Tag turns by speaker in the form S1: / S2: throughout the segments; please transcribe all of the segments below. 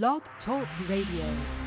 S1: Blog Talk Radio.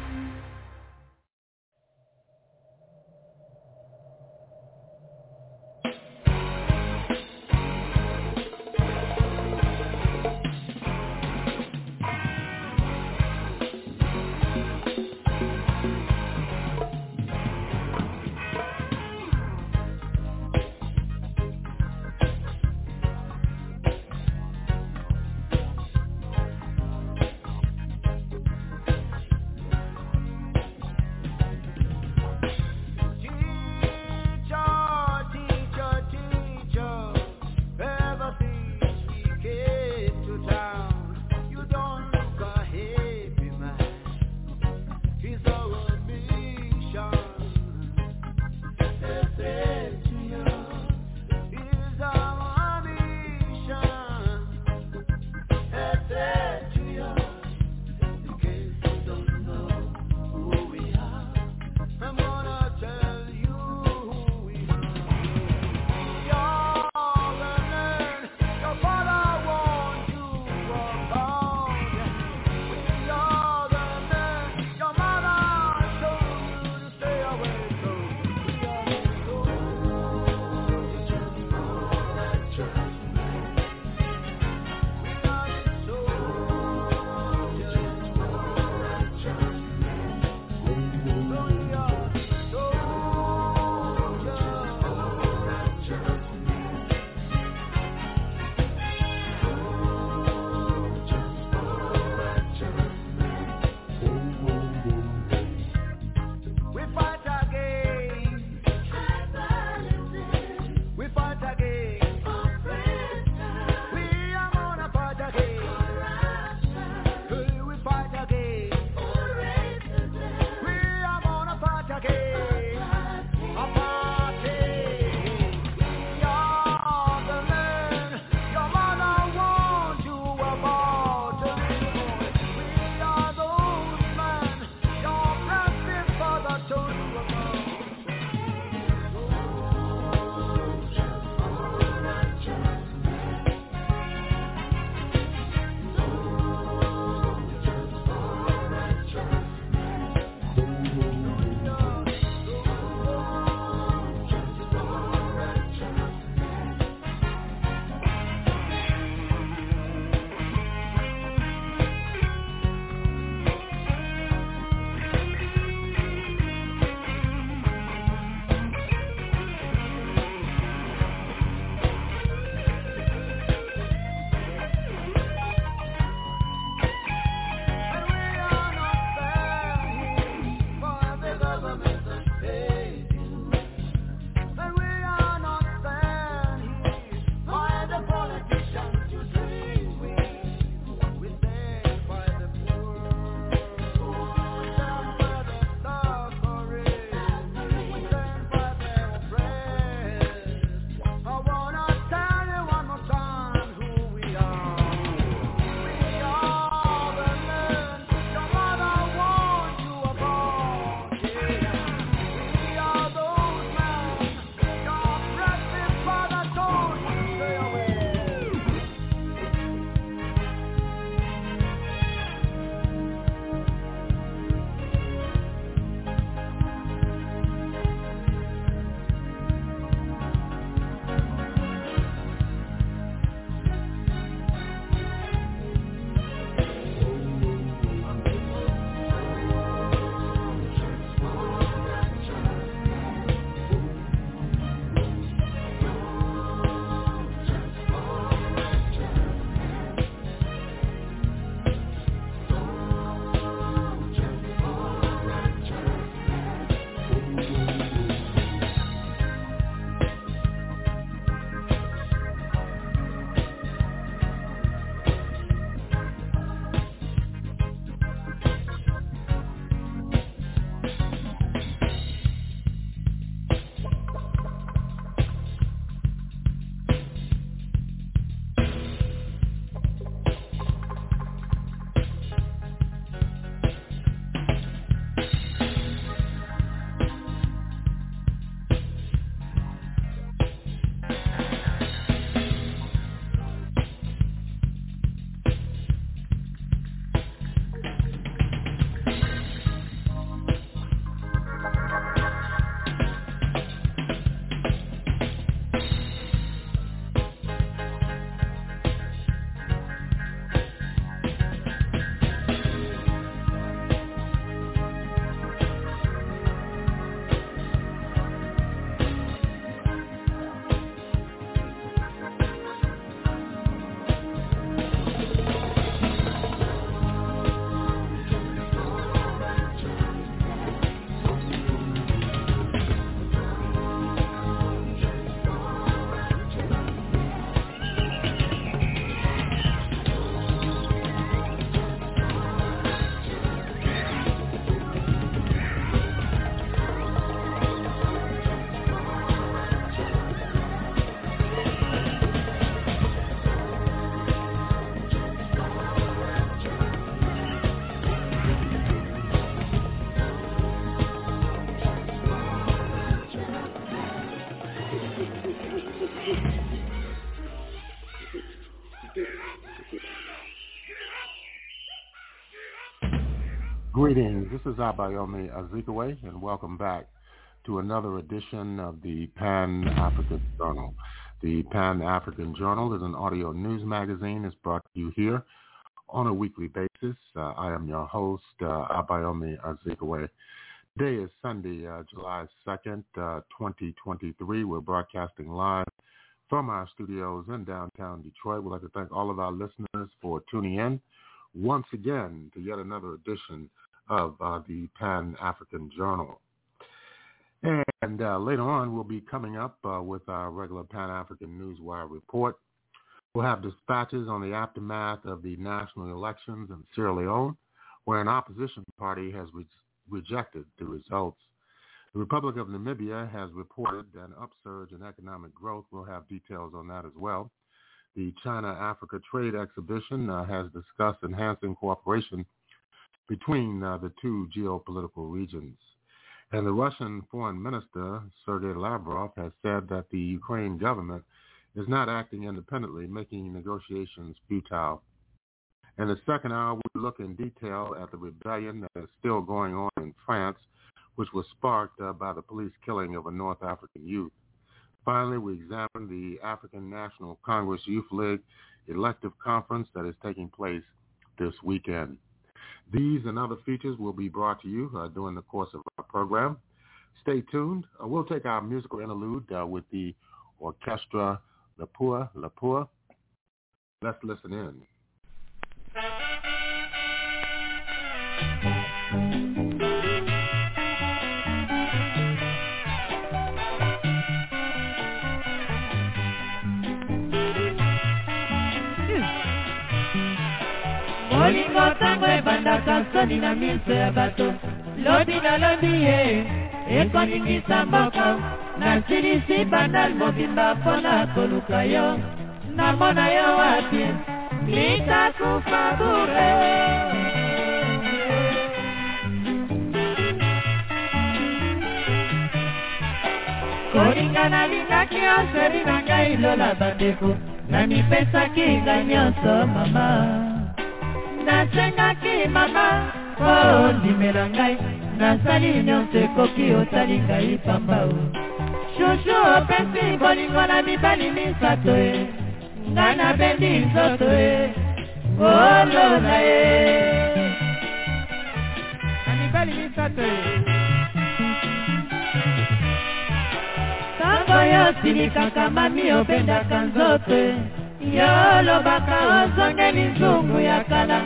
S2: Greetings. This is Abayomi Azikiwe, and welcome back to another edition of the Pan-African Journal. The Pan-African Journal is an audio news magazine. It's brought to you here on a weekly basis. Uh, I am your host, uh, Abayomi Azikiwe. Today is Sunday, uh, July 2nd, uh, 2023. We're broadcasting live from our studios in downtown Detroit. We'd like to thank all of our listeners for tuning in once again to yet another edition of uh, the Pan-African Journal. And uh, later on, we'll be coming up uh, with our regular Pan-African Newswire report. We'll have dispatches on the aftermath of the national elections in Sierra Leone, where an opposition party has re- rejected the results. The Republic of Namibia has reported an upsurge in economic growth. We'll have details on that as well. The China-Africa Trade Exhibition uh, has discussed enhancing cooperation between uh, the two geopolitical regions. And the Russian Foreign Minister, Sergei Lavrov, has said that the Ukraine government is not acting independently, making negotiations futile. In the second hour, we look in detail at the rebellion that is still going on in France, which was sparked uh, by the police killing of a North African youth. Finally, we examine the African National Congress Youth League elective conference that is taking place this weekend. These and other features will be brought to you uh, during the course of our program. Stay tuned. Uh, we'll take our musical interlude uh, with the Orchestra Lipua Lipua. Let's listen in.
S3: Ebandaka soni na miso ya bato lobi na lobi ye. Ekoningisa mboka nasilisi bandal mobimba mpona koluka yo. Namona yo wapi litakufa bure. Kolinga nalingaki yo sheri na ngai lola bandeko na mipesaki ngai nyonso mama nasengaki mama po ondimela ngai. Nasali nyonso ekoki otali ngai pamba o shushu opesi bolingo na mibali misato e. Ngai nabendi nzoto e. Olola ye na mibali misato e. Ntango yo silikaka mami obendaka nzoto e yo olobaka ozongeli nzungu ya kala.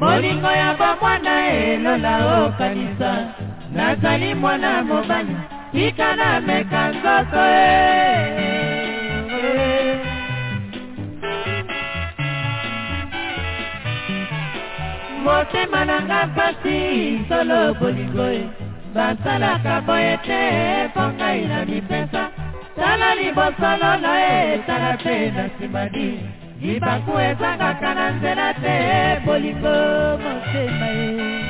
S3: Bolingo ya bamwana elola okanisa. Nazali mwana mobali tika nameka nzoto e motema nanga mpasi solo bolingo e basalaka boye te mpo ngai na mipesa tala libosolo na ye tala te na nsima libaku ezangaka na nzela te bolingo motema ye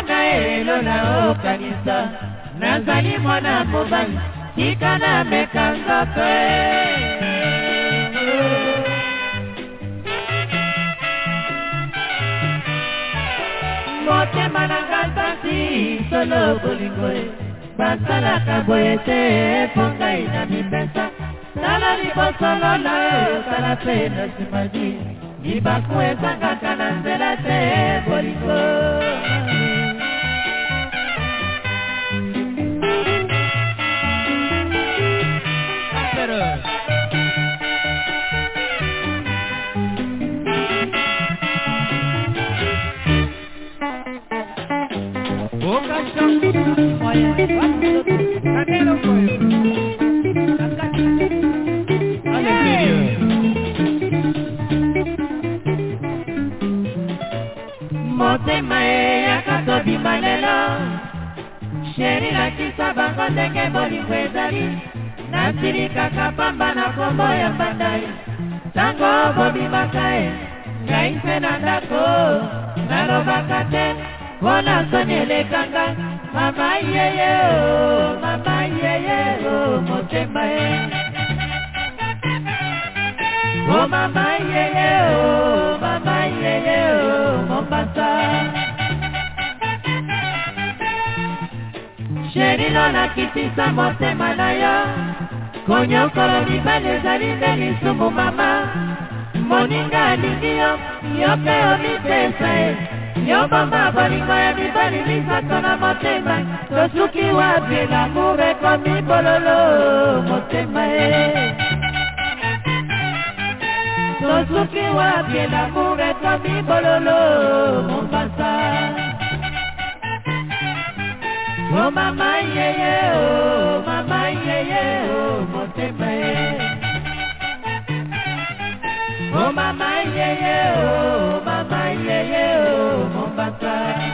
S3: bomwana elola okanisa. Nazali mwana mobali tika nameka nzoto motema na nga mpasi solo bolingo e basalaka boye te mpo ngai na mipesa. Tala libosolo na tala mpe na nsima libaku ezangaka na nzela te bolingo motema eyaka tobima lelo. Sheri lakisa bango ndenge bolingo ezali. Nasilikaka pamba na kombo ya mbandai ntango bobimaka e ngai mpe na ndako. Nalobaka te mpona soni elekanga mama yeye o mama yeye o motema ye o mama yeye o mama yeye o mombasa sherino nakitisa motema na yo. Konyokolo mibali ezali nde lisumu mama. Moninga alingi yo yo mpe yo bomba bolingo ya mibali misato na motema tosuki wapi lamour ekomi bololo motema ye tosuki wapi lamour ekomi bololo mombasa. O mama yeye o mama yeye o motema ye o mama yeye o mama yeye o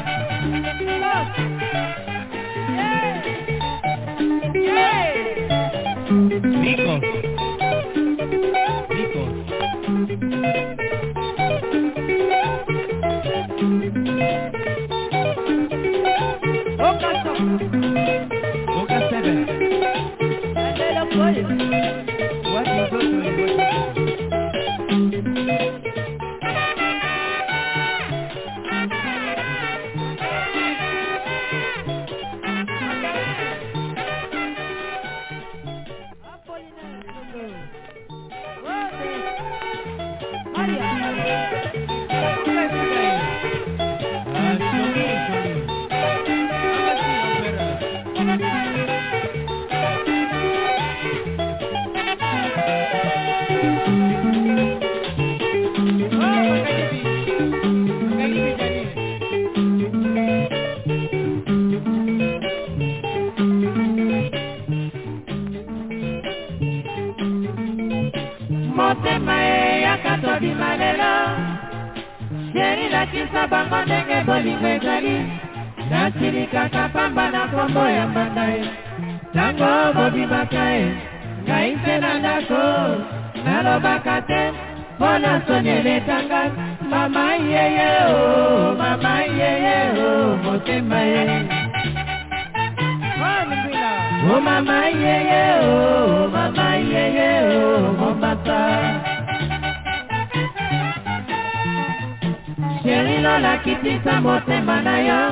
S3: lolakitisa motema na yo.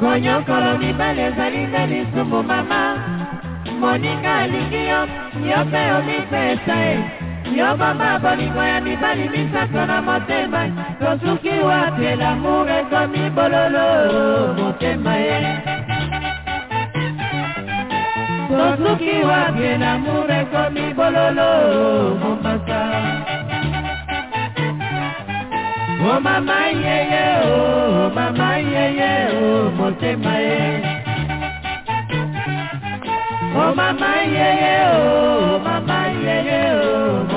S3: Konyokolo mibali ezali nde lisumu mama. Moninga alingi yo yo mpe omipesa ye yo mama bolingo ya mibali misato na motema. Tosuki wapi lamour ekomi bololo motema ye. Tosuki wapi lamour ekomi bololo o mama yeye o oh, mama yeye o motema ye o mama yeye o
S4: oh,
S3: mama yeye o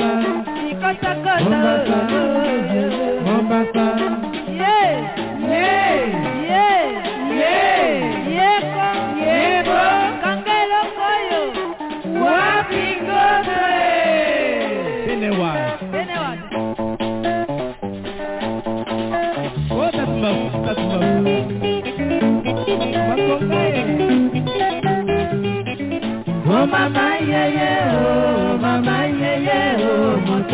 S3: Sikota kota Yeah Yeah
S4: Oh mama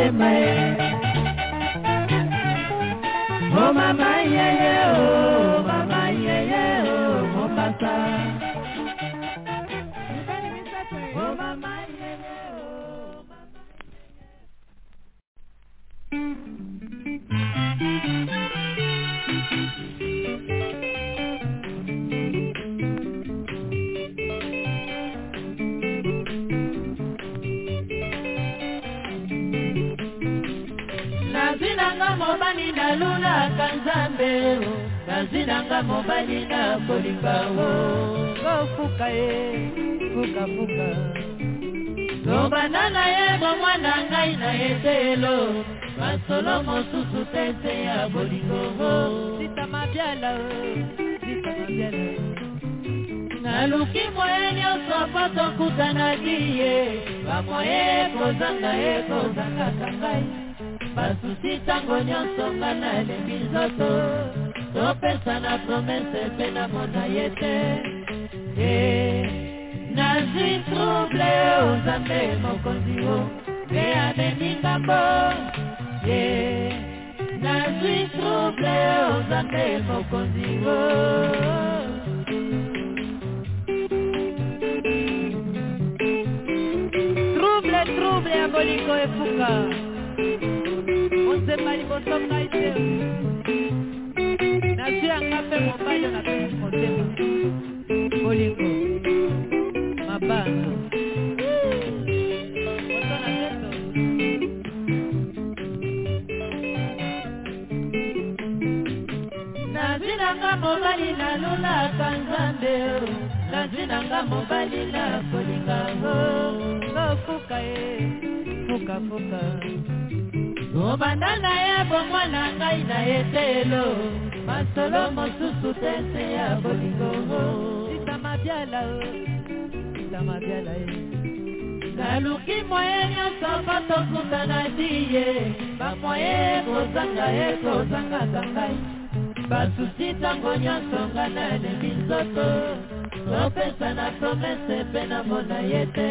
S4: oh motema ye Oh mama oh
S3: nanga mobali na kolinga o. Kofuka ye fukafuka lobanda na ye bomwana ngai na ye telo masolo mosusu te se ya bolingo o. Sita mabiala o sita mabiala. Naluki moye nyonso mpo tokutanaki ye. Bamoye kozanga ye kozangaka ngai. Basusi ntango nyonso nga nalembi nzoto topesa na promese mpe namona ye nazwi trouble o mokonzi o mpe amemi ngambo ye nazwi trouble o nzambe mokonzi o trouble ya bolingo efuka osema liboso te yanga mpe mobali na mpe motema bolingo. Mabano nazinanga mobali nalulaka nzambe nazinanga mobali na kolingango nafuka ye. Fukafuka obanda na ye bomwana ngai na ye telo masolo mosusu te se ya bolingo. Sita mabiala o sita mabiala ye naluki moye nyonso mpo tokutana di ye bamoye kozanga ye kozangaka ngai. Basusi ntango nyonso nga nalembi nzoto. Topesa na promese mpe namona ye te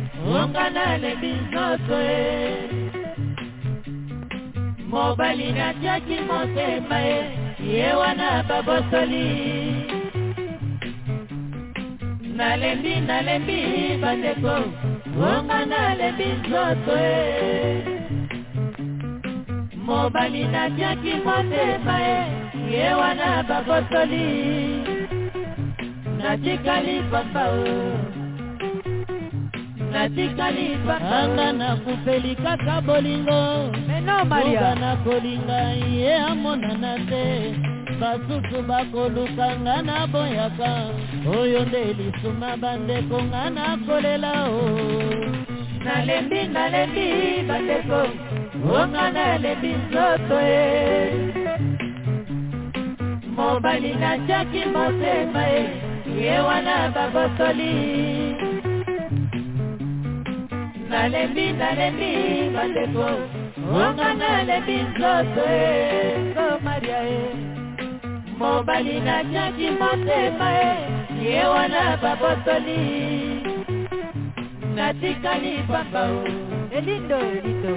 S3: onga nalembi nzoto e. Mobali natiaki motema ye ye wana babosoli. Nalembi nalembi bandeko. Onga nalembi nzoto e. Mobali natiaki motema ye ye wana babosoli. Natikali papa o natikali
S5: anga nakufeli kaka bolingo.
S3: Meno
S5: oga nakolinga ye amonana te basusu bakoluka nga naboyaka oyo nde lisuma bandeko nga nakolela o
S3: nalembi nalembi bandeko. Onga nalembi nzoto e mobali natiaki motema e ye wana babosoli nalembi nalembi bandeko. Onga nalembi nzoto e so maria e. Mobali natiaki motema e ye wana babosoli natikali pamba o. Elindo elindo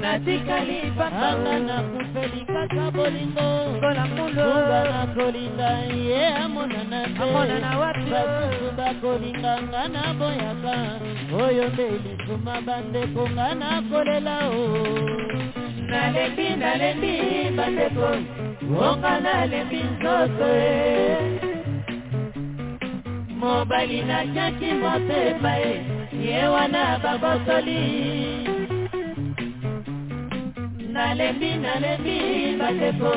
S3: natikali pamba
S5: anga nakufeli kaka bolingo.
S3: Kola mulo
S5: oga nakolinga ye amonana te.
S3: Amonana wapi?
S5: Basusu bakolinga nga naboyaka oyo nde lisuma bandeko nga nakolela o.
S3: Nalembi nalembi bandeko. Onga nalembi nzoto e. Mobali natiaki motema e. Ye wana babosoli nalembi nalembi bandeko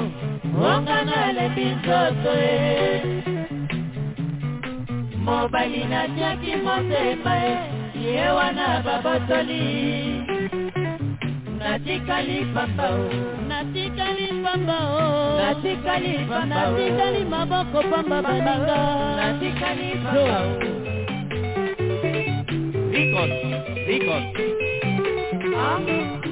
S3: onga nalembi nzoto e. Mobali natiaki motema e. Ye wana babosoli natikali pamba o.
S5: Natikali pamba o.
S3: Natikali pamba o.
S5: Natikali maboko pamba baninga.
S3: Natikali pamba o.
S6: Record, record.
S3: moto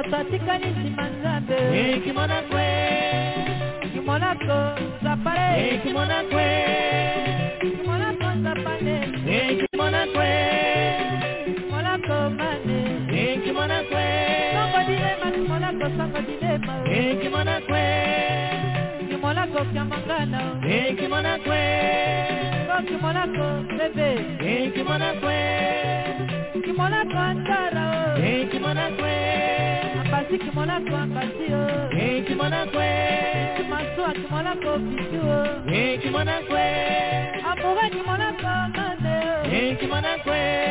S3: atikali nsima nzambe
S6: Ekimona kwe,
S3: kimonako zapale
S6: ekimona kwe,
S3: kimonako zapale
S6: ekimona kwe,
S3: kimonako mane.
S6: Ekimona kwe,
S3: songo dilema kimonako songo dilema
S6: ekimona kwe,
S3: kimonako kyamangana
S6: ekimona kwe,
S3: ko kimonako bebe.
S6: Ekimona kwe,
S3: kimonako antara.
S6: Ekimona kwe,
S3: kimonako ambasi o
S6: ekimona kwe,
S3: kimasua kimonako bisu o
S6: ekimona kwe,
S3: amoura kimonako mane
S6: ekimona kwe.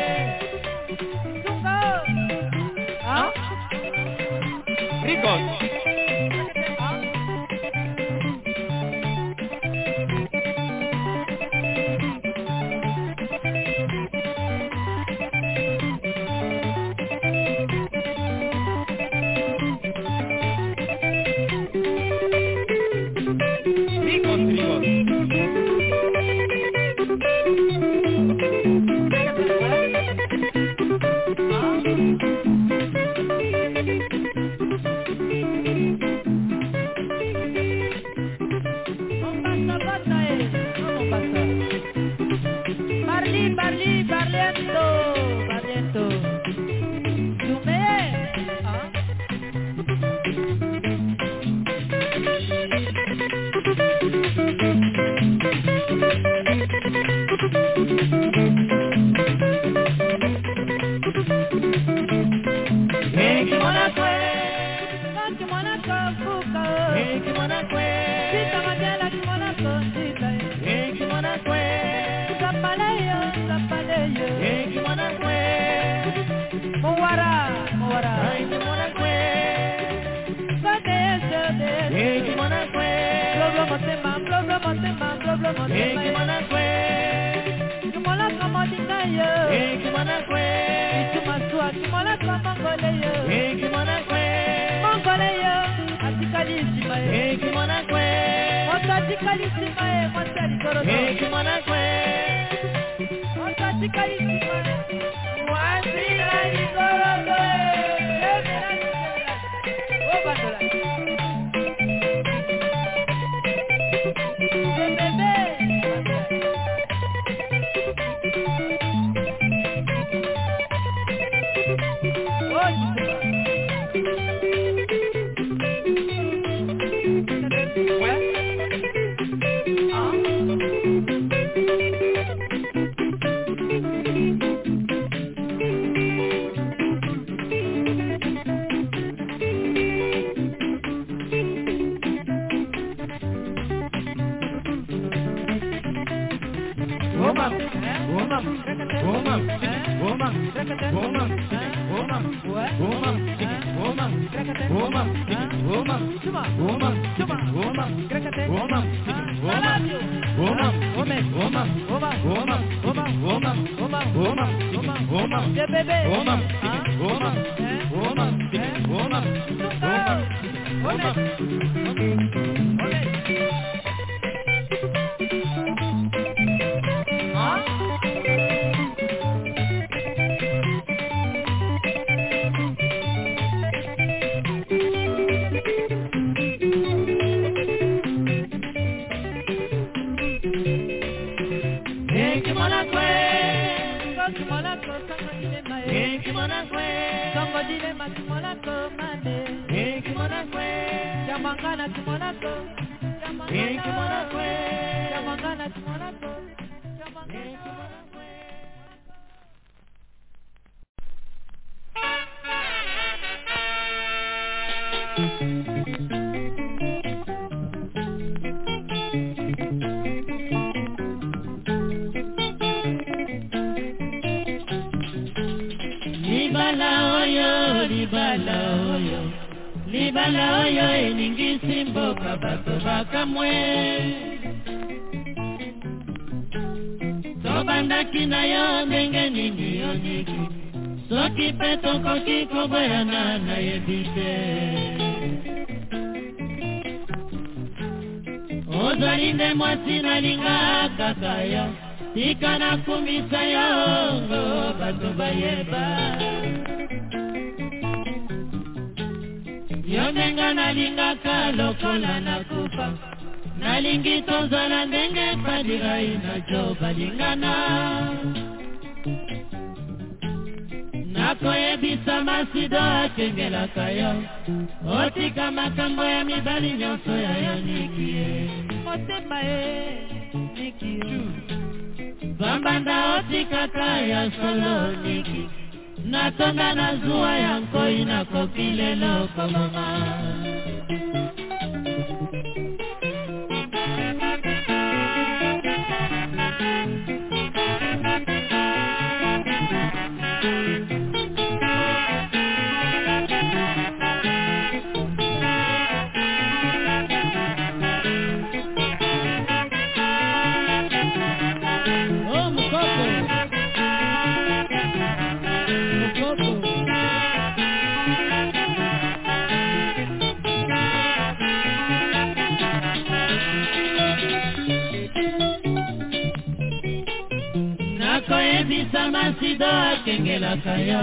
S3: na sida akengelaka yo.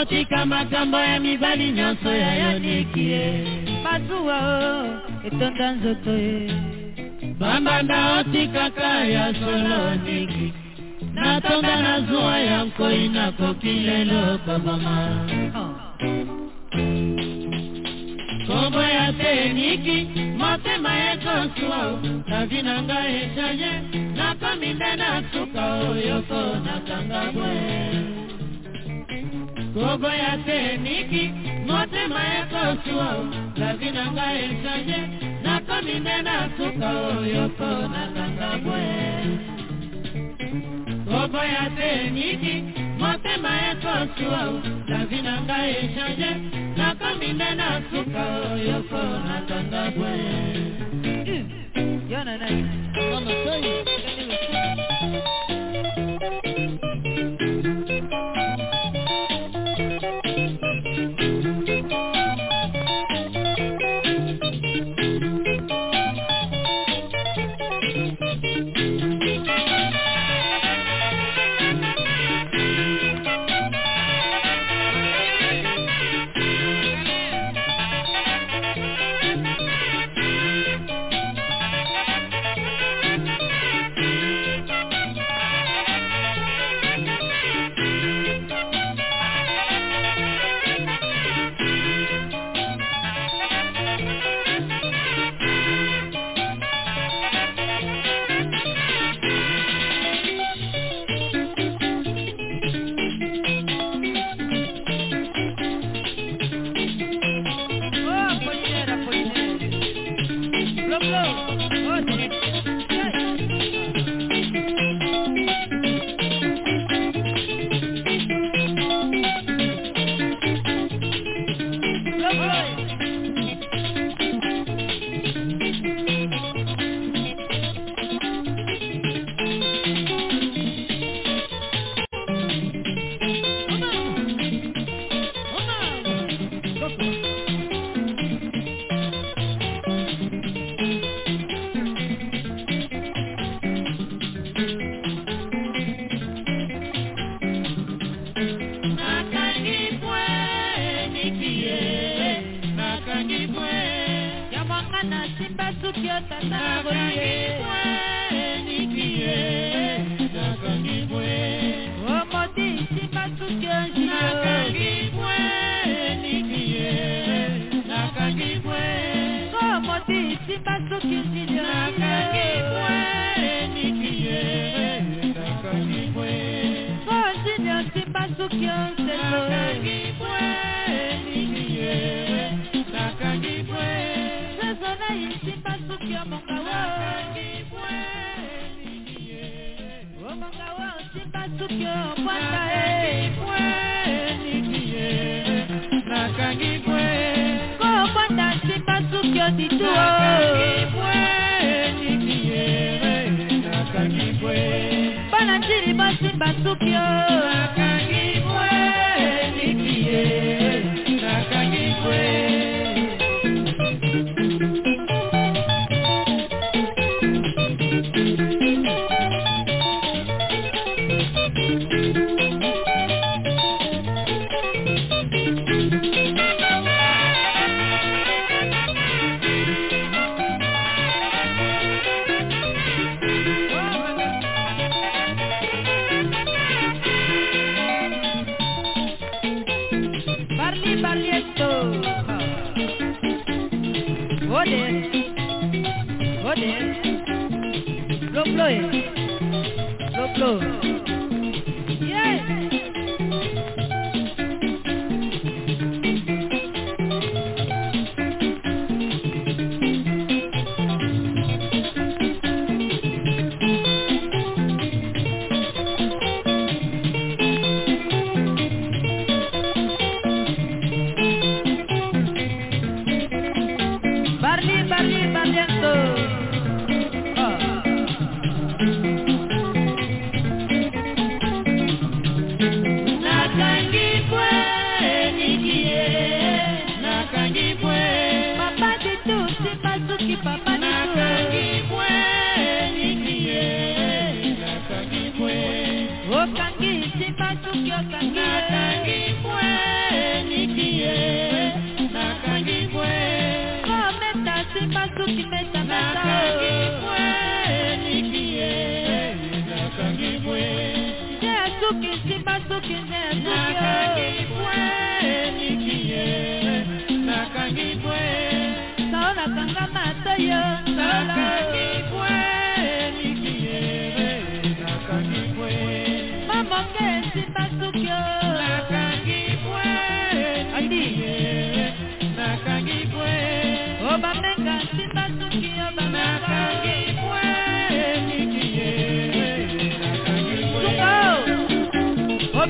S3: Otika makambo ya mibali nyonso ya yo niki ye.
S4: Masuwa o etonda nzoto ye.
S3: Bambanda otikaka ya solo niki. Natonda na zuwa ya nkoi nakoki lelo komama oh. kombo ya te niki. motema ekotwa navi na ngai echaye nakomi nde nasuka oyoko nakanga bwe koboya te niki motema ekotwa navi na ngai echaye nakomi nde nasuka oyoko nakanga bwe robo ya zeniti motema ekosiwa davi na ngai echange nakomi nde na suka oyoko
S4: na
S3: tandabwe yonana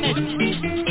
S3: Sungo.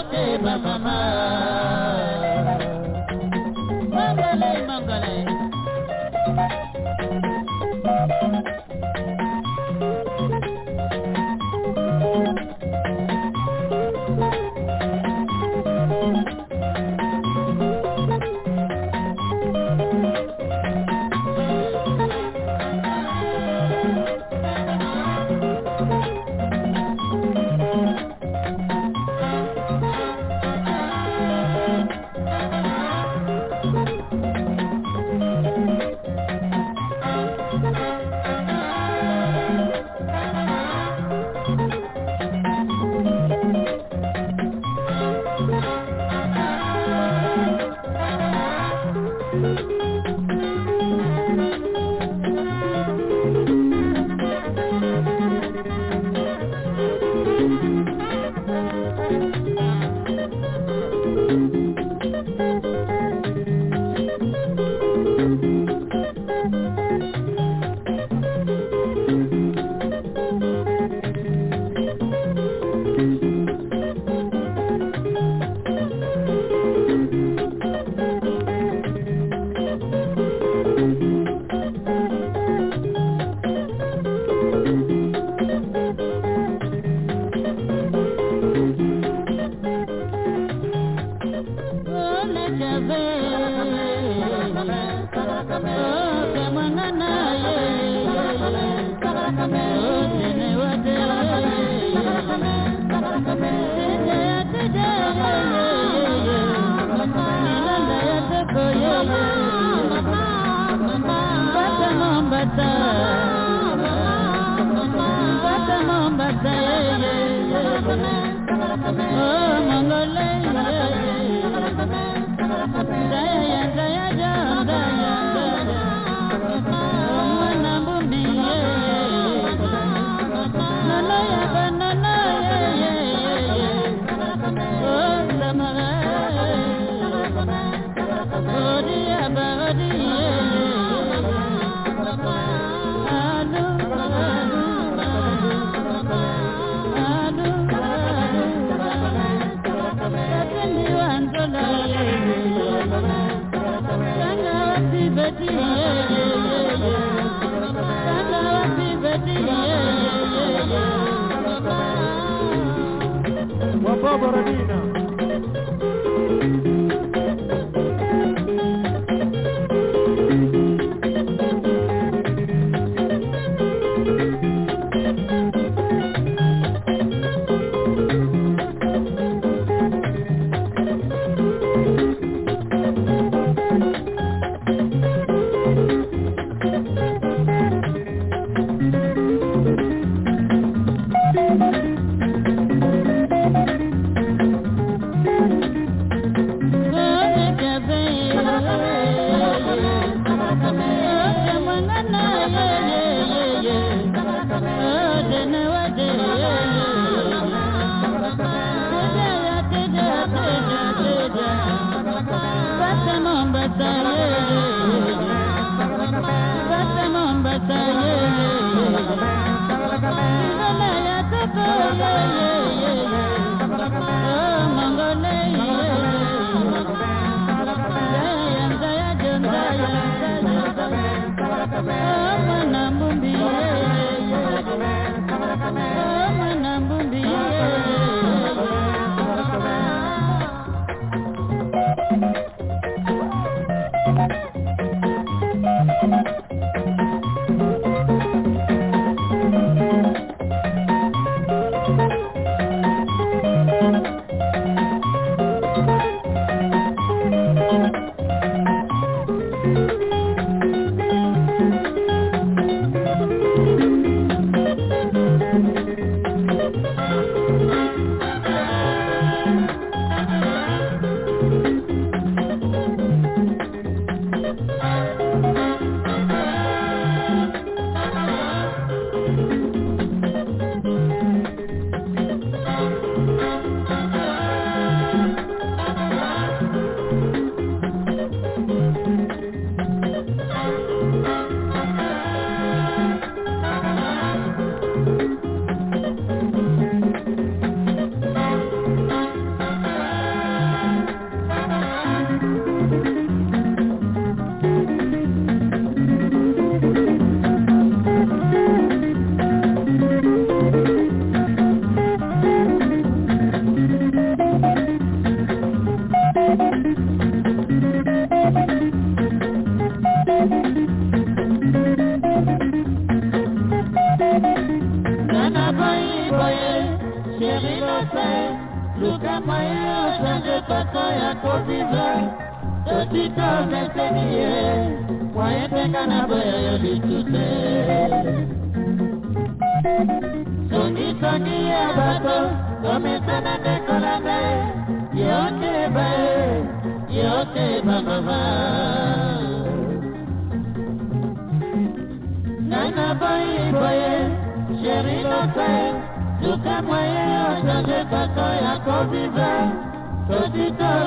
S5: Yokeba mama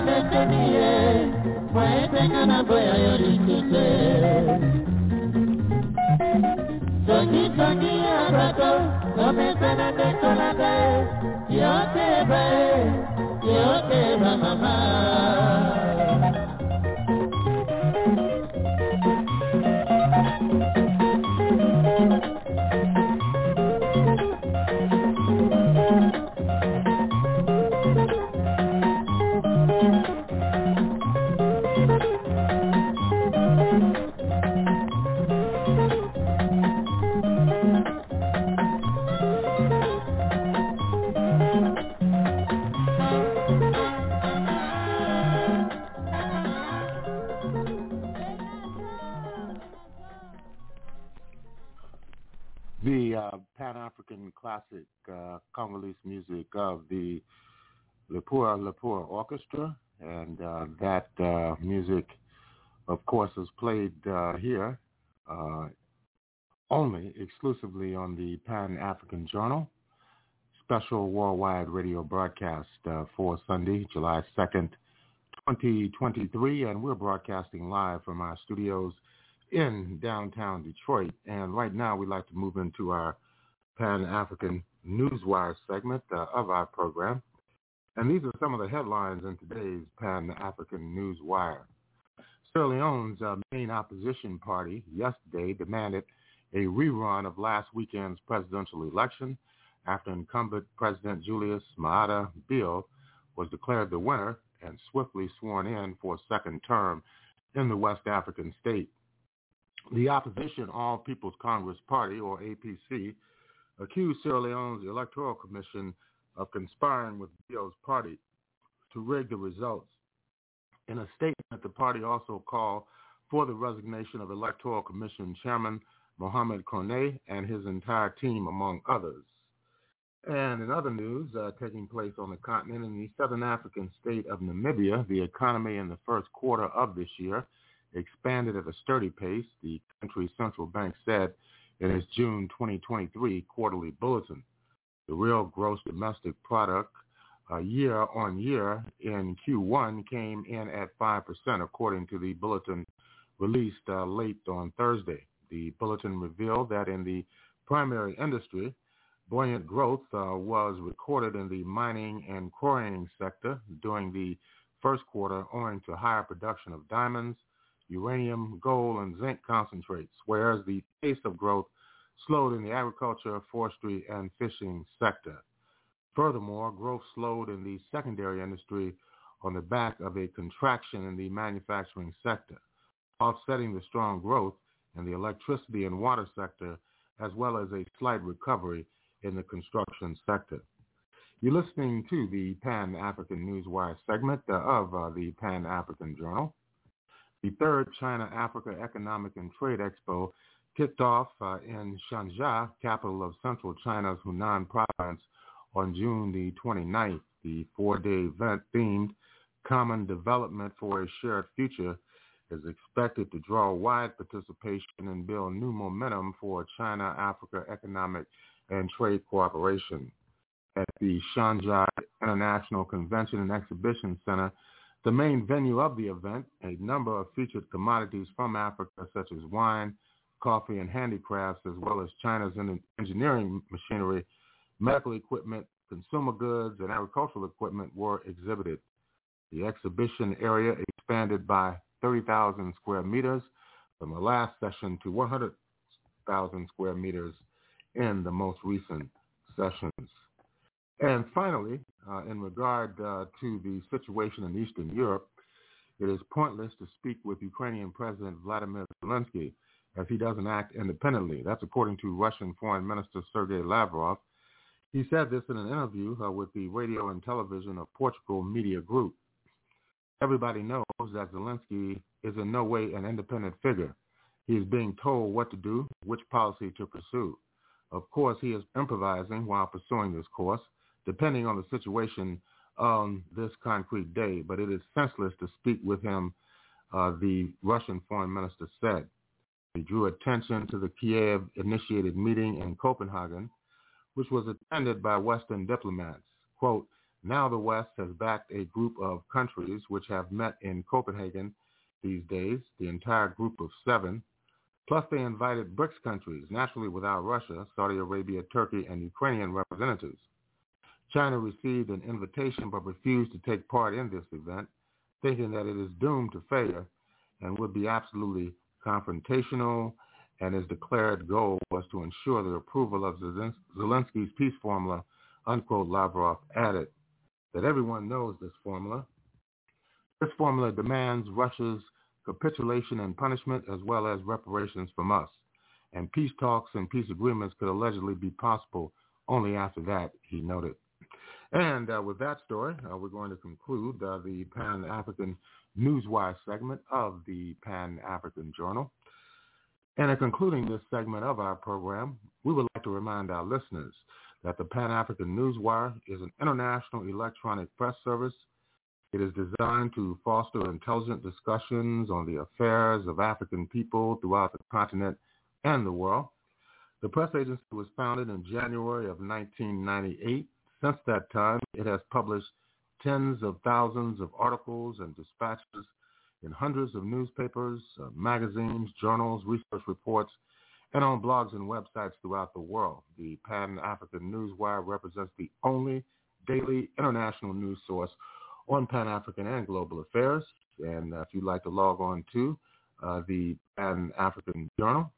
S5: betani ye maetanga na boya yo likuse songisongi ya bato komesana nde kolanda ye yo teba ye yo teba mama
S2: classic uh, Congolese music of the Lipua Lipua Orchestra, and uh, that uh, music, of course, is played uh, here uh, only exclusively on the Pan African Journal. Special worldwide radio broadcast uh, for Sunday, July 2nd, 2023, and we're broadcasting live from our studios in downtown Detroit. And right now, we'd like to move into our Pan-African Newswire segment uh, of our program. And these are some of the headlines in today's Pan-African Newswire. Sierra Leone's uh, main opposition party yesterday demanded a rerun of last weekend's presidential election after incumbent President Julius Maada Bio was declared the winner and swiftly sworn in for a second term in the West African state. The opposition All People's Congress Party, or APC, accused Sierra Leone's Electoral Commission of conspiring with Bio's party to rig the results. In a statement, the party also called for the resignation of Electoral Commission Chairman Mohamed Konneh and his entire team, among others. And in other news uh, taking place on the continent, in the southern African state of Namibia, the economy in the first quarter of this year expanded at a sturdy pace, the country's central bank said in its June 2023 quarterly bulletin. The real gross domestic product uh, year on year in Q1 came in at 5%, according to the bulletin released uh, late on Thursday. The bulletin revealed that in the primary industry, Buoyant growth uh, was recorded in the mining and quarrying sector during the first quarter owing to higher production of diamonds, uranium, gold, and zinc concentrates, whereas the pace of growth slowed in the agriculture, forestry, and fishing sector. Furthermore, growth slowed in the secondary industry on the back of a contraction in the manufacturing sector, offsetting the strong growth in the electricity and water sector, as well as a slight recovery in the construction sector. You're listening to the Pan-African Newswire segment uh, of uh, the Pan-African Journal. The third China-Africa Economic and Trade Expo kicked off uh, in Changsha, capital of central China's Hunan province, on June the 29th. The four-day event themed Common Development for a Shared Future is expected to draw wide participation and build new momentum for China-Africa economic and trade cooperation. At the Shanghai International Convention and Exhibition Center, the main venue of the event, a number of featured commodities from Africa such as wine, coffee, and handicrafts, as well as China's engineering machinery, medical equipment, consumer goods, and agricultural equipment were exhibited. The exhibition area expanded by 30,000 square meters from the last session to 100,000 square meters in the most recent sessions. And finally, uh, in regard uh, to the situation in Eastern Europe, it is pointless to speak with Ukrainian President Vladimir Zelensky as he doesn't act independently. That's according to Russian Foreign Minister Sergei Lavrov. He said this in an interview uh, with the radio and television of Portugal Media Group. Everybody knows that Zelensky is in no way an independent figure. He is being told what to do, which policy to pursue. Of course, he is improvising while pursuing this course, depending on the situation on this concrete day, but it is senseless to speak with him, uh, the Russian foreign minister said. He drew attention to the Kiev-initiated meeting in Copenhagen, which was attended by Western diplomats. Quote, now the West has backed a group of countries which have met in Copenhagen these days, the entire group of seven, Plus, they invited BRICS countries, naturally without Russia, Saudi Arabia, Turkey, and Ukrainian representatives. China received an invitation but refused to take part in this event, thinking that it is doomed to failure and would be absolutely confrontational, and his declared goal was to ensure the approval of Zelensky's peace formula, unquote, Lavrov added. That everyone knows this formula. This formula demands Russia's capitulation and punishment, as well as reparations from us. And peace talks and peace agreements could allegedly be possible only after that, he noted. And uh, with that story, uh, we're going to conclude uh, the Pan-African Newswire segment of the Pan-African Journal. And in concluding this segment of our program, we would like to remind our listeners that the Pan-African Newswire is an international electronic press service. It is designed to foster intelligent discussions on the affairs of African people throughout the continent and the world. The press agency was founded in January of 1998. Since that time, it has published tens of thousands of articles and dispatches in hundreds of newspapers, uh, magazines, journals, research reports, and on blogs and websites throughout the world. The Pan-African Newswire represents the only daily international news source on Pan-African and global affairs. And uh, if you'd like to log on to uh, the Pan-African Journal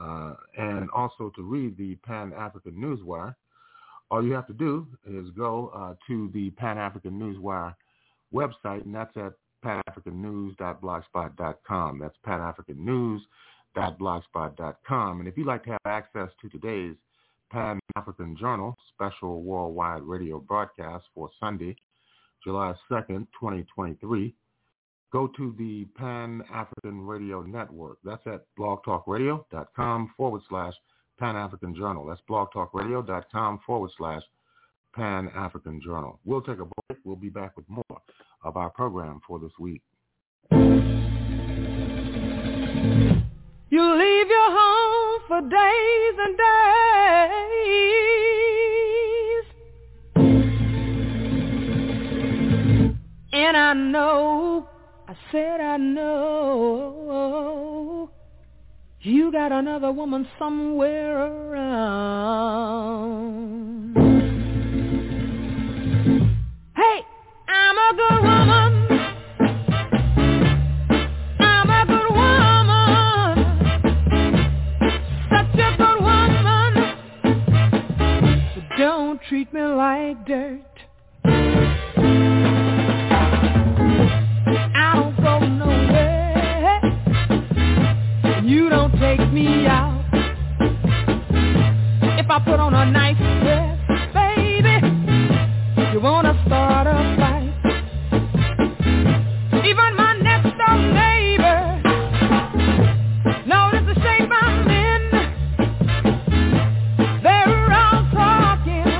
S2: uh, and also to read the Pan-African Newswire, all you have to do is go uh, to the Pan-African Newswire website, and that's at panafricannews.blogspot.com. That's panafricannews.blogspot.com. And if you'd like to have access to today's Pan-African Journal special worldwide radio broadcast for Sunday, July 2nd, 2023, go to the Pan-African Radio Network. That's at blogtalkradio.com forward slash Pan-African Journal. That's blogtalkradio.com forward slash Pan-African Journal. We'll take a break. We'll be back with more of our program for this week.
S4: You leave your home for days and days. And I know, I said I know, you got another woman somewhere around. Hey, I'm a good woman. I'm a good woman. Such a good woman. Don't treat me like dirt. Me out. If I put on a nice dress, baby, you wanna start a fight. Even my next door neighbor notice the shape I'm in. They're all talking.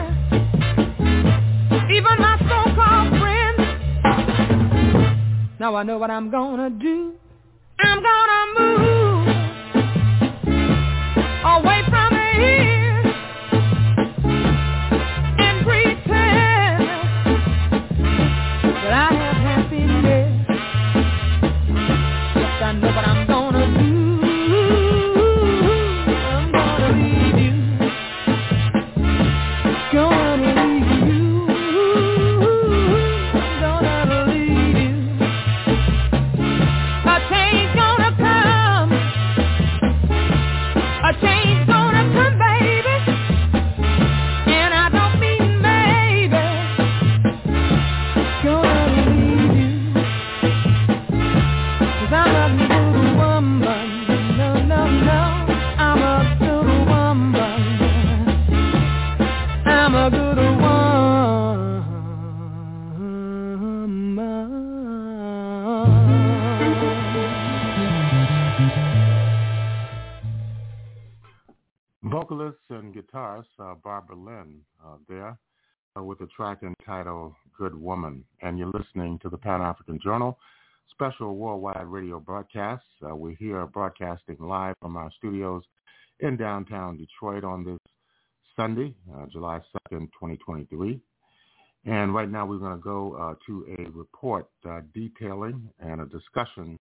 S4: Even my so-called friends. Now I know what I'm gonna do. I'm gonna move away
S2: uh, Barbara Lynn uh, there uh, with a track entitled Good Woman. And you're listening to the Pan-African Journal special worldwide radio broadcast. Uh, we're here broadcasting live from our studios in downtown Detroit on this Sunday, uh, July 2nd, 2023. And right now we're going to go uh, to a report detailing and a discussion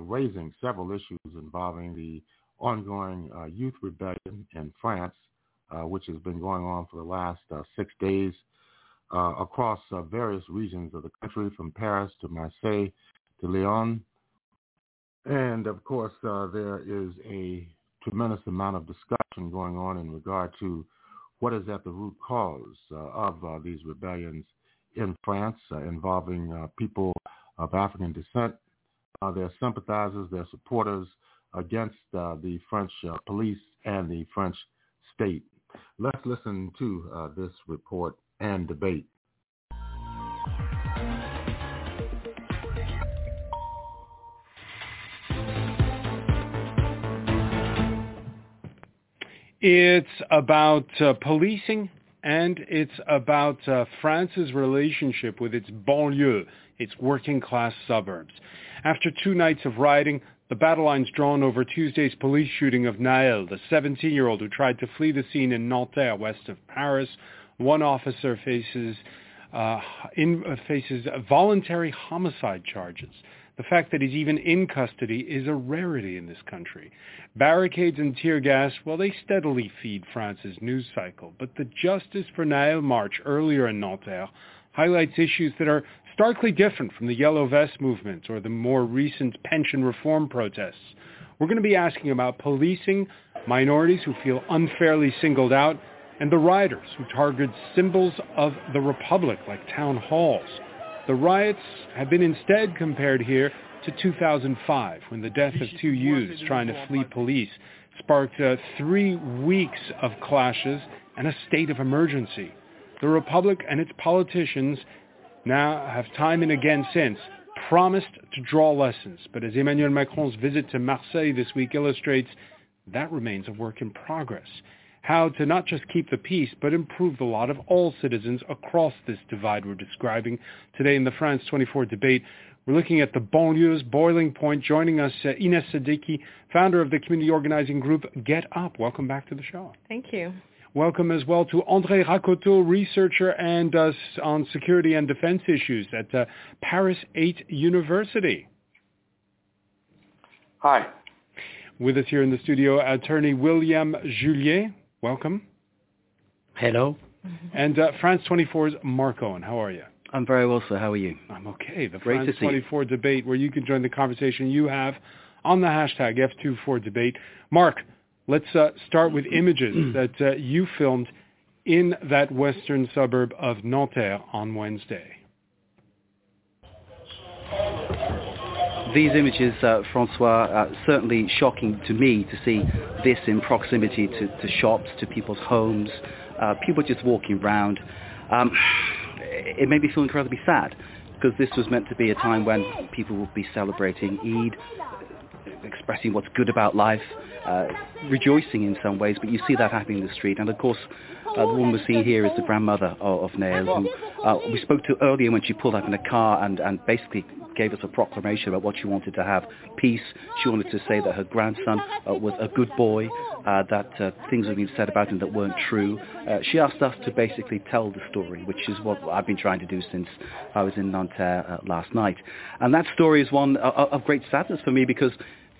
S2: raising several issues involving the ongoing uh, youth rebellion in France, uh, which has been going on for the last uh, six days uh, across uh, various regions of the country, from Paris to Marseille to Lyon. And of course, uh, there is a tremendous amount of discussion going on in regard to what is at the root cause of these rebellions in France involving people of African descent, their sympathizers, their supporters against the French police and the French state. Let's listen to uh, this report and debate.
S7: It's about uh, policing and it's about uh, France's relationship with its banlieue, its working class suburbs. After two nights of rioting, the battle lines drawn over Tuesday's police shooting of Naël, the 17-year-old who tried to flee the scene in Nanterre, west of Paris. One officer faces uh, in, uh, faces voluntary homicide charges. The fact that he's even in custody is a rarity in this country. Barricades and tear gas, well, they steadily feed France's news cycle. But the Justice for Naël march earlier in Nanterre highlights issues that are starkly different from the Yellow Vest movement or the more recent pension reform protests. We're going to be asking about policing, minorities who feel unfairly singled out, and the rioters who target symbols of the Republic like town halls. The riots have been instead compared here to 2005 when the death of two youths trying to flee police sparked uh, three weeks of clashes and a state of emergency. The Republic and its politicians now have time and again since promised to draw lessons, but as Emmanuel Macron's visit to Marseille this week illustrates, that remains a work in progress. How to not just keep the peace, but improve the lot of all citizens across this divide we're describing today in the France 24 debate. We're looking at the banlieue's boiling point. Joining us, uh, Ines Seddiki, founder of the community organizing group Get Up. Welcome back to the show.
S8: Thank you.
S7: Welcome as well to André Rakoto, researcher and uh, on security and defense issues at uh, Paris 8 University.
S1: Hi.
S7: With us here in the studio, attorney William Julié. Welcome.
S9: Hello.
S7: And uh, France 24's Mark Owen. How are you?
S9: I'm very well, sir. How are you?
S7: I'm okay. The
S9: Great
S7: France 24 debate where you can join the conversation you have on the hashtag F24debate. Mark, let's uh, start with images that uh, you filmed in that western suburb of Nanterre on Wednesday.
S9: These images, uh, Francois, are certainly shocking to me to see this in proximity to, to shops, to people's homes, uh, people just walking around. Um, it made me feel incredibly sad because this was meant to be a time when people would be celebrating Eid, expressing what's good about life, uh, rejoicing in some ways, but you see that happening in the street. And of course, uh, the woman we're seeing here is the grandmother of, of Naël, who uh, we spoke to earlier when she pulled up in a car and, and basically gave us a proclamation about what she wanted to have peace. She wanted to say that her grandson uh, was a good boy, uh, that uh, things had been said about him that weren't true. Uh, she asked us to basically tell the story, which is what I've been trying to do since I was in Nanterre uh, last night. And that story is one of great sadness for me because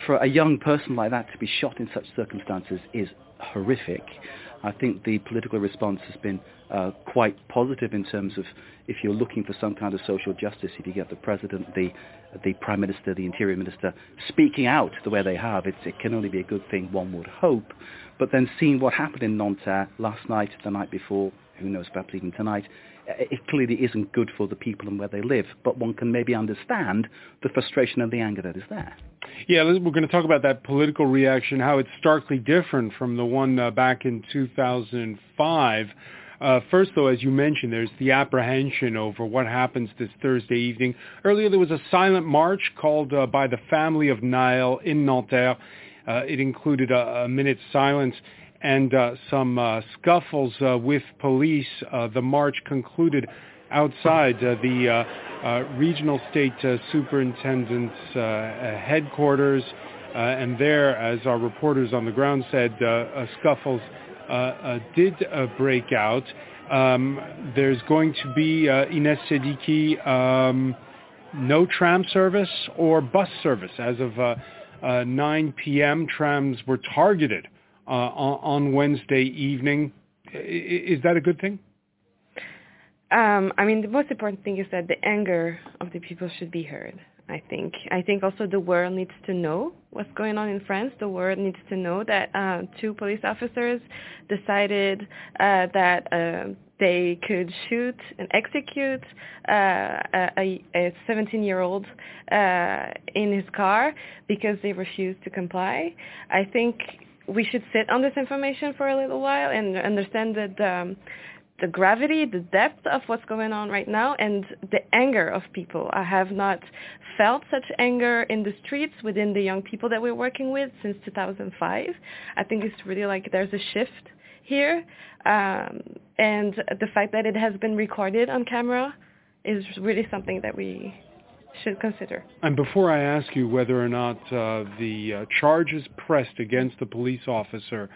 S9: for a young person like that to be shot in such circumstances is horrific. I think the political response has been uh, quite positive in terms of if you're looking for some kind of social justice, if you get the president, the the prime minister, the interior minister speaking out the way they have, it can only be a good thing, one would hope. But then seeing what happened in Nanterre last night, the night before, who knows, perhaps even tonight, it clearly isn't good for the people and where they live. But one can maybe understand the frustration and the anger that is there.
S7: Yeah, we're going to talk about that political reaction, how it's starkly different from the one uh, back in 2005. Uh, first, though, as you mentioned, there's the apprehension over what happens this Thursday evening. Earlier, there was a silent march called uh, by the family of Naël in Nanterre. Uh, it included a, a minute's silence and uh, some uh, scuffles uh, with police. Uh, the march concluded outside uh, the uh, regional state superintendent's headquarters, and there, as our reporters on the ground said, scuffles did break out. Um, there's going to be Ines Seddiki, um, no tram service or bus service as of uh, uh, 9 p.m. Trams were targeted uh, on, Wednesday evening. Is that a good thing?
S8: Um, I mean, the most important thing is that the anger of the people should be heard. I think. I think also the world needs to know what's going on in France. The world needs to know that uh, two police officers decided uh, that uh, they could shoot and execute uh, a, a 17-year-old uh, in his car because they refused to comply. I think we should sit on this information for a little while and understand that um, the gravity, the depth of what's going on right now, and the anger of people. I have not felt such anger in the streets within the young people that we're working with since 2005. I think it's really like there's a shift here, um, and the fact that it has been recorded on camera is really something that we should consider.
S7: And before I ask you whether or not uh, the uh, charges pressed against the police officer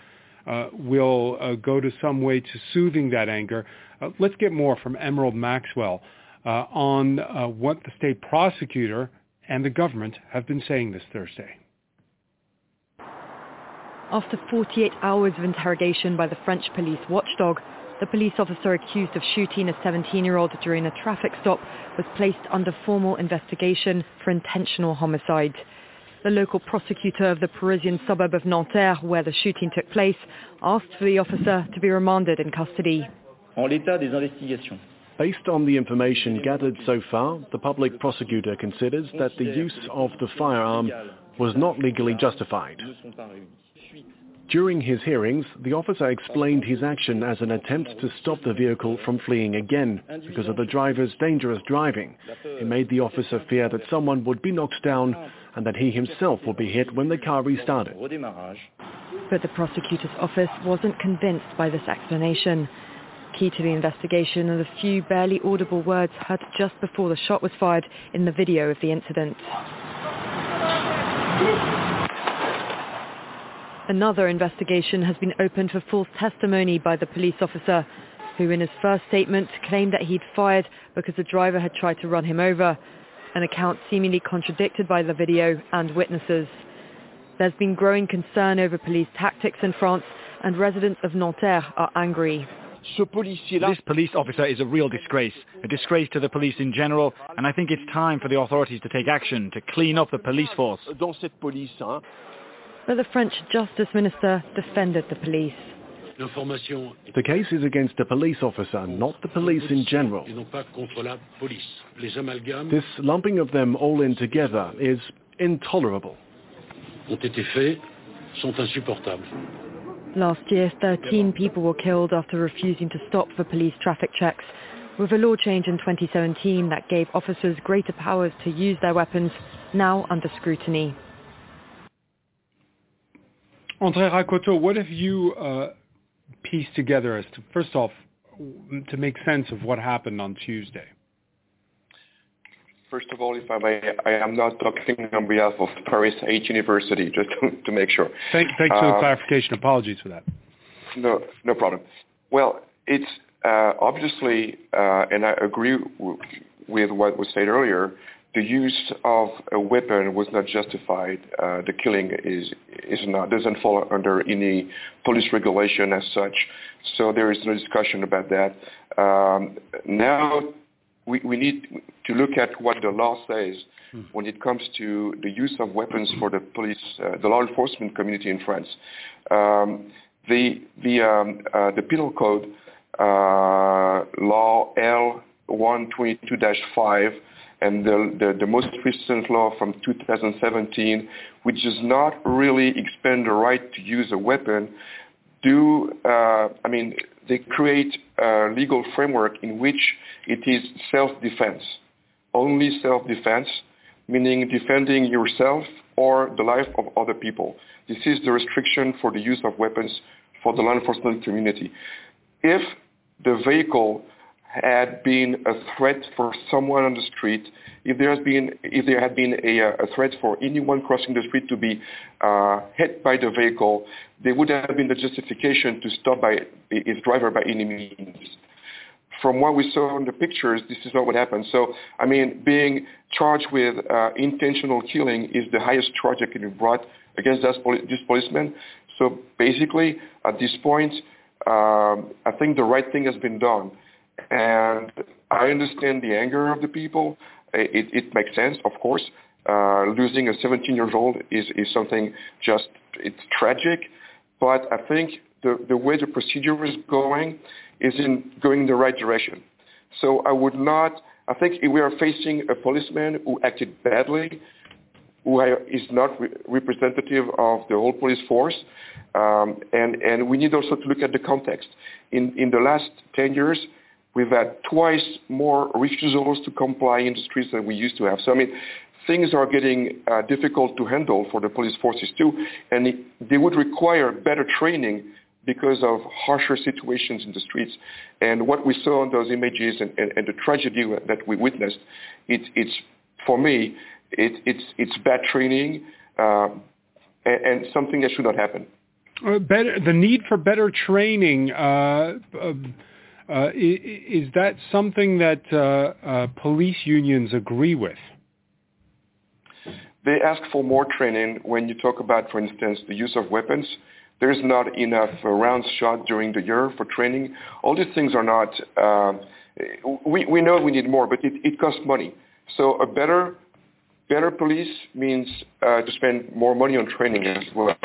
S7: uh, will uh, go to some way to soothing that anger. Uh, let's get more from Emerald Maxwell on what the state prosecutor and the government have been saying this Thursday.
S1: After 48 hours of interrogation by the French police watchdog, the police officer accused of shooting a 17-year-old during a traffic stop was placed under formal investigation for intentional homicide. The local prosecutor of the Parisian suburb of Nanterre, where the shooting took place, asked for the officer to be remanded in custody.
S10: Based on the information gathered so far, the public prosecutor considers that the use of the firearm was not legally justified. During his hearings, the officer explained his action as an attempt to stop the vehicle from fleeing again because of the driver's dangerous driving. It made the officer fear that someone would be knocked down and that he himself would be hit when the car restarted.
S1: But the prosecutor's office wasn't convinced by this explanation. Key to the investigation are the few barely audible words heard just before the shot was fired in the video of the incident. Another investigation has been opened for false testimony by the police officer, who in his first statement claimed that he'd fired because the driver had tried to run him over, an account seemingly contradicted by the video and witnesses. There's been growing concern over police tactics in France, and residents of Nanterre are angry.
S11: This police officer is a real disgrace, a disgrace to the police in general, and I think it's time for the authorities to take action to clean up the police force.
S1: But the French Justice Minister defended the police.
S10: The case is against the police officer, not the police in general. This lumping of them all in together is intolerable.
S1: Last year, 13 people were killed after refusing to stop for police traffic checks. With a law change in 2017 that gave officers greater powers to use their weapons, now under scrutiny.
S7: Andre Rakoto, what have you uh, pieced together as to, first off, to make sense of what happened on Tuesday?
S12: First of all, if I may, I am not talking on behalf of Paris 8 University, just to, to make sure.
S7: Thank, thanks for the uh, clarification. Apologies for that.
S12: No, no problem. Well, it's uh, obviously, uh, and I agree w- with what was said earlier, the use of a weapon was not justified. Uh, the killing is is not doesn't fall under any police regulation as such. So there is no discussion about that. Um, now we, we need to look at what the law says when it comes to the use of weapons for the police, uh, the law enforcement community in France. Um, the the um, uh, the penal code uh, law L 122-5 and the, the, the, most recent law from 2017, which does not really expand the right to use a weapon, do, uh, I mean, they create a legal framework in which it is self-defense, only self-defense, meaning defending yourself or the life of other people. This is the restriction for the use of weapons for the law enforcement community. If the vehicle had been a threat for someone on the street, if there has been if there had been a, a threat for anyone crossing the street to be uh, hit by the vehicle, there would have been the justification to stop by his driver by any means. From what we saw in the pictures, this is not what happened. So, I mean, being charged with uh, intentional killing is the highest charge that can be brought against this, poli- this policeman. So basically, at this point, um, I think the right thing has been done. And I understand the anger of the people. It, it makes sense, of course. Uh, losing a 17-year-old is, is something just, it's tragic. But I think the, the way the procedure is going is in going in the right direction. So I would not, I think we are facing a policeman who acted badly. who is not re- representative of the whole police force. Um, and, and we need also to look at the context. In, in the last 10 years, we've had twice more refusals to comply in the streets than we used to have. So, I mean, things are getting uh, difficult to handle for the police forces too, and it, they would require better training because of harsher situations in the streets. And what we saw in those images and, and, and the tragedy that we witnessed, it, it's, for me, it, it's, it's bad training uh, and, and, something that should not happen.
S7: Uh, better, the need for better training, uh, um, uh is that something that uh, uh, police unions agree with?
S12: They ask for more training when you talk about, for instance, the use of weapons there's not enough uh, rounds shot during the year for training. All these things are not. Uh, we we know we need more, but it, it costs money. So a better better police means uh, to spend more money on training as well.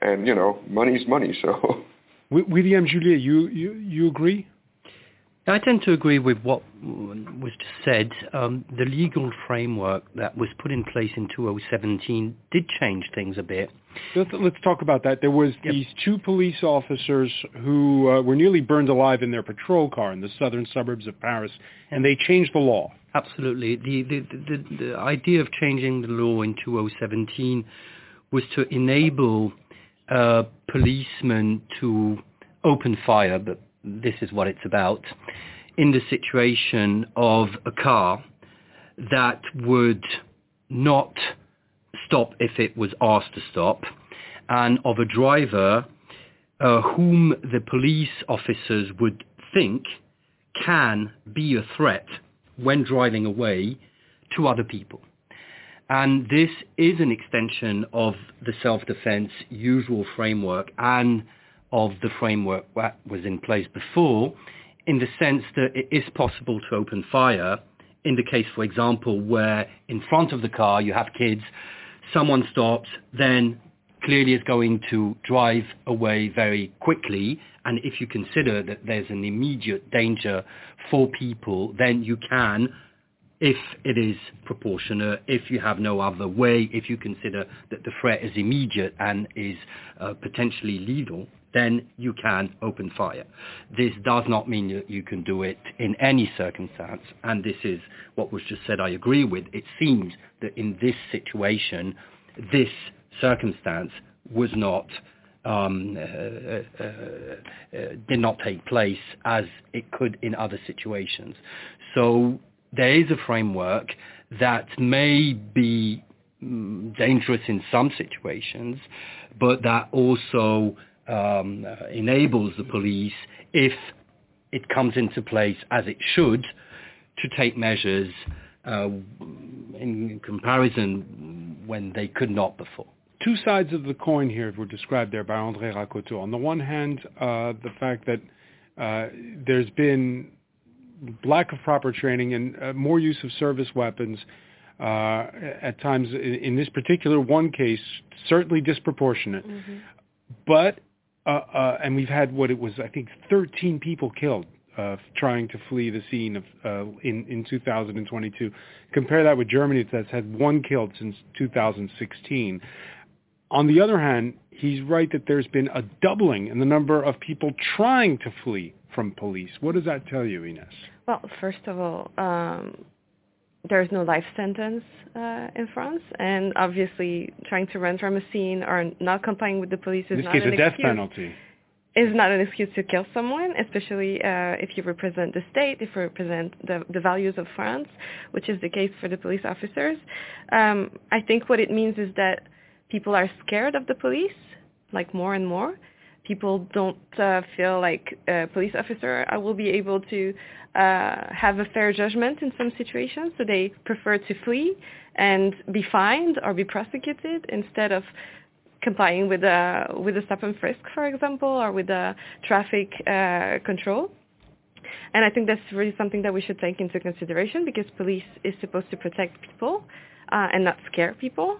S12: And you know, money is money. So.
S7: William Julié, you you you agree?
S13: I tend to agree with what was just said. Um, the legal framework that was put in place in 2017 did change things a bit.
S7: Let's, let's talk about that. There was yep. these two police officers who uh, were nearly burned alive in their patrol car in the southern suburbs of Paris, and they changed the law.
S13: Absolutely. The, the, the, the idea of changing the law in 2017 was to enable uh, policemen to open fire, but this is what it's about, in the situation of a car that would not stop if it was asked to stop, and of a driver uh, whom the police officers would think can be a threat when driving away to other people. And this is an extension of the self-defense usual framework and of the framework that was in place before in the sense that it is possible to open fire in the case, for example, where in front of the car you have kids, someone stops, then clearly is going to drive away very quickly. And if you consider that there's an immediate danger for people, then you can, if it is proportionate, if you have no other way, if you consider that the threat is immediate and is uh, potentially lethal, then you can open fire. This does not mean that you can do it in any circumstance, and this is what was just said I agree with. It seems that in this situation, this circumstance was not um, uh, uh, uh, did not take place as it could in other situations. So there is a framework that may be mm, dangerous in some situations, but that also um, uh, enables the police, if it comes into place as it should, to take measures uh, in comparison when they could not before.
S7: Two sides of the coin here were described there by André Rakoto. On the one hand, uh, the fact that uh, there's been lack of proper training and uh, more use of service weapons uh, at times in, in, this particular one case, certainly disproportionate. Mm-hmm. But uh, uh, and we've had what it was, I think, 13 people killed uh, trying to flee the scene of uh, in in 2022. Compare that with Germany that's had one killed since 2016. On the other hand, he's right that there's been a doubling in the number of people trying to flee from police. What does that tell you, Ines?
S8: Well, first of all, um, there's no life sentence uh, in France, and obviously trying to run from a scene or not complying with the police is
S7: in this
S8: not
S7: case,
S8: an
S7: a death
S8: excuse.
S7: penalty.
S8: Is not an excuse to kill someone, especially uh, if you represent the state, if you represent the, the values of France, which is the case for the police officers. Um, I think what it means is that people are scared of the police, like more and more, people don't uh, feel like a police officer will be able to uh, have a fair judgment in some situations, so they prefer to flee and be fined or be prosecuted instead of complying with a with a stop and frisk, for example, or with a traffic uh, control. And I think that's really something that we should take into consideration because police is supposed to protect people uh, and not scare people.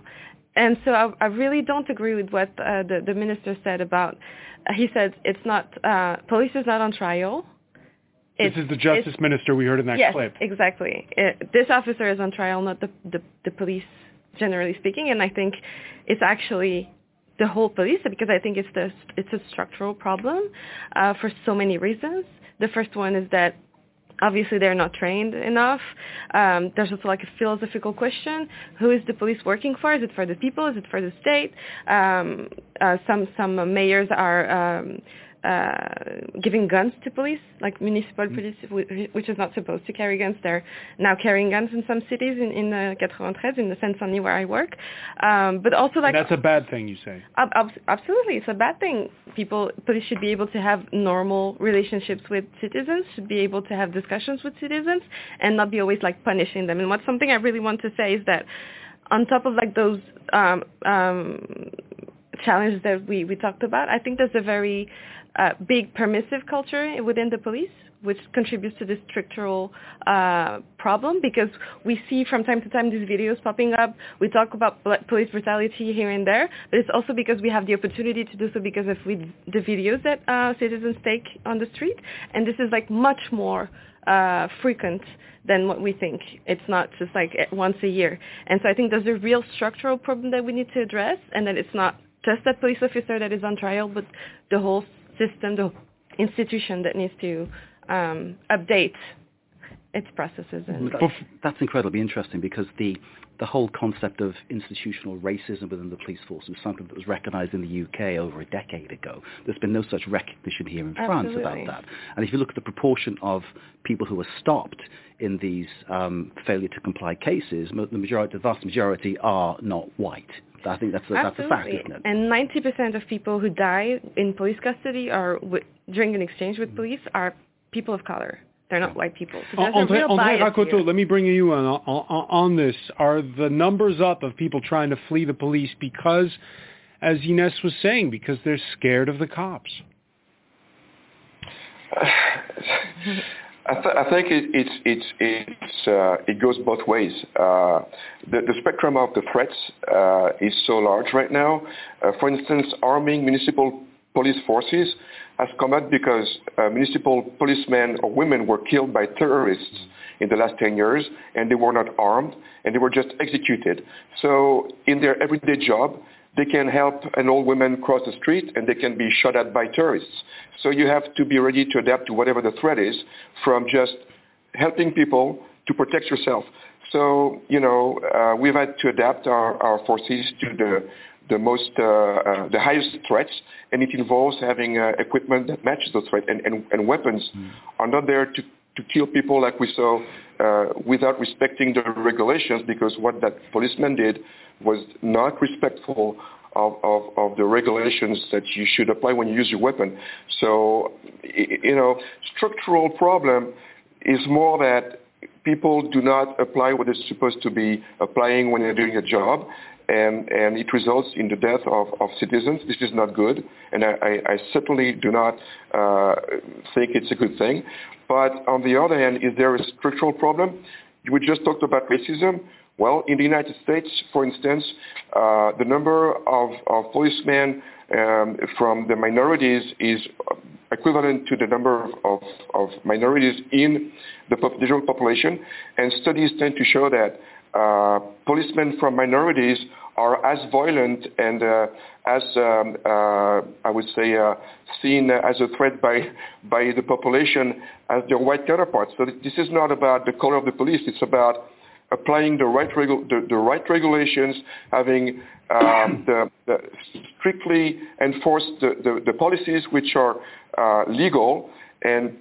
S8: And so I, I really don't agree with what uh, the, the minister said about he said it's not uh, police is not on trial.
S7: It's, this is the justice minister we heard in that
S8: yes,
S7: clip.
S8: exactly. It, this officer is on trial, not the, the, the police generally speaking. And I think it's actually the whole police because I think it's the it's a structural problem uh, for so many reasons. The first one is that obviously they're not trained enough. Um, there's also like a philosophical question: Who is the police working for? Is it for the people? Is it for the state? Um, uh, some some mayors are um, uh, giving guns to police, like municipal mm. police, which is not supposed to carry guns. They're now carrying guns in some cities in, in uh, 93, in the Seine-Saint-Denis where I work. Um, but also like...
S7: And that's a bad thing, you say?
S8: Ab- absolutely. It's a bad thing. People, police should be able to have normal relationships with citizens, should be able to have discussions with citizens, and not be always like punishing them. And what's something I really want to say is that on top of like those um, um, challenges that we, we talked about, I think there's a very uh, big permissive culture within the police, which contributes to this structural uh, problem because we see from time to time these videos popping up. We talk about police brutality here and there, but it's also because we have the opportunity to do so because of we, the videos that uh, citizens take on the street, and this is like much more uh, frequent than what we think. It's not just like once a year. And so I think there's a real structural problem that we need to address, and that it's not just that police officer that is on trial, but the whole system, the institution that needs to um, update its processes. And
S9: that's, that's incredibly interesting because the the whole concept of institutional racism within the police force was something that was recognized in the UK over a decade ago. There's been no such recognition here in France about that. And if you look at the proportion of people who are stopped in these um, failure to comply cases, the majority, the vast majority are not white. I think that's a, that's a fact, isn't it?
S8: And 90% of people who die in police custody or w- during an exchange with police are people of color. They're not white people. So
S7: André,
S8: André
S7: Rakoto, let me bring you on, on, on this. Are the numbers up of people trying to flee the police because, as Ines was saying, because they're scared of the cops?
S12: I, th- I think it, it's, it's, it's, uh, it goes both ways. Uh, the, the, spectrum of the threats uh, is so large right now. Uh, for instance, arming municipal police forces has come out because uh, municipal policemen or women were killed by terrorists in the last 10 years, and they were not armed, and they were just executed. So in their everyday job, they can help an old woman cross the street and they can be shot at by terrorists. So you have to be ready to adapt to whatever the threat is from just helping people to protect yourself. So, you know, uh, we've had to adapt our, our forces to the, the most, uh, uh, the highest threats, and it involves having uh, equipment that matches those threats, and, and, and weapons mm. are not there to, to kill people like we saw uh, without respecting the regulations, because what that policeman did was not respectful of, of, of, the regulations that you should apply when you use your weapon. So, you know, structural problem is more that people do not apply what they're supposed to be applying when they're doing a job. And, and it results in the death of, of citizens. This is not good, and I, I, I certainly do not uh, think it's a good thing. But on the other hand, is there a structural problem? We just talked about racism. Well, in the United States, for instance, uh, the number of, of policemen um, from the minorities is equivalent to the number of, of minorities in the general population, and studies tend to show that uh, policemen from minorities are as violent and uh, as um, uh, I would say uh, seen as a threat by by the population as their white counterparts. So this is not about the color of the police; it's about applying the right, regu- the, the right regulations, having um, the, the strictly enforced the, the, the, policies which are uh, legal, and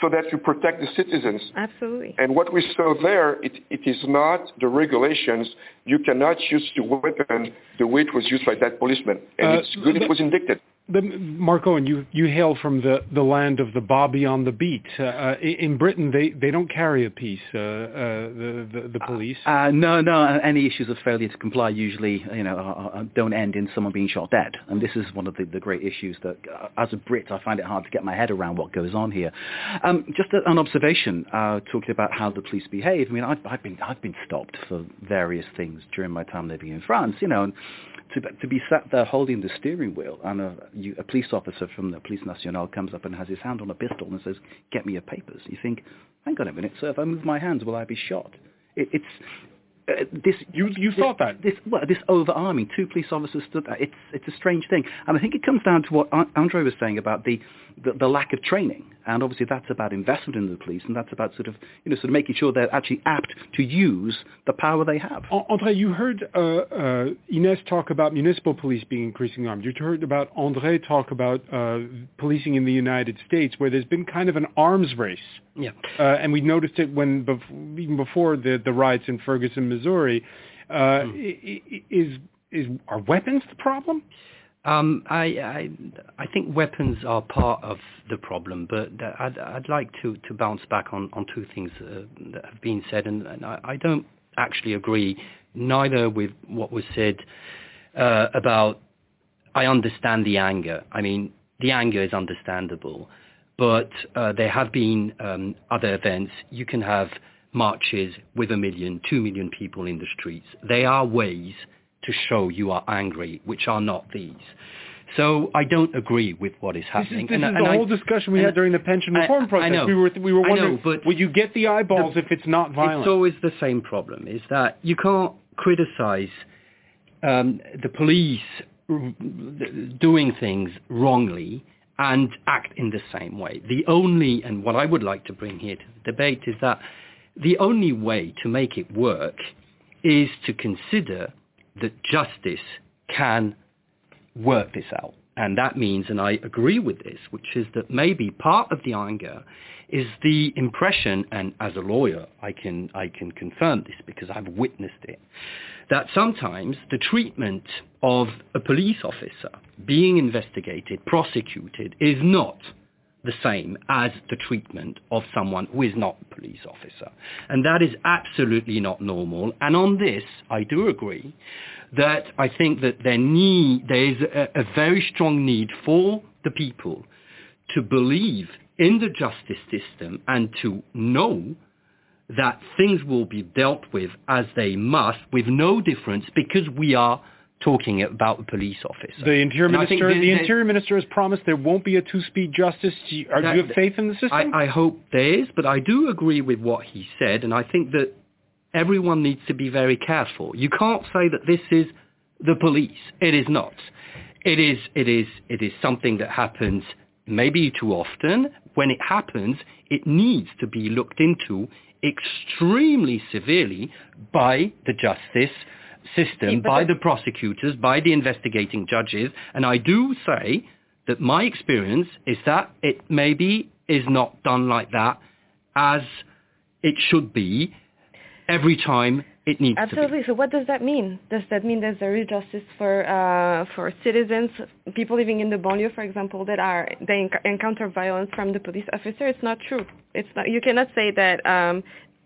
S12: so that you protect the citizens.
S8: Absolutely.
S12: And what we saw there, it, it is not the regulations. You cannot use the weapon the way it was used by that policeman. And uh, it's good it was indicted
S7: the, Mark Owen, you, you hail from the, the land of the Bobby on the beat. Uh, uh in Britain, they, they don't carry a piece, uh, uh, the, the, the, police.
S9: Uh, no, no. Any issues of failure to comply usually, you know, are, are, don't end in someone being shot dead. And this is one of the, the great issues that, uh, as a Brit, I find it hard to get my head around what goes on here. Um, just an observation, talking about how the police behave. I mean, I've, I've, been I've been stopped for various things during my time living in France. You know. And, to, to be sat there holding the steering wheel and a, you, a police officer from the Police Nationale comes up and has his hand on a pistol and says, get me your papers. You think, hang on a minute, sir, if I move my hands, will I be shot? It, it's, uh, this
S7: you you
S9: this,
S7: thought that
S9: this well this overarming two police officers stood there. It's it's a strange thing, and I think it comes down to what Andre was saying about the, the the lack of training, and obviously that's about investment in the police, and that's about sort of you know sort of making sure they're actually apt to use the power they have.
S7: Andre, you heard uh, uh, Ines talk about municipal police being increasingly armed. You heard about Andre talk about uh, policing in the United States, where there's been kind of an arms race.
S13: Yeah,
S7: uh, and we noticed it when bef- even before the the riots in Ferguson, Missouri. Mm. Is is are weapons the problem?
S13: Um, I, I, I think weapons are part of the problem, but I'd, I'd like to, to bounce back on, on two things uh, that have been said, and, and I, I, don't actually agree neither with what was said uh, about. I understand the anger. I mean, the anger is understandable, but uh, there have been um, other events. You can have marches with a million, two million people in the streets. There are ways to show you are angry, which are not these. So I don't agree with what is happening.
S7: This is, this
S13: and,
S7: is the whole
S13: I,
S7: discussion we had during the pension reform
S13: I,
S7: process.
S13: I know,
S7: we were we were wondering,
S13: know,
S7: would you get the eyeballs
S13: the,
S7: if it's not violent?
S13: It's always the same problem: is that you can't criticize um, the police doing things wrongly and act in the same way. The only, and what I would like to bring here to the debate is that the only way to make it work is to consider that justice can work this out. And that means, and I agree with this, which is that maybe part of the anger is the impression, and as a lawyer, I can, I can confirm this because I've witnessed it, that sometimes the treatment of a police officer being investigated, prosecuted, is not the same as the treatment of someone who is not a police officer. And that is absolutely not normal. And on this, I do agree that I think that there, need, there is a, a very strong need for the people to believe in the justice system and to know that things will be dealt with as they must with no difference because we are talking about a police officer.
S7: The interior minister, the, the, interior minister has promised there won't be a two-speed justice. Do you, are, that, do you have faith in the system?
S13: I, I hope there is, but I do agree with what he said, and I think that everyone needs to be very careful. You can't say that this is the police. It is not. It is. It is. It is something that happens maybe too often. When it happens, it needs to be looked into extremely severely by the justice system, yeah, by the prosecutors, by the investigating judges. And I do say that my experience is that it maybe is not done like that as it should be every time it needs to be.
S8: Absolutely. So what does that mean? Does that mean there's a real justice for uh, for citizens, people living in the banlieue, for example, that are they encounter violence from the police officer? It's not true. It's not. You cannot say that. Um,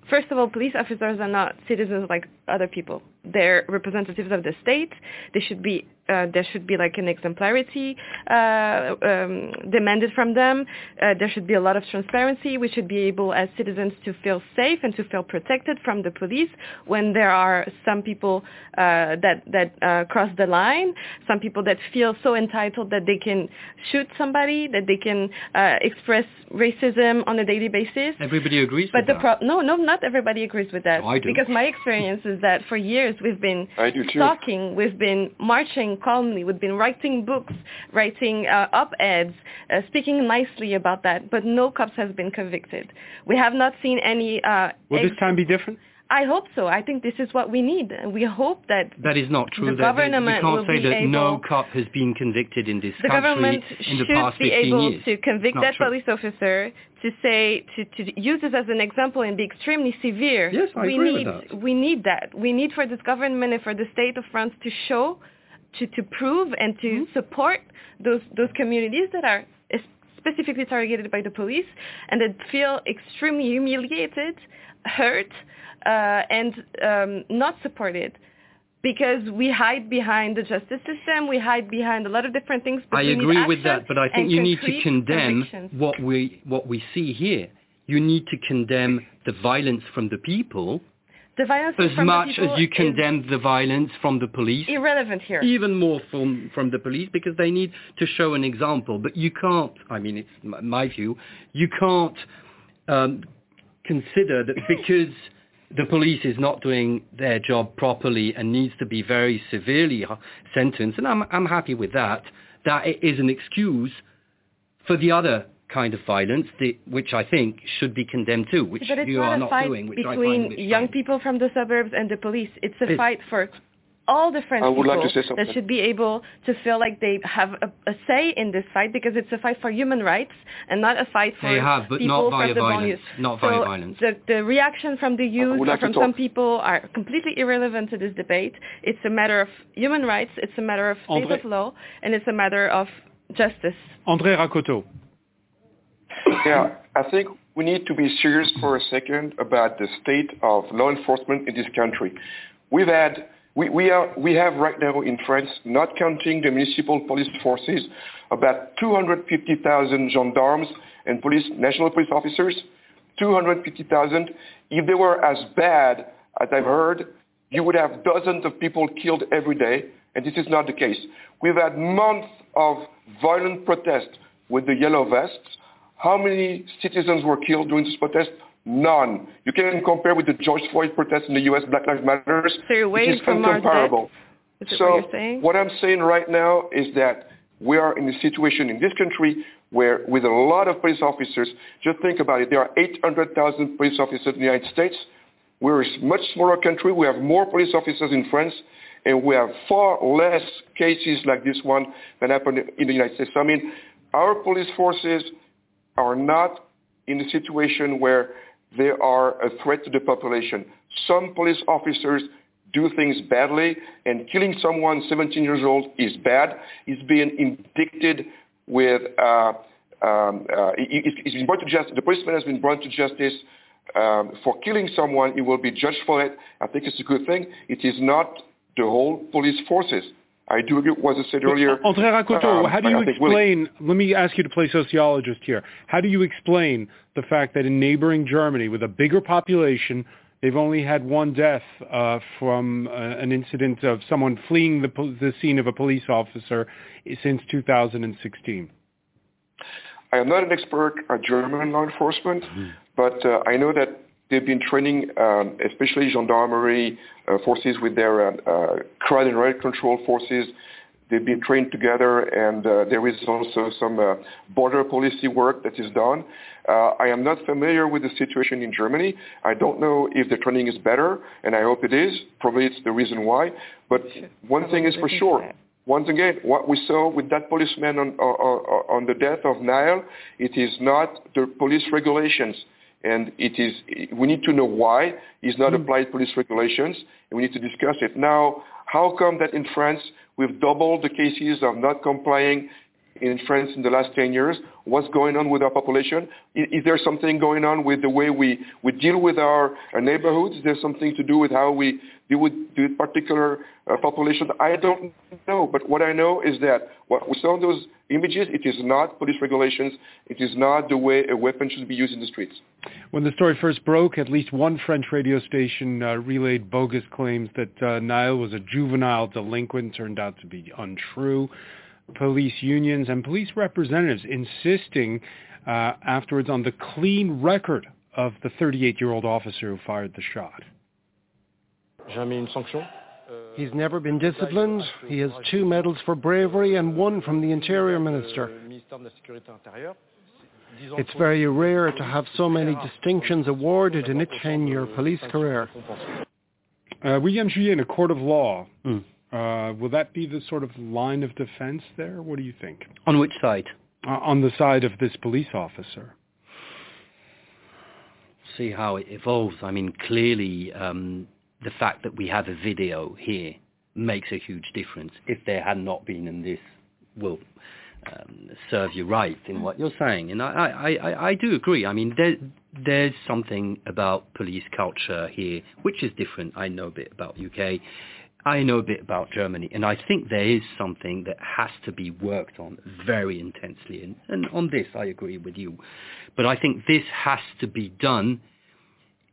S8: first of all, police officers are not citizens like other people. They're representatives of the state. They should be uh, there should be like an exemplarity uh, um, demanded from them. Uh, there should be a lot of transparency. We should be able as citizens to feel safe and to feel protected from the police when there are some people uh, that, that uh, cross the line, some people that feel so entitled that they can shoot somebody, that they can uh, express racism on a daily basis.
S13: Everybody agrees
S8: but
S13: with
S8: the
S13: that.
S8: Pro- no, no, not everybody agrees with that.
S13: No, I do.
S8: Because my experience is that for years we've been talking, we've been marching calmly. We've been writing books, writing uh, op-eds, uh, speaking nicely about that, but no cops has been convicted. We have not seen any. Uh,
S7: Will ex- this time be different?
S8: I hope so. I think this is what we need. We hope that
S13: that is not true.
S8: The government
S13: we can't say that
S8: able,
S13: no cop has been convicted in this
S8: the
S13: country
S8: government
S13: in the
S8: should
S13: past 15 years.
S8: should be able
S13: years.
S8: to convict that
S13: true.
S8: police officer, to say to, to use this as an example and be extremely severe.
S13: Yes, I
S8: we
S13: agree
S8: need
S13: with that.
S8: we need that. We need for this government and for the state of France to show, to, to prove and to
S13: Mm-hmm.
S8: support those those communities that are specifically targeted by the police and that feel extremely humiliated, hurt, uh, and um, not supported because we hide behind the justice system, we hide behind a lot of different things. But
S13: I agree with that, but I think you need to condemn what we what we see here. You need to condemn the violence from the people
S8: The violence
S13: as
S8: from the
S13: much
S8: people
S13: as you condemn the violence from the police.
S8: irrelevant here.
S13: Even more from from the police because they need to show an example. But you can't. I mean, it's my view. You can't um, consider that because the police is not doing their job properly and needs to be very severely sentenced, and I'm, I'm happy with that, that it is an excuse for the other kind of violence, the, which I think should be condemned too, which you
S8: are
S13: not doing.
S8: Which between young people from the suburbs and the police. It's a it's, fight for all the French people
S12: like
S8: that should be able to feel like they have a, a, say in this fight because it's a fight for human rights and not a fight for
S13: they have, but
S8: people
S13: not via
S8: from the
S13: violence.
S8: banlieues.
S13: Not
S8: so
S13: via violence.
S8: The, the reaction from the youth
S12: like
S8: or from some people are completely irrelevant to this debate. It's a matter of human rights, it's a matter of state
S7: André.
S8: of law, and it's a matter of justice.
S7: André Rakoto.
S12: Yeah, I think we need to be serious for a second about the state of law enforcement in this country. We've had we, we, are, we have right now in France, not counting the municipal police forces, about 250,000 gendarmes and police, national police officers. 250,000. If they were as bad as I've heard, you would have dozens of people killed every day, and this is not the case. We've had months of violent protest with the yellow vests. How many citizens were killed during this protest? None. You can compare with the George Floyd protests in the U.S., Black Lives Matter.
S8: So you're waiting
S12: it is
S8: for more
S12: incomparable.
S8: Is
S12: so
S8: what
S12: what I'm saying right now is that we are in a situation in this country where with a lot of police officers, just think about it, there are 800,000 police officers in the United States. We're a much smaller country. We have more police officers in France, and we have far less cases like this one than happened in the United States. So, I mean, our police forces are not in a situation where they are a threat to the population. Some police officers do things badly, and killing someone 17 years old is bad. He's being indicted with, uh, um, uh, he's been brought to justice, the policeman has been brought to justice um, for killing someone. He will be judged for it. I think it's a good thing. It is not the whole police forces. I do agree with what I said earlier.
S7: André Rakoto,
S12: Um,
S7: how do you explain, let me ask you to play sociologist here. How do you explain the fact that in neighboring Germany, with a bigger population, they've only had one death uh, from uh, an incident of someone fleeing the, the scene of a police officer since 2016?
S12: I am not an expert on German law enforcement, but uh, I know that they've been training, um, especially gendarmerie uh, forces with their uh, uh, crowd and riot control forces. They've been trained together, and uh, there is also some uh, border policy work that is done. Uh, I am not familiar with the situation in Germany. I don't know if the training is better, and I hope it is. Probably it's the reason why. But one thing is for sure, once again, what we saw with that policeman on, on, on the death of Naël, it is not the police regulations. And it is, we need to know why he's not hmm. applied police regulations, and we need to discuss it. Now, how come that in France we've doubled the cases of not complying in France in the last 10 years? What's going on with our population? Is, is there something going on with the way we, we deal with our, our neighborhoods? Is there something to do with how we deal with the particular uh, population? I don't know, but what I know is that what we saw in those images, it is not police regulations. It is not the way a weapon should be used in the streets.
S7: When the story first broke, at least one French radio station uh, relayed bogus claims that uh, Naël was a juvenile delinquent. Turned out to be untrue. Police unions and police representatives insisting uh, afterwards on the clean record of the 38-year-old officer who fired the shot.
S14: He's never been disciplined. He has two medals for bravery and one from the Interior Minister. It's very rare to have so many distinctions awarded in a 10-year police career.
S7: Uh, William Julié, in a court of law,
S13: Mm.
S7: Uh, will that be the sort of line of defense there? What do you think?
S13: On which side?
S7: Uh, on the side of this police officer.
S13: See how it evolves. I mean, clearly, um, the fact that we have a video here makes a huge difference. If there had not been, and this will um, serve you right in what you're saying. And I, I, I, I do agree. I mean, there, there's something about police culture here which is different. I know a bit about UK. I know a bit about Germany, and I think there is something that has to be worked on very intensely. And, and on this, I agree with you. But I think this has to be done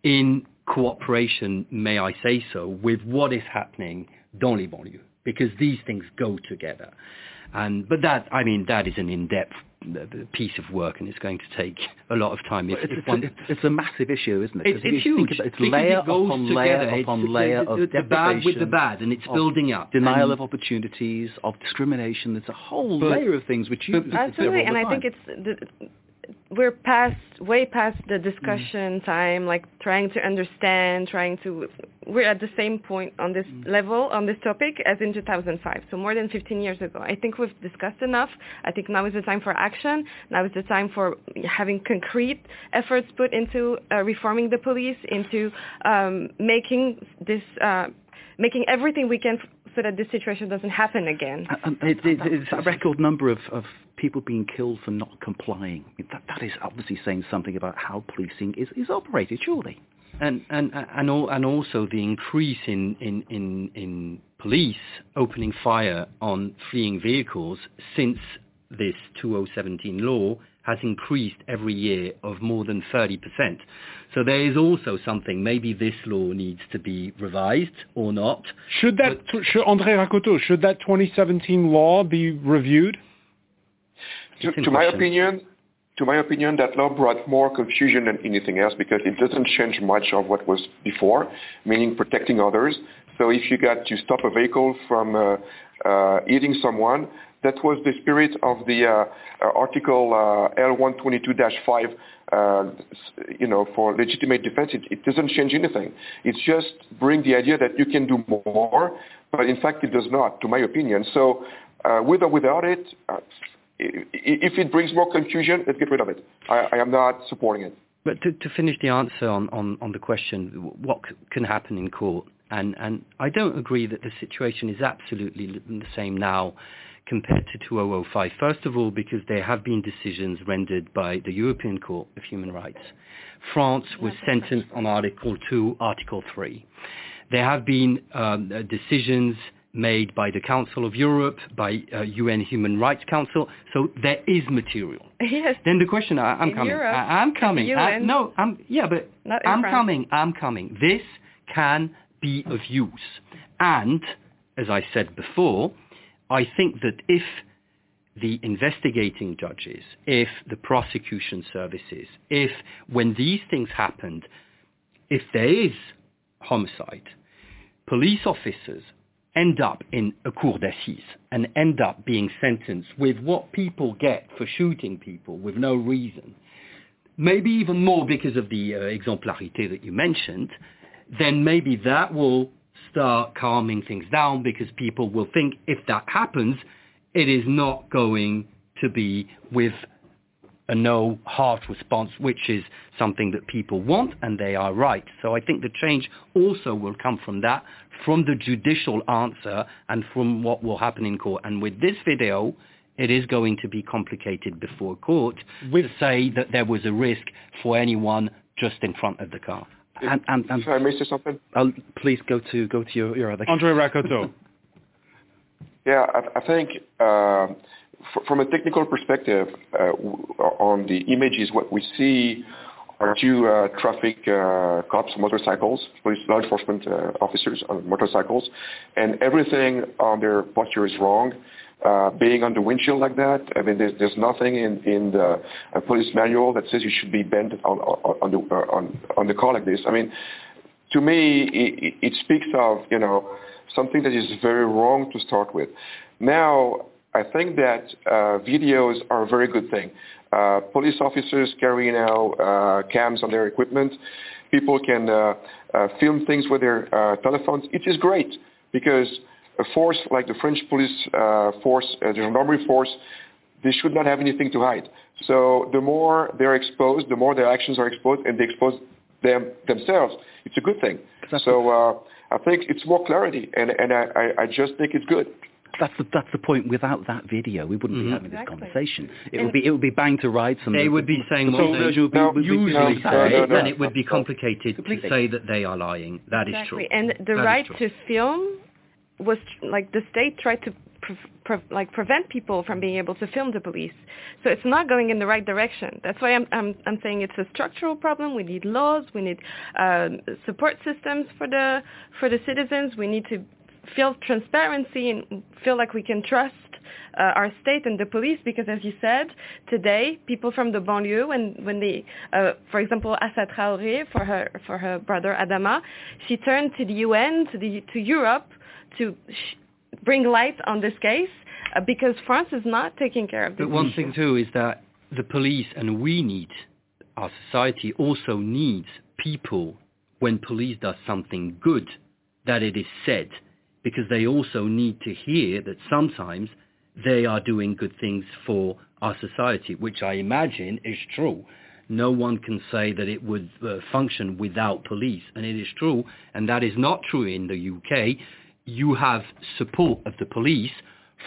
S13: in cooperation, may I say so, with what is happening dans les banlieues, because these things go together. and but that I mean that is an in-depth piece of work and it's going to take a lot of time.
S9: If, it's, if one, it's, it's, a massive issue, isn't it?
S13: It's, it's huge.
S9: It, it's layer
S13: it goes
S9: upon
S13: together.
S9: layer upon layer
S13: the,
S9: of
S13: the, the bad with the bad, and it's building up.
S9: Denial of opportunities, of discrimination. There's a whole
S13: but,
S9: layer of things which you
S8: absolutely, and I think it's the, we're past way past the discussion mm. time like trying to understand trying to we're at the same point on this mm. level on this topic as in 2005 so more than 15 years ago i think we've discussed enough i think now is the time for action now is the time for having concrete efforts put into uh, reforming the police into um, making this uh, making everything we can so that this situation doesn't happen again.
S9: And it, it, it's a record number of, of people being killed for not complying. That, that is obviously saying something about how policing is, is operated, surely.
S13: And, and, uh, and, all, and also the increase in, in, in, in police opening fire on fleeing vehicles since this 2017 law has increased every year of more than 30%. So there is also something, maybe this law needs to be revised or not.
S7: Should that, should, André Rakoto, should that 2017 law be reviewed?
S12: To, to my opinion, to my opinion, that law brought more confusion than anything else because it doesn't change much of what was before, meaning protecting others. So if you got to stop a vehicle from uh, uh, hitting someone, that was the spirit of the uh, uh Article uh, L122-5, uh, you know, for legitimate defense. It, it, doesn't change anything. It's just bring the idea that you can do more, but in fact it does not, to my opinion. So with or without it, if it brings more confusion, let's get rid of it. I, I am not supporting it.
S13: But to, to finish the answer on, on, on, the question, what c- can happen in court? And, and I don't agree that the situation is absolutely the same now compared to 2005. First of all, because there have been decisions rendered by the European Court of Human Rights. France was sentenced on Article 2, Article 3. There have been um, decisions made by the Council of Europe, by uh, UN Human Rights Council. So there is material.
S8: Yes.
S13: Then the question, I, am coming.
S8: Europe,
S13: I, am coming. I, no, I'm yeah, but I'm
S8: France.
S13: coming. I'm coming. This can be of use. And as I said before, I think that if the investigating judges, if the prosecution services, if when these things happened, if there is homicide, police officers end up in a cour d'assises and end up being sentenced with what people get for shooting people with no reason, maybe even more because of the uh, exemplarité that you mentioned, then maybe that will start calming things down because people will think if that happens, it is not going to be with a no hard response, which is something that people want, and they are right. So I think the change also will come from that, from the judicial answer, and from what will happen in court. And with this video, it is going to be complicated before court with say that there was a risk for anyone just in front of the car.
S12: And, and, and Sorry, I may say something?
S9: I'll, please go to go to your, your other.
S7: André Rakoto.
S12: yeah, I, I think uh, from a technical perspective, uh, on the images, what we see are two uh, traffic uh, cops, motorcycles, police law enforcement uh, officers on motorcycles, and everything on their posture is wrong. Uh, being on the windshield like that, I mean, there's, there's nothing in, in the uh, police manual that says you should be bent on, on, the, on, on the car like this. I mean, to me, it, it speaks of, you know, something that is very wrong to start with. Now, I think that uh, videos are a very good thing. Uh, police officers carry now uh, cams on their equipment. People can uh, uh, film things with their uh, telephones. It is great because a force like the French police uh, force, uh, the gendarmerie force, they should not have anything to hide. So the more they're exposed, the more their actions are exposed, and they expose them themselves. It's a good thing. So uh, I think it's more clarity, and, and I, I just think it's good
S9: that's the that's the point. Without that video, we wouldn't mm-hmm. be having this exactly. conversation. It and would be it would be bang to rights. And
S13: they
S9: the,
S13: would be saying
S12: what
S13: they
S12: usually
S13: no, say, no, no, and it would be complicated to say that they are lying. That
S8: exactly.
S13: is
S8: true. And the
S13: that
S8: right to film was like the state tried to pre- pre- like prevent people from being able to film the police. So it's not going in the right direction. That's why I'm I'm, I'm saying it's a structural problem. We need laws. We need uh, support systems for the for the citizens. We need to feel transparency and feel like we can trust uh, our state and the police because, as you said, today people from the banlieue, when when they, uh, for example, Assa Traoré for her for her brother Adama, she turned to the UN, to the to Europe, to sh- bring light on this case uh, because France is not taking care of this.
S13: But one
S8: issue.
S13: thing too is that the police and we need our society also needs people when police does something good that it is said because they also need to hear that sometimes they are doing good things for our society, which I imagine is true. No one can say that it would uh, function without police, and it is true, and that is not true in the UK. You have support of the police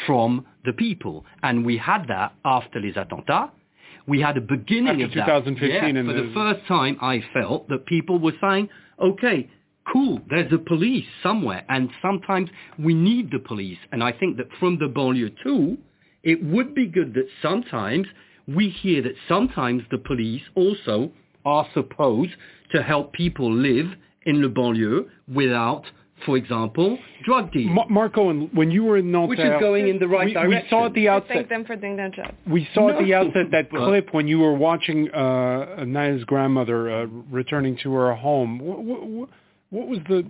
S13: from the people, and we had that after les attentats. We had a beginning
S7: After
S13: of that.
S7: 2015
S13: Yeah,
S7: and
S13: for
S7: the-
S13: the first time, I felt that people were saying, "Okay, cool, there's a police somewhere, and sometimes we need the police." And I think that from the banlieue too, it would be good that sometimes we hear that sometimes the police also are supposed to help people live in the banlieue without, for example, drug dealing.
S7: Ma- Marco, and when you were in Nanterre,
S13: Which is going in the right
S7: we,
S13: direction.
S7: We saw at the
S8: I
S7: outset.
S8: thank them for doing their job.
S7: We saw at the
S13: No.
S7: outset that clip when you were watching uh, Naël's grandmother uh, returning to her home. What, what, what was the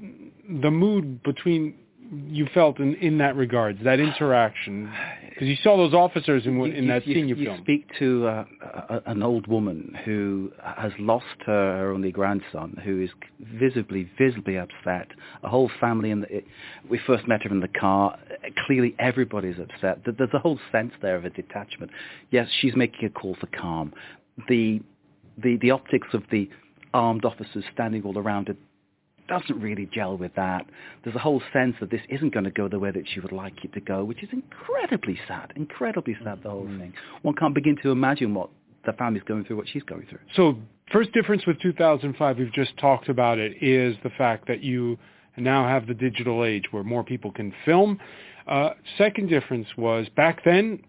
S7: the mood between you felt in, in that regards, that interaction? Because you saw those officers in, in
S9: you,
S7: that
S9: you,
S7: scene you,
S9: you
S7: filmed.
S9: speak to uh, a, an old woman who has lost her, her only grandson, who is visibly, visibly upset. A whole family. In the, we first met her in the car. Clearly, everybody's upset. There's a whole sense there of a detachment. Yes, she's making a call for calm. The the the optics of the armed officers standing all around it doesn't really gel with that. There's a whole sense that this isn't going to go the way that she would like it to go, which is incredibly sad, incredibly sad, the whole thing. One can't begin to imagine what the family's going through, what she's going through.
S7: So first difference with 2005, we've just talked about it, is the fact that you now have the digital age where more people can film. Uh, second difference was back then,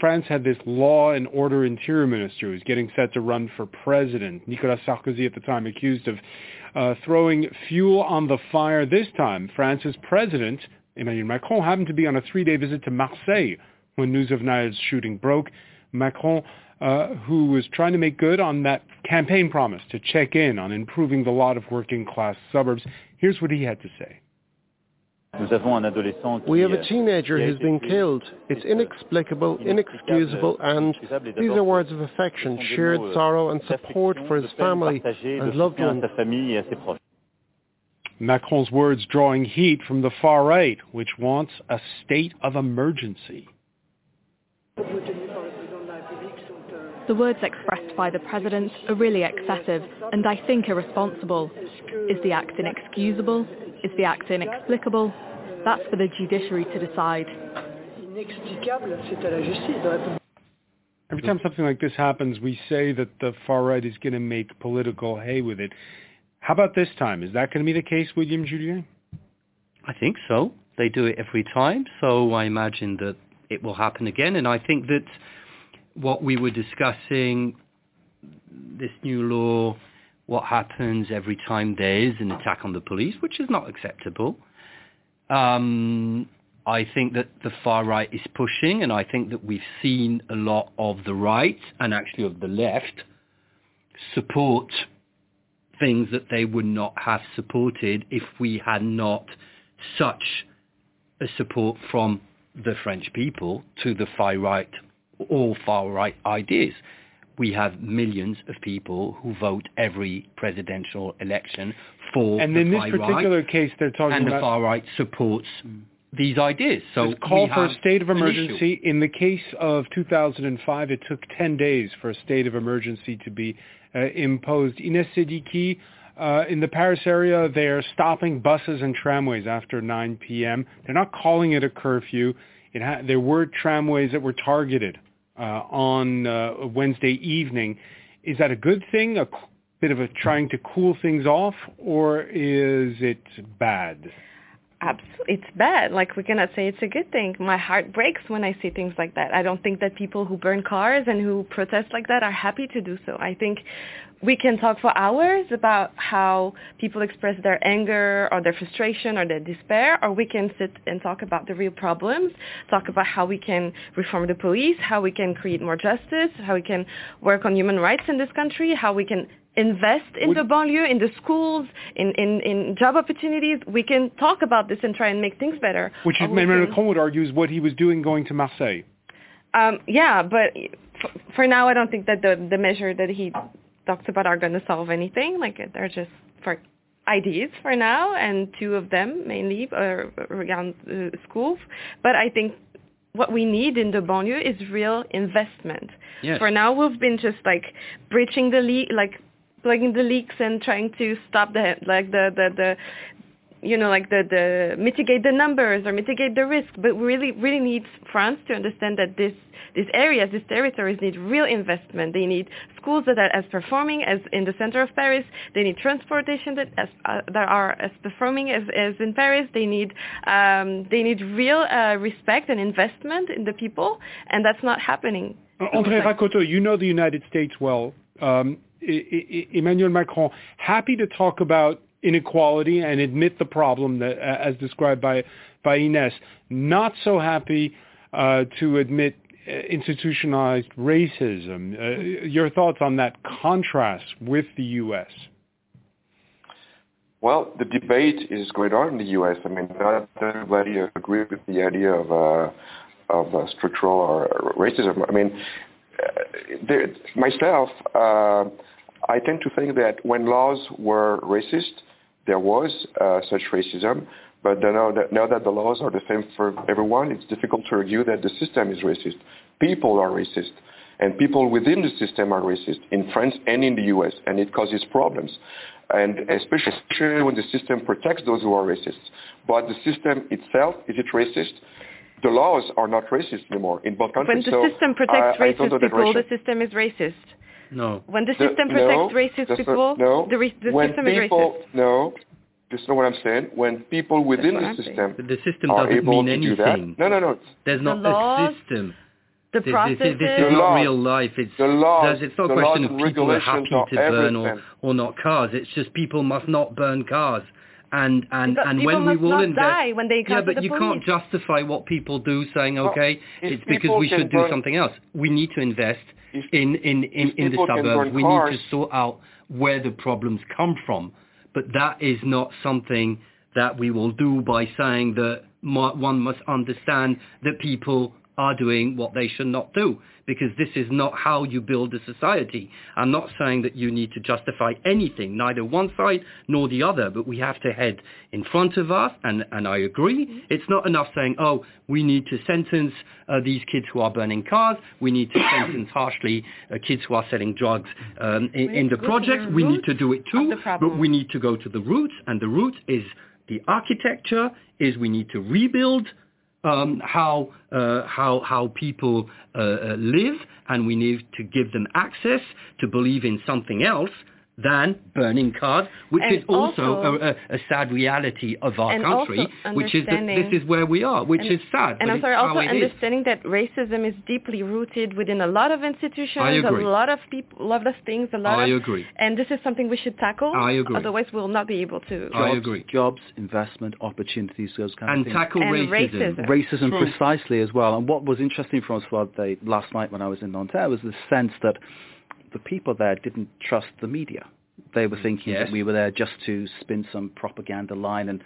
S7: France had this law and order interior minister who was getting set to run for president. Nicolas Sarkozy at the time accused of uh, throwing fuel on the fire. This time, France's president, Emmanuel Macron, happened to be on a three-day visit to Marseille when news of Naël's shooting broke. Macron, uh, who was trying to make good on that campaign promise to check in on improving the lot of working-class suburbs. Here's what he had to say.
S14: We have a teenager who's been killed. It's inexplicable, inexcusable, and these are words of affection, shared sorrow and support for his family and loved ones.
S7: Macron's words drawing heat from the far right, which wants a state of emergency.
S1: The words expressed by the President are really excessive and I think irresponsible. Is the act inexcusable? Is the act inexplicable? That's for the judiciary to decide.
S7: Every time something like this happens, we say that the far right is going to make political hay with it. How about this time? Is that going to be the case, William Julié?
S13: I think so. They do it every time, so I imagine that it will happen again. And I think that what we were discussing, this new law, what happens every time there is an attack on the police, which is not acceptable. Um, I think that the far right is pushing, and I think that we've seen a lot of the right and actually of the left support things that they would not have supported if we had not such a support from the French people to the far right, all far right ideas. We have millions of people who vote every presidential election for
S7: And
S13: the
S7: in this
S13: far
S7: particular
S13: right,
S7: case, they're talking
S13: and the far right supports these ideas. So
S7: call for a state of emergency. In the case of 2005, it took 10 days for a state of emergency to be uh, imposed. Ines Seddiki, uh, in the Paris area, they're stopping buses and tramways after 9 p.m. They're not calling it a curfew. It ha- there were tramways that were targeted on uh, Wednesday evening. Is that a good thing? A bit of a trying to cool things off, or is it bad?
S8: absolutely it's bad like we cannot say it's a good thing my heart breaks when i see things like that i don't think that people who burn cars and who protest like that are happy to do so i think we can talk for hours about how people express their anger or their frustration or their despair, or we can sit and talk about the real problems, talk about how we can reform the police, how we can create more justice, how we can work on human rights in this country, how we can invest in would, the banlieue, in the schools, in, in, in job opportunities. We can talk about this and try and make things better.
S7: Which is, Emmanuel Macron would argue is what he was doing going to Marseille.
S8: Um, yeah, but for, for now, I don't think that the, the measure that he talks about are going to solve anything. Like they're just for ideas for now, and two of them mainly are around uh, schools. But I think what we need in the banlieue is real investment.
S13: Yes.
S8: For now, we've been just like breaching the leak, like plugging the leaks and trying to stop the like the the the you know like the the mitigate the numbers or mitigate the risk but we really really need France to understand that this these areas, these territories need real investment. They need schools that are as performing as in the center of Paris. They need transportation that, as, uh, that are as performing as, as in Paris. They need um, they need real uh, respect and investment in the people, and that's not happening.
S7: André Rakoto, you know the United States well. Um, Emmanuel Macron, happy to talk about inequality and admit the problem that, as described by by Ines. Not so happy uh, to admit uh, institutionalized racism. Uh, your thoughts on that contrast with the U.S.?
S12: Well, the debate is going on in the U.S. I mean, not everybody agrees with the idea of uh, of uh, structural or racism. I mean, uh, there, myself, uh, I tend to think that when laws were racist, there was uh, such racism. But now that, now that the laws are the same for everyone, it's difficult to argue that the system is racist. People are racist. And people within the system are racist in France and in the US, and it causes problems. And especially when the system protects those who are racist. But the system itself, is it racist? The laws are not racist anymore in both countries.
S8: When the system protects
S12: I,
S8: racist
S12: I
S8: people, the system is racist.
S13: No.
S8: When the system the, protects
S12: no,
S8: racist people,
S12: no.
S8: the, the
S12: when
S8: system
S12: people,
S8: is racist.
S12: No, this is not what I'm saying. When people within the system
S13: the system
S12: are
S13: doesn't
S12: able
S13: mean
S12: to
S13: anything.
S12: do that, no, no, no.
S13: There's not
S8: the laws,
S13: a system.
S8: The
S13: this,
S8: processes,
S13: this, this is
S12: the
S13: not
S12: laws,
S13: real life. It's
S12: the laws,
S13: it's not
S12: the
S13: a question
S12: laws
S13: of
S12: and
S13: people are happy to burn or,
S12: everything.
S13: or not cars. It's just people must not burn cars. And and
S8: But
S13: and when we will invest,
S8: when they
S13: yeah, but
S8: the
S13: you
S8: police.
S13: can't justify what people do, saying okay,
S12: if
S13: it's because we
S12: can
S13: should do something else. We need to invest
S12: If-
S13: in in in, in the suburbs. We
S12: cars-
S13: need to sort out where the problems come from. But that is not something that we will do by saying that one must understand that people are doing what they should not do because this is not how you build a society. I'm not saying that you need to justify anything, neither one side nor the other, but we have to head in front of us, and, and I agree. It's not enough saying, oh, we need to sentence uh, these kids who are burning cars, we need to sentence harshly uh, kids who are selling drugs um, in, in the projects. We need to do it too, but we need to go to the roots, and the root is the architecture, is we need to rebuild um, how uh, how how people uh, uh, live, and we need to give them access to believe in something else than burning cars, which
S8: And
S13: is also,
S8: also-
S13: a, a, a sad reality of our country, which is that this is where we are, which
S8: and,
S13: is sad.
S8: And
S13: but
S8: I'm
S13: it's
S8: sorry,
S13: how
S8: also
S13: it is.
S8: understanding that racism is deeply rooted within a lot of institutions, a lot of people, a lot of things, a lot
S13: I
S8: of.
S13: agree.
S8: And this is something we should tackle.
S13: I agree.
S8: Otherwise, we'll not be able to.
S13: I
S9: Jobs,
S13: agree.
S9: Jobs, investment, opportunities, those kind
S13: And
S9: of things.
S13: tackle
S8: And
S13: racism.
S8: racism.
S9: racism
S13: True.
S9: precisely as well. And what was interesting, Francois, they, last night when I was in Nanterre was the sense that the people there didn't trust the media. They were mm. thinking
S13: Yes.
S9: that we were there just to spin some propaganda line, and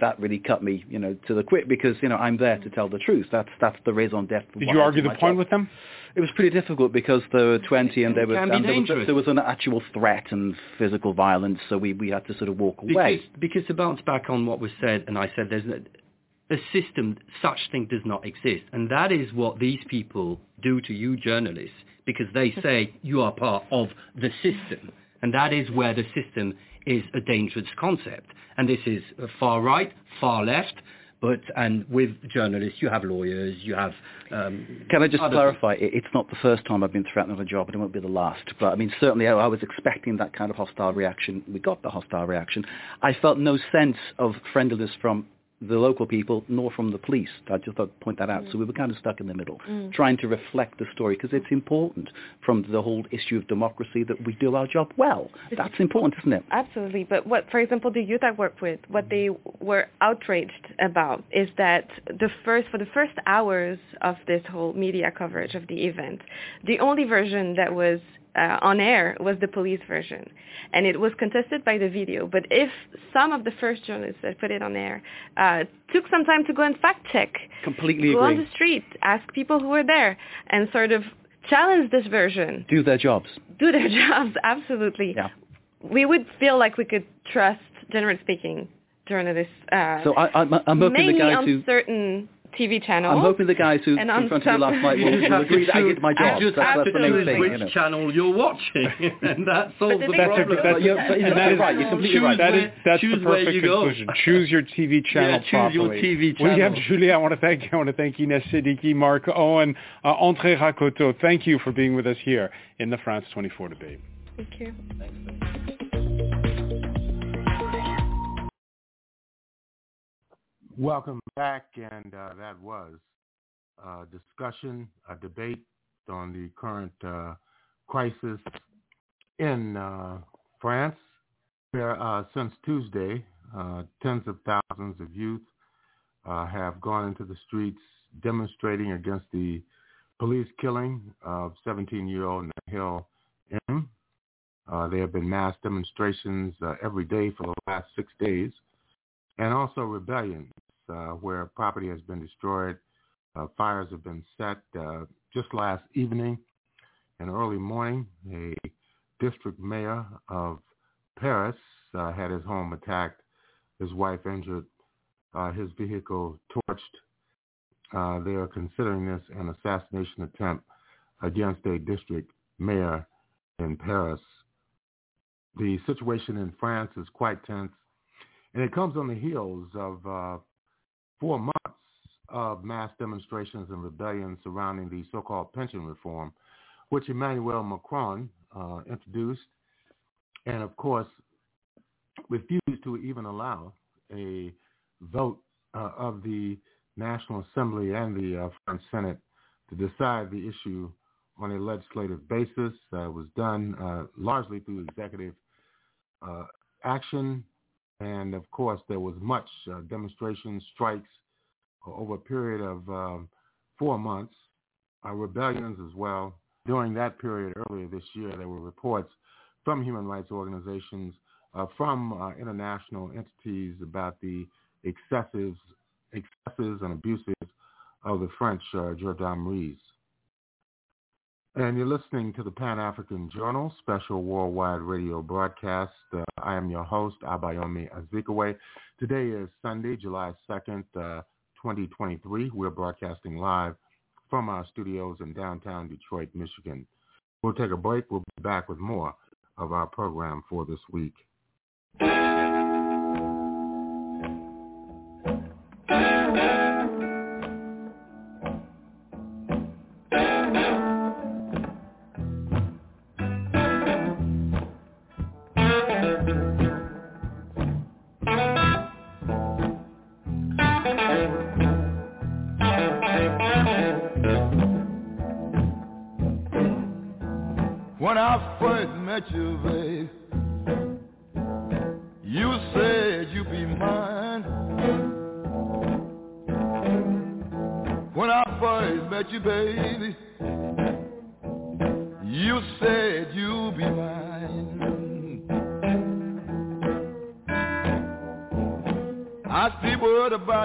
S9: that really cut me, you know, to the quick because you know I'm there to tell the truth. That's that's the raison d'être. for
S7: Did you argue the point
S9: job.
S7: with them?
S9: It was pretty difficult because there were 20 and there was, and there, was there was an actual threat and physical violence, so we, we had to sort of walk away.
S13: Because, because to bounce back on what was said, and I said there's a, a system, such thing does not exist. And that is what these people do to you journalists, because they say you are part of the system. And that is where the system is a dangerous concept. And this is far right, far left, but and with journalists, you have lawyers, you have. Um,
S9: Can I just clarify? It- It's not the first time I've been threatened with a job, and it won't be the last. But I mean, certainly, I I was expecting that kind of hostile reaction. We got the hostile reaction. I felt no sense of friendliness from the local people nor from the police. I just thought point that out. Mm. So we were kind of stuck in the middle, mm. trying to reflect the story because it's important from the whole issue of democracy that we do our job well. That's important, isn't it?
S8: Absolutely. But what, for example, the youth I work with, what they were outraged about is that the first for the first hours of this whole media coverage of the event, the only version that was uh, on air was the police version. And it was contested by the video. But if some of the first journalists that put it on air uh, took some time to go and fact check,
S9: completely
S8: go
S9: agree.
S8: on the street, ask people who were there, and sort of challenge this version.
S9: Do their jobs.
S8: Do their jobs, absolutely.
S9: Yeah.
S8: We would feel like we could trust, generally speaking, journalists. Uh,
S9: so I, I'm, I'm hoping
S8: the
S9: guys
S8: on
S9: who
S8: certain TV channel.
S9: I'm hoping the guys who
S8: and
S9: in front of you last night will, will agree that I did my job.
S15: You just
S9: that's,
S15: have
S9: that's
S15: to
S9: the main
S15: choose
S9: thing.
S15: which
S9: You know.
S15: channel you're watching, and that solves the,
S8: the
S15: problem.
S9: That's, that's, you're, but you're
S7: that is-
S9: right. You're completely
S15: choose
S9: right.
S7: That
S15: where-
S7: is that's
S15: choose
S7: the
S15: where
S7: perfect
S15: you go.
S7: conclusion. Choose your TV channel
S15: Yeah, choose
S7: properly.
S15: your TV
S7: Well, yeah,
S15: channel.
S7: Julié, I want to thank you. I want to thank Ines Seddiki, Mark Owen, uh, André Rakoto. Thank you for being with us here in the France 24 debate.
S8: Thank you.
S2: Welcome back, and uh, that was a discussion, a debate on the current uh, crisis in uh, France. Where uh, since Tuesday, uh, tens of thousands of youth uh, have gone into the streets demonstrating against the police killing of 17-year-old Nahel M. Uh, there have been mass demonstrations uh, every day for the last six days, and also rebellions uh, where property has been destroyed, uh, fires have been set. Uh, just last evening and early morning, a district mayor of Paris uh, had his home attacked, his wife injured, uh, his vehicle torched. Uh, they are considering this an assassination attempt against a district mayor in Paris. The situation in France is quite tense, and it comes on the heels of uh, four months of mass demonstrations and rebellion surrounding the so-called pension reform, which Emmanuel Macron uh, introduced and, of course, refused to even allow a vote uh, of the National Assembly and the uh, French Senate to decide the issue on a legislative basis. Uh, was done uh, largely through executive uh, action. And of course, there was much uh, demonstration, strikes over a period of um, four months, uh, rebellions as well. During that period earlier this year, there were reports from human rights organizations, uh, from uh, international entities about the excesses, excesses and abuses of the French uh, gendarmeries. And you're listening to the Pan-African Journal special worldwide radio broadcast. Uh, I am your host, Abayomi Azikiwe. Today is Sunday, July 2nd, uh, 2023. We're broadcasting live from our studios in downtown Detroit, Michigan. We'll take a break. We'll be back with more of our program for this week.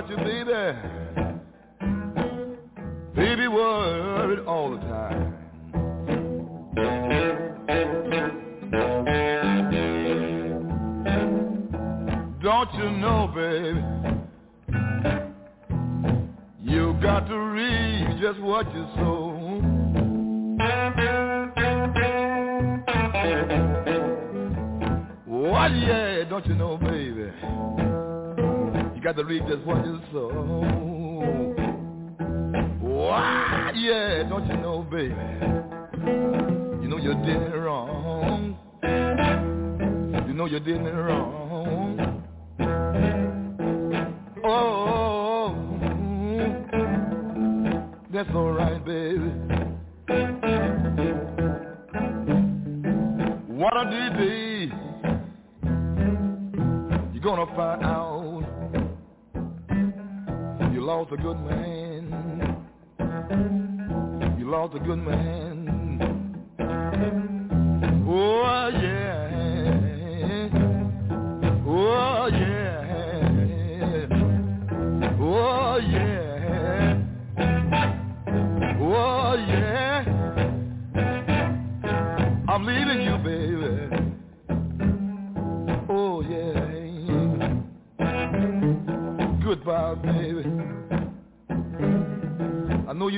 S16: You, baby.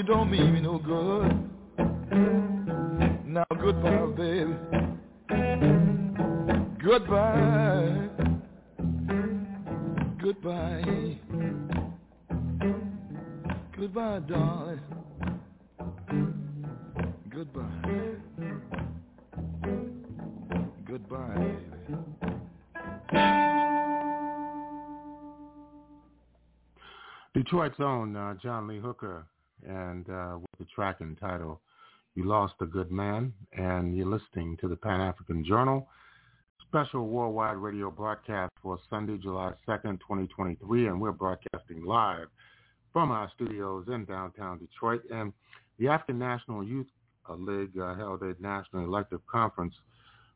S16: You don't mean me no good. Now, goodbye, baby. Goodbye. Goodbye. Goodbye, darling. Goodbye. Goodbye, baby.
S2: Detroit's own uh, John Lee Hooker, and uh, with the track entitled "You Lost a Good Man," and you're listening to the Pan African Journal special worldwide radio broadcast for Sunday, July 2nd, 2023, and we're broadcasting live from our studios in downtown Detroit. And the African National Youth League uh, held a national elective conference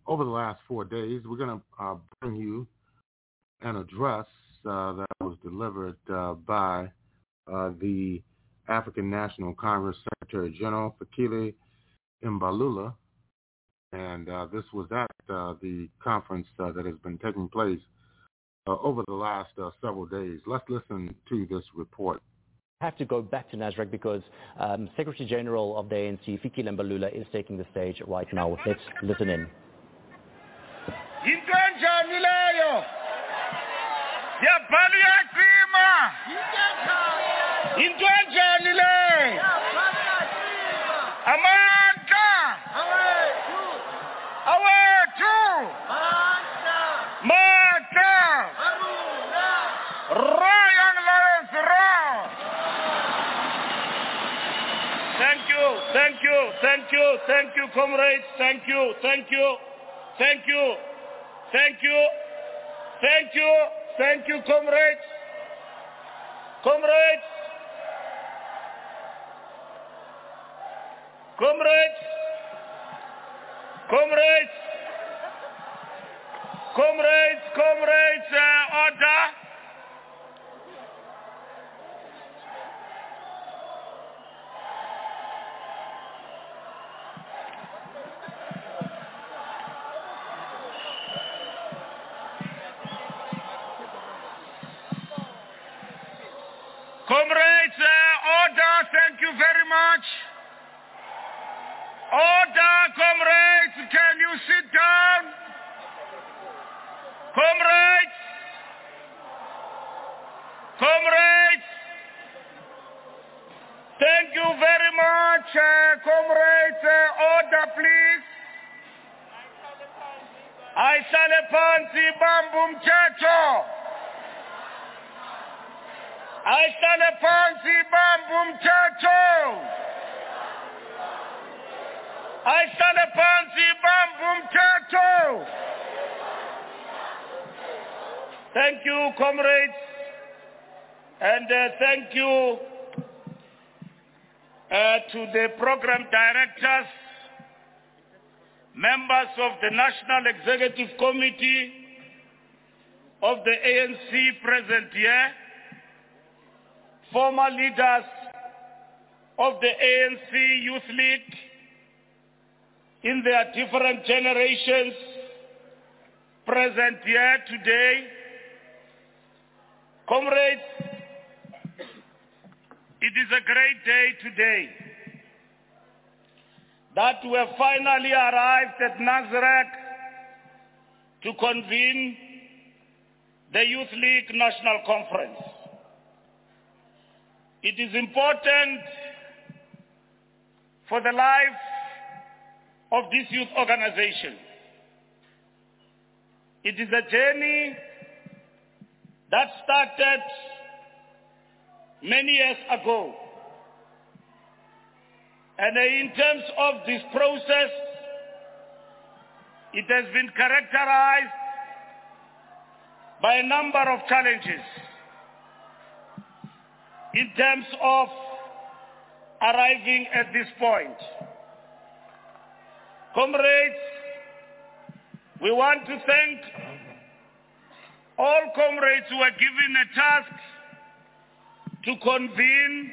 S2: over the last four days. We're going to uh, bring you an address uh, that was delivered uh, by uh, the African National Congress Secretary General Fikile Mbalula, and uh, this was at uh, the conference uh, that has been taking place over the last several days. Let's listen to this report.
S17: I have to go back to Nasrec because um, Secretary General of the ANC, Fikile Mbalula, is taking the stage right now. Let's listen in.
S18: Enjani leyo amandla awethu mandla young lions raw thank you thank you thank you thank you comrades. Thank you thank you thank you thank you thank you thank you comrades. Comrades comrades! Comrades! Comrades! Comrades to the program directors members of the national executive committee of the ANC present here former leaders of the ANC Youth League in their different generations present here today. Comrades, it is a great day today that we have finally arrived at Nasrec to convene the Youth League National Conference. It is important for the life of this youth organization. It is a journey that started many years ago And uh, in terms of this process, it has been characterized by a number of challenges in terms of arriving at this point. Comrades, we want to thank all comrades who were given a task to convene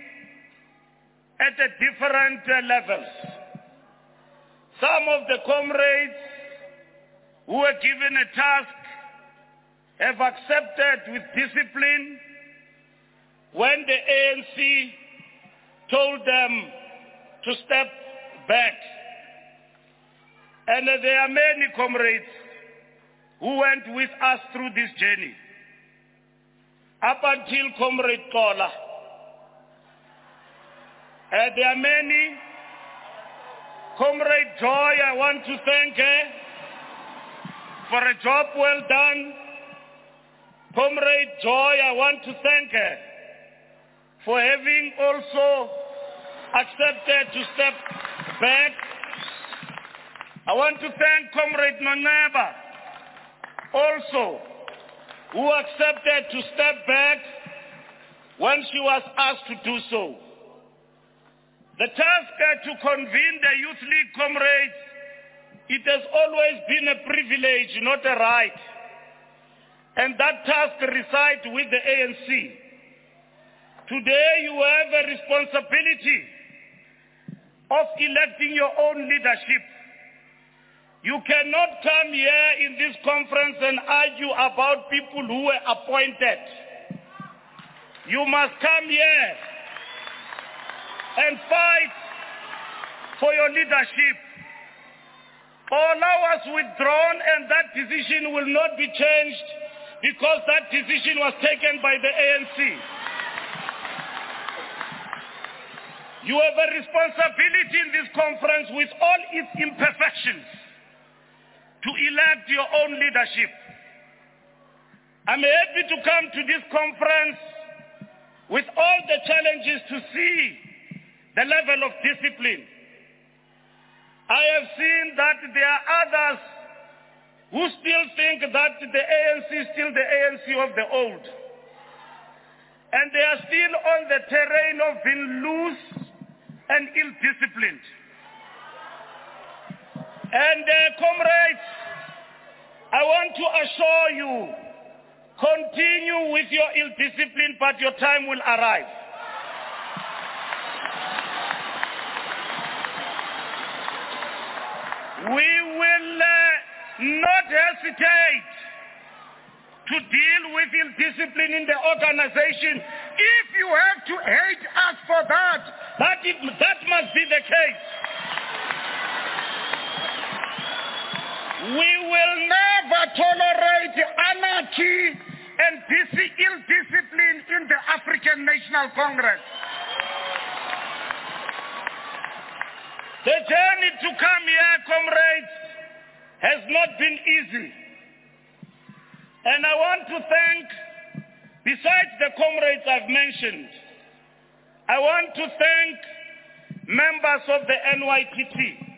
S18: at the different levels. Some of the comrades who were given a task have accepted with discipline when the ANC told them to step back. And there are many comrades who went with us through this journey. Up until Comrade Kola. Uh, there are many. Comrade Joy, I want to thank her for a job well done. Comrade Joy, I want to thank her for having also accepted to step back. I want to thank Comrade Noneba also who accepted to step back when she was asked to do so. The task uh, to convene the Youth League comrades, it has always been a privilege, not a right. And that task resides with the ANC. Today you have a responsibility of electing your own leadership. You cannot come here in this conference and argue about people who were appointed. You must come here and fight for your leadership. Allow us withdrawn and that decision will not be changed because that decision was taken by the ANC. You have a responsibility in this conference with all its imperfections to elect your own leadership. I'm happy to come to this conference with all the challenges to see the level of discipline. I have seen that there are others who still think that the ANC is still the ANC of the old. And they are still on the terrain of being loose and ill-disciplined. And uh, comrades, I want to assure you, continue with your ill discipline, but your time will arrive. We will uh, not hesitate to deal with ill discipline in the organization. If you have to hate us for that, that, it, that must be the case. We will never tolerate anarchy and ill discipline in the African National Congress. The journey to come here, comrades, has not been easy. And I want to thank, besides the comrades I've mentioned, I want to thank members of the NYTT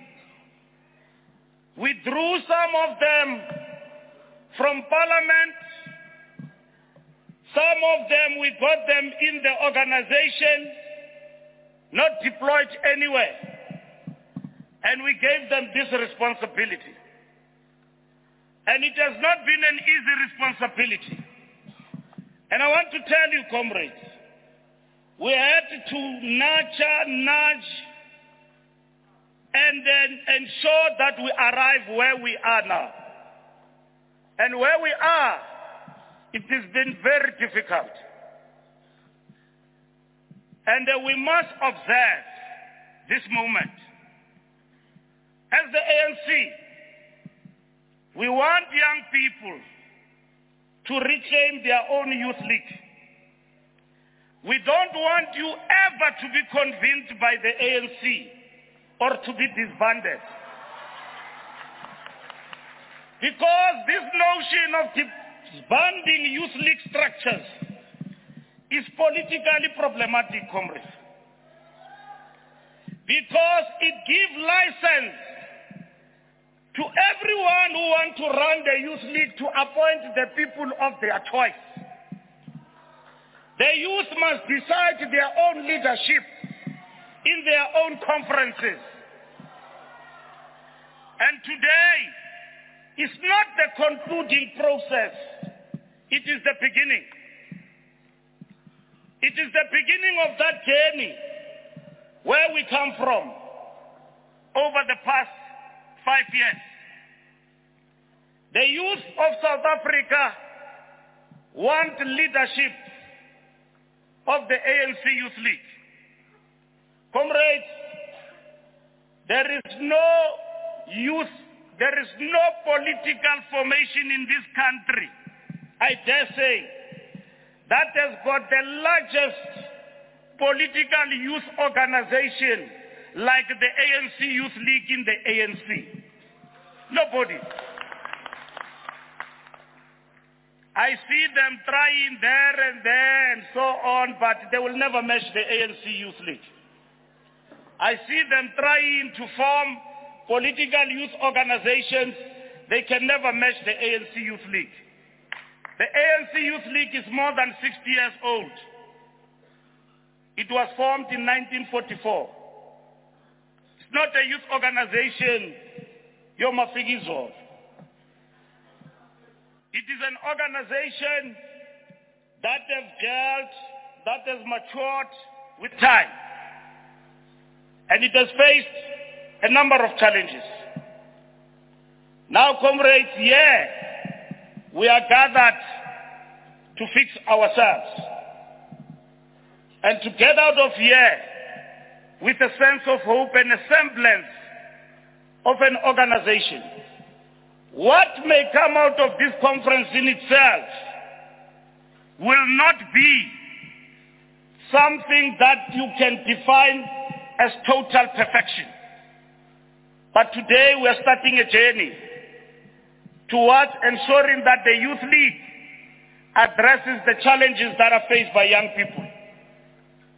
S18: we drew some of them from parliament. Some of them, we got them in the organization, not deployed anywhere. And we gave them this responsibility. And it has not been an easy responsibility. And I want to tell you, comrades, we had to nurture, nudge, and then ensure that we arrive where we are now. And where we are, it has been very difficult. And uh, we must observe this moment. As the ANC, we want young people to reclaim their own youth league. We don't want you ever to be convinced by the ANC or to be disbanded. Because this notion of disbanding youth league structures is politically problematic, comrades. because it gives license to everyone who want to run the youth league to appoint the people of their choice. The youth must decide their own leadership in their own conferences. And today is not the concluding process. It is the beginning. It is the beginning of that journey where we come from over the past five years. The youth of South Africa want leadership of the ANC Youth League. Comrades, there is no youth, there is no political formation in this country, I dare say, that has got the largest political youth organization like the ANC Youth League in the ANC. Nobody. I see them trying there and there and so on, but they will never match the ANC Youth League. I see them trying to form political youth organizations. They can never match the ANC Youth League. The ANC Youth League is more than 60 years old. It was formed in 1944. It's not a youth organization, Yoma Figizov. It is an organization that has dealt, that has matured with time. And it has faced a number of challenges. Now, comrades, yeah, we are gathered to fix ourselves and to get out of here with a sense of hope and a semblance of an organization. What may come out of this conference in itself will not be something that you can define as total perfection. But today we are starting a journey towards ensuring that the Youth League addresses the challenges that are faced by young people.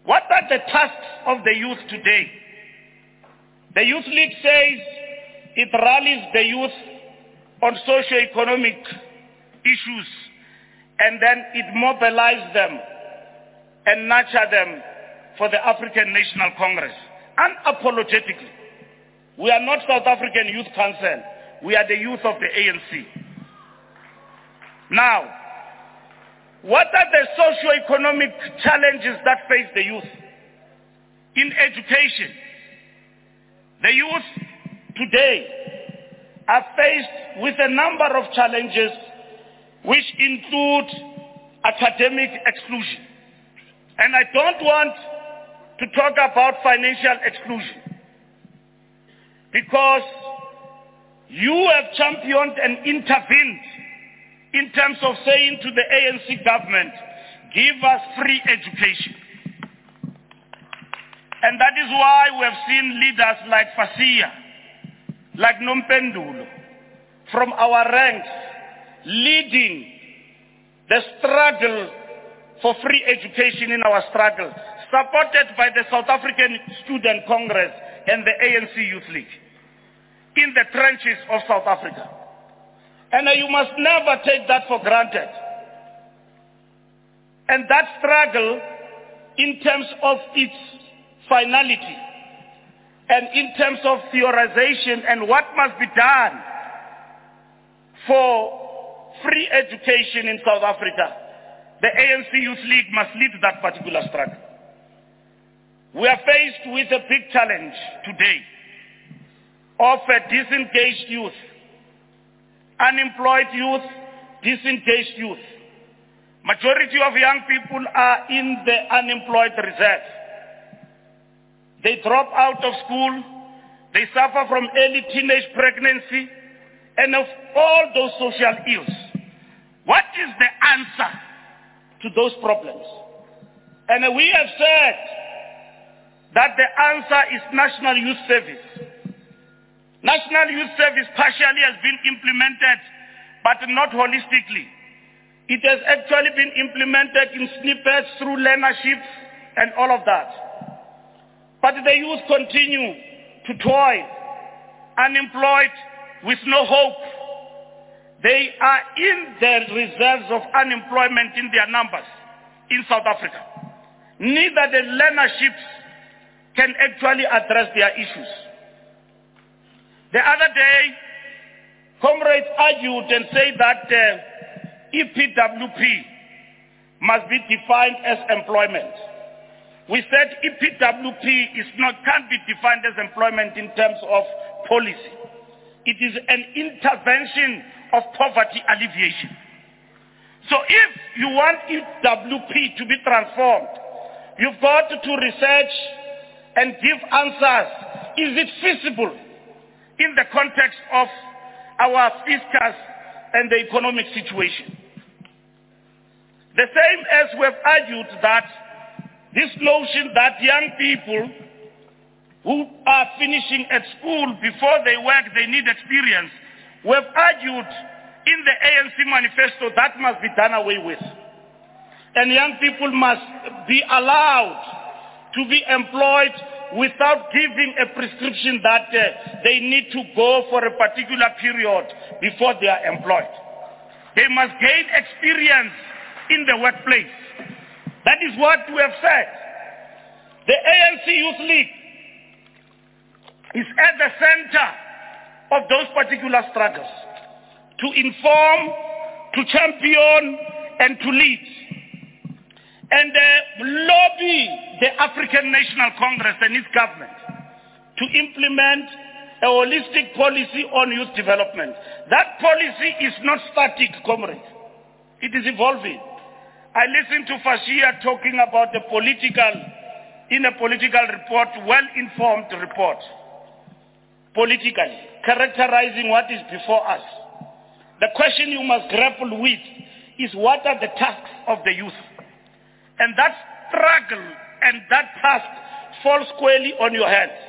S18: What are the tasks of the youth today? The Youth League says it rallies the youth on socio-economic issues and then it mobilizes them and nurture them for the African National Congress unapologetically. We are not South African Youth Council. We are the youth of the ANC. Now, what are the socio-economic challenges that face the youth? In education, the youth today are faced with a number of challenges which include academic exclusion. And I don't want to talk about financial exclusion because you have championed and intervened in terms of saying to the ANC government, give us free education. And that is why we have seen leaders like Fasiha, like Nompendulo, from our ranks, leading the struggle for free education in our struggle, supported by the South African Student Congress and the ANC Youth League in the trenches of South Africa. And you must never take that for granted. And that struggle in terms of its finality and in terms of theorization and what must be done for free education in South Africa, the ANC Youth League must lead that particular struggle. We are faced with a big challenge today of a disengaged youth, unemployed youth, disengaged youth. Majority of young people are in the unemployed reserve. They drop out of school. They suffer from early teenage pregnancy and of all those social ills. What is the answer to those problems? And we have said that the answer is National Youth Service. National Youth Service partially has been implemented, but not holistically. It has actually been implemented in snippets through learnerships and all of that. But the youth continue to toil, unemployed, with no hope. They are in the reserves of unemployment in their numbers in South Africa. Neither the learnerships can actually address their issues. The other day, comrades argued and said that uh, EPWP must be defined as employment. We said EPWP is not, can't be defined as employment in terms of policy. It is an intervention of poverty alleviation. So if you want EWP to be transformed, you've got to research and give answers. Is it feasible in the context of our fiscal and the economic situation? The same as we have argued that this notion that young people who are finishing at school before they work, they need experience. We have argued in the ANC manifesto that must be done away with. And young people must be allowed to be employed without giving a prescription that uh, they need to go for a particular period before they are employed. They must gain experience in the workplace. That is what we have said. The ANC Youth League is at the center of those particular struggles to inform, to champion, and to lead. And uh, lobby the African National Congress and its government to implement a holistic policy on youth development. That policy is not static, comrades. It is evolving. I listened to Fasiha talking about the political, in a political report, well-informed report, politically, characterizing what is before us. The question you must grapple with is what are the tasks of the youth? And that struggle and that task falls squarely on your hands.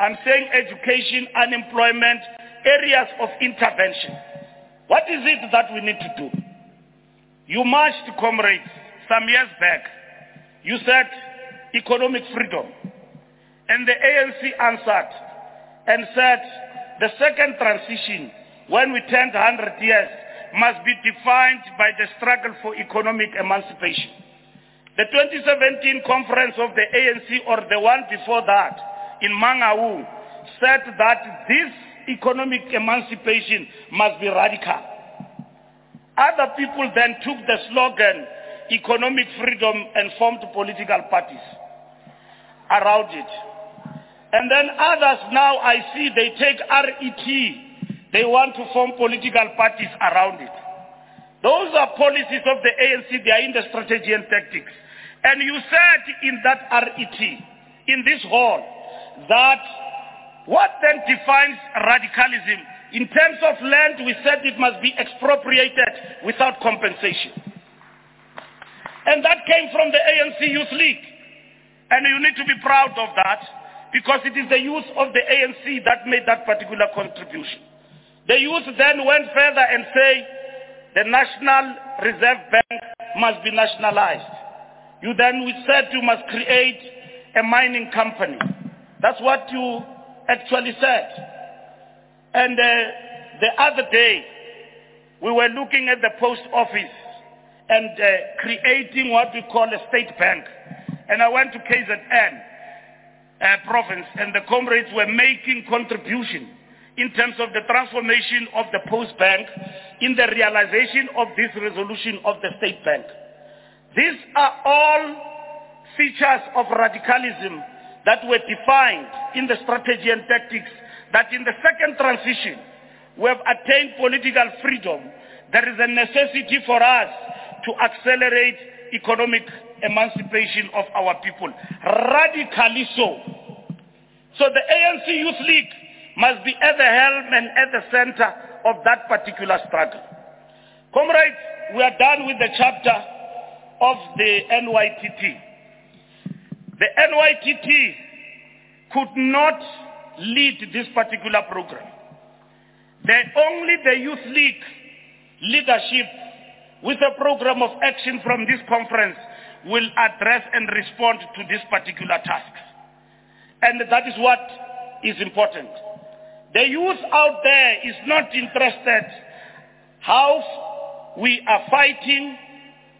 S18: I'm saying education, unemployment, areas of intervention. What is it that we need to do? You marched, comrades, some years back. You said economic freedom. And the ANC answered and said the second transition, when we turned 100 years, must be defined by the struggle for economic emancipation. The 2017 conference of the ANC or the one before that in Mangaung said that this economic emancipation must be radical. Other people then took the slogan economic freedom and formed political parties around it. And then others now I see they take RET. They want to form political parties around it. Those are policies of the ANC. They are in the strategy and tactics. And you said in that RET, in this hall, that what then defines radicalism in terms of land, we said it must be expropriated without compensation. And that came from the ANC Youth League. And you need to be proud of that because it is the youth of the ANC that made that particular contribution. The youth then went further and say the National Reserve Bank must be nationalized. You then we said you must create a mining company. That's what you actually said. And uh, the other day, we were looking at the post office and uh, creating what we call a state bank. And I went to KZN uh, province and the comrades were making contribution in terms of the transformation of the post bank in the realization of this resolution of the state bank. These are all features of radicalism that were defined in the strategy and tactics that in the second transition, we have attained political freedom. There is a necessity for us to accelerate economic emancipation of our people. Radically so. So the ANC Youth League must be at the helm and at the center of that particular struggle. Comrades, we are done with the chapter of the NYTT. The NYTT could not lead this particular program. The, only the Youth League leadership with a program of action from this conference will address and respond to this particular task. And that is what is important. The youth out there is not interested how we are fighting,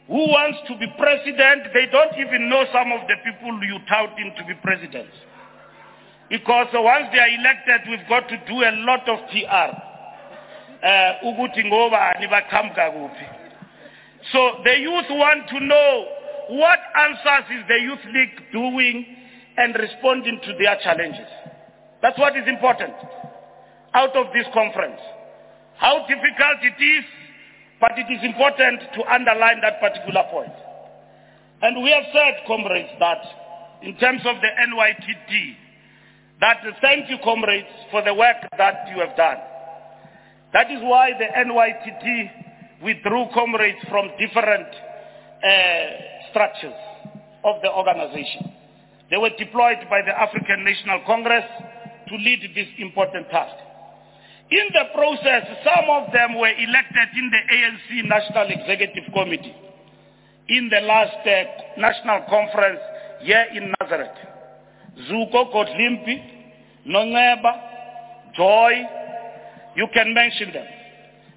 S18: who wants to be president. They don't even know some of the people you touting to be presidents. Because once they are elected, we've got to do a lot of PR. Uh. So the youth want to know what answers is the Youth League doing and responding to their challenges. That's what is important out of this conference. How difficult it is, but it is important to underline that particular point. And we have said, comrades, that in terms of the NYTT, that thank you, comrades, for the work that you have done. That is why the NYTT withdrew comrades from different uh, structures of the organization. They were deployed by the African National Congress to lead this important task. In the process, some of them were elected in the ANC National Executive Committee in the last uh, national conference here in Nasrec. Zuko Godlimpi, Nongeba, Joy, you can mention them.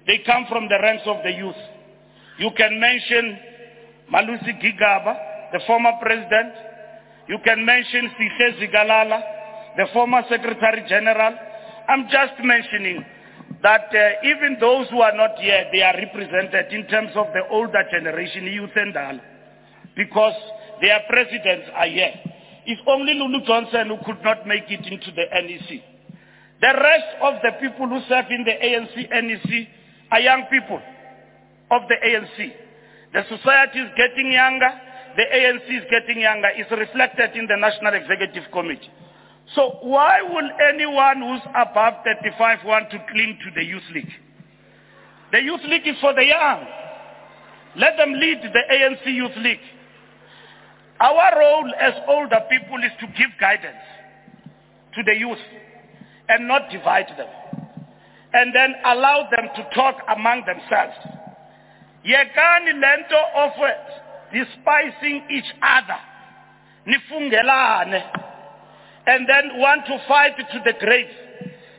S18: They come from the ranks of the youth. You can mention Malusi Gigaba, the former president. You can mention Sihle Zikalala, the former Secretary General. I'm just mentioning that uh, even those who are not here, they are represented in terms of the older generation, youth and all, because their presidents are here. It's only Lulu Johnson who could not make it into the NEC. The rest of the people who serve in the ANC, NEC are young people of the ANC. The society is getting younger. The ANC is getting younger. It's reflected in the National Executive Committee. So why will anyone who's above 35 want to cling to the Youth League? The Youth League is for the young. Let them lead the ANC Youth League. Our role as older people is to give guidance to the youth and not divide them. And then allow them to talk among themselves. Yekani lento of eh, despising each other. Nifungelane. And then want to fight to the grave.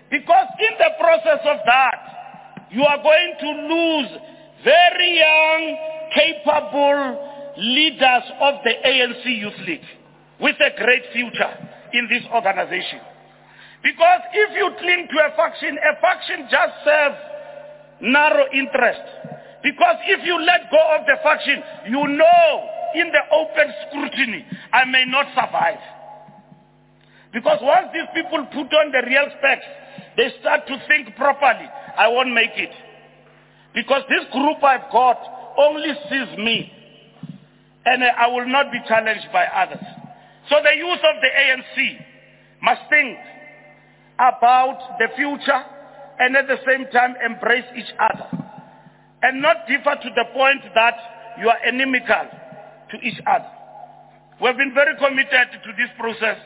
S18: Because in the process of that, you are going to lose very young, capable leaders of the ANC Youth League with a great future in this organization. Because if you cling to a faction, a faction just serves narrow interest. Because if you let go of the faction, you know in the open scrutiny, I may not survive. Because once these people put on the real specs, they start to think properly. I won't make it. Because this group I've got only sees me. And I will not be challenged by others. So the youth of the ANC must think about the future and at the same time embrace each other. And not differ to the point that you are inimical to each other. We've been very committed to this process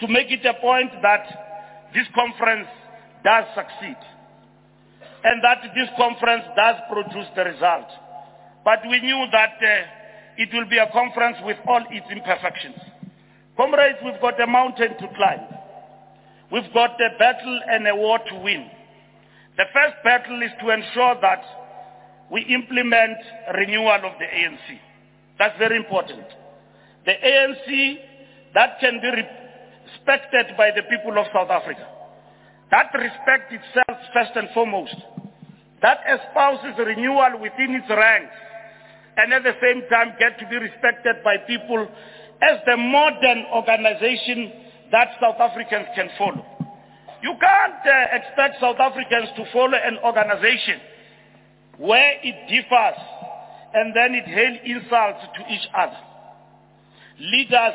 S18: to make it a point that this conference does succeed and that this conference does produce the result. But we knew that uh, it will be a conference with all its imperfections. Comrades, we've got a mountain to climb. We've got a battle and a war to win. The first battle is to ensure that we implement renewal of the ANC. That's very important. The ANC that can be respected by the people of South Africa. That respect itself first and foremost. That espouses renewal within its ranks and at the same time get to be respected by people as the modern organization that South Africans can follow. You can't uh, expect South Africans to follow an organization where it differs and then it hail insults to each other. Leaders,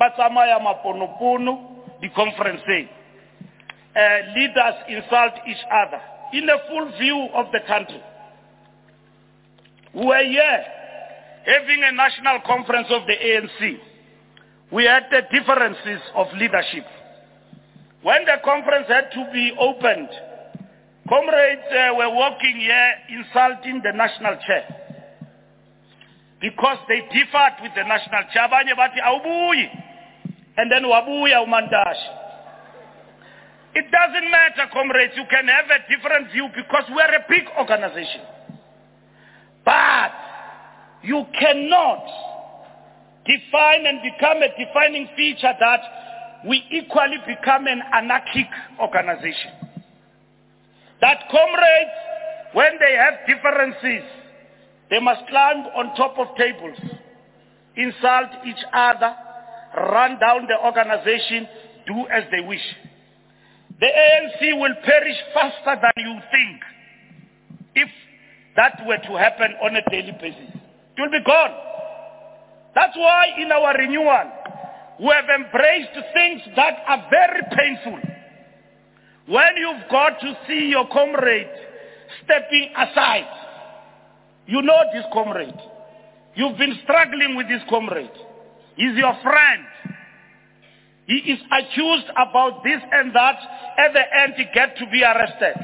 S18: batsamaya maponopono, the conference uh, leaders insult each other in the full view of the country. We were here having a national conference of the ANC. We had the differences of leadership. When the conference had to be opened, comrades uh, were walking here insulting the national chair because they differed with the national chair. Abanye bathi and then wabuya umantashi. It doesn't matter, comrades. You can have a different view because we are a big organization. But you cannot define and become a defining feature that we equally become an anarchic organization. That comrades, when they have differences, they must climb on top of tables, insult each other, run down the organization, do as they wish. The ANC will perish faster than you think if that were to happen on a daily basis. It will be gone. That's why in our renewal, we have embraced things that are very painful. When you've got to see your comrade stepping aside, you know this comrade. You've been struggling with this comrade. He's your friend. He is accused about this and that. At the end, he gets to be arrested.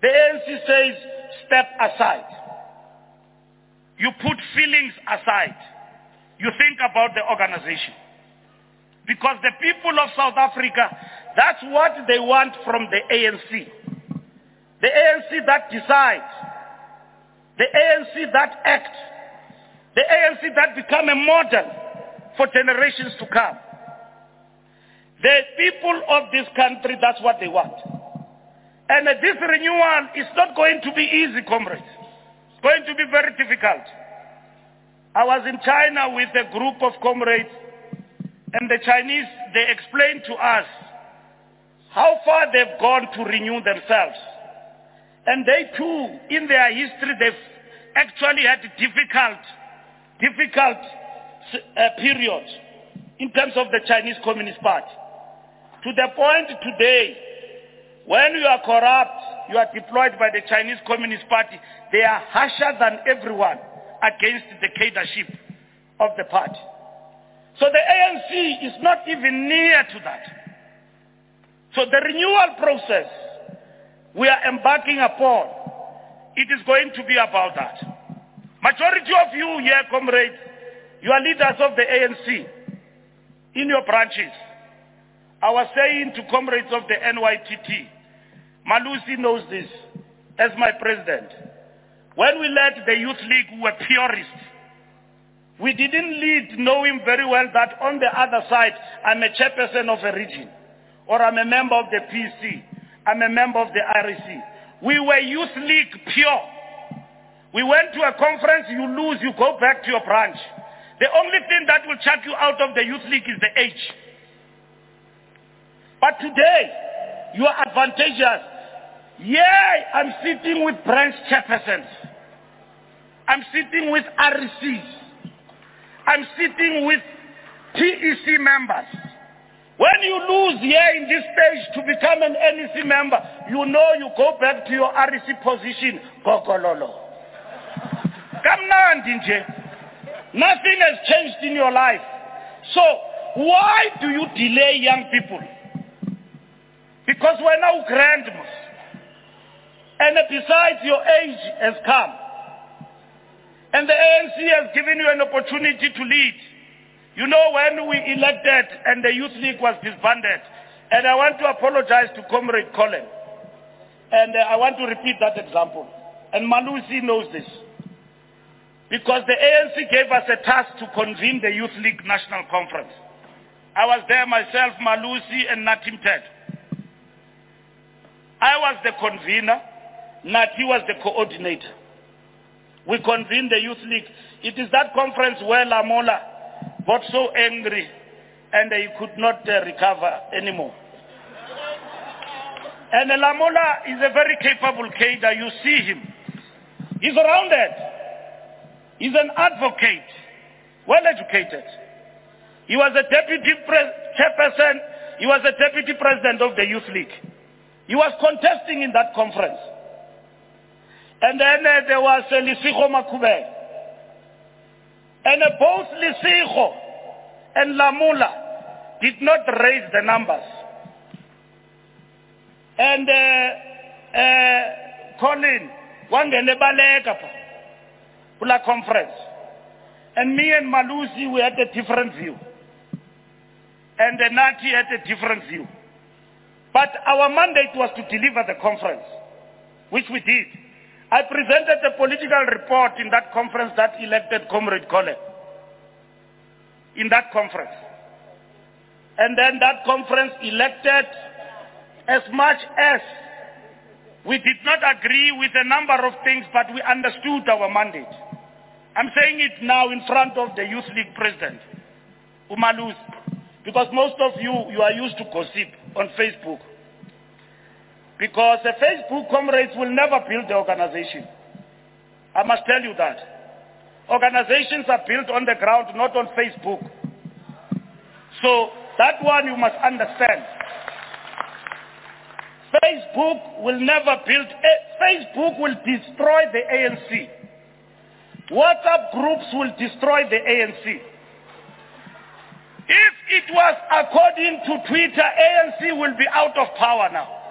S18: The ANC says, step aside. You put feelings aside. You think about the organization. Because the people of South Africa, that's what they want from the ANC. The ANC that decides. The ANC that acts. The ANC that become a model for generations to come. The people of this country, that's what they want. And this renewal is not going to be easy, comrades. It's going to be very difficult. I was in China with a group of comrades, and the Chinese, they explained to us how far they've gone to renew themselves. And they too, in their history, they've actually had difficult, difficult uh, period in terms of the Chinese Communist Party. To the point today, when you are corrupt, you are deployed by the Chinese Communist Party, they are harsher than everyone against the leadership of the party. So the ANC is not even near to that. So the renewal process we are embarking upon, it is going to be about that. Majority of you here, comrades, you are leaders of the ANC in your branches. I was saying to comrades of the NYTT, Malusi knows this as my president. When we led the Youth League, we were purists. We didn't lead knowing very well that on the other side, I'm a chairperson of a region, or I'm a member of the PC, I'm a member of the REC. We were Youth League pure. We went to a conference, you lose, you go back to your branch. The only thing that will chuck you out of the Youth League is the age. But today, you are advantageous. Yeah, I'm sitting with branch chairpersons. I'm sitting with RCs. I'm sitting with PEC members. When you lose here in this stage to become an NEC member, you know you go back to your REC position. Gokololo. Kamnandi nje. Nothing has changed in your life. So why do you delay young people? Because we're now grandmas. And besides, your age has come. And the ANC has given you an opportunity to lead. You know when we elected and the Youth League was disbanded, and I want to apologize to Comrade Collen. And uh, I want to repeat that example. And Malusi knows this. Because the ANC gave us a task to convene the Youth League National Conference. I was there myself, Malusi and Nathi Mthethwa. I was the convener. Nathi was the coordinator. We convened the Youth League. It is that conference where Lamola got so angry and he could not uh, recover anymore. And Lamola is a very capable cadre. You see him. He's rounded. He's an advocate, well educated. He was a deputy chairperson. He was a deputy president of the Youth League. He was contesting in that conference. And then uh, there was uh, Lisigo Makube. And uh, both Lisigo and Lamola did not raise the numbers. And uh, uh, Collen, wangene baleka pa, kula conference. And me and Malusi, we had a different view. and the Nathi had a different view. But our mandate was to deliver the conference, which we did. I presented a political report in that conference that elected Comrade Kole. In that conference. And then that conference elected as much as we did not agree with a number of things, but we understood our mandate. I'm saying it now in front of the Youth League president, Umalus, because most of you, you are used to gossip on Facebook. Because the Facebook comrades will never build the organization. I must tell you that. Organizations are built on the ground, not on Facebook. So that one you must understand. Facebook will never build, eh, Facebook will destroy the ANC. WhatsApp groups will destroy the ANC. If it was according to Twitter, ANC will be out of power now.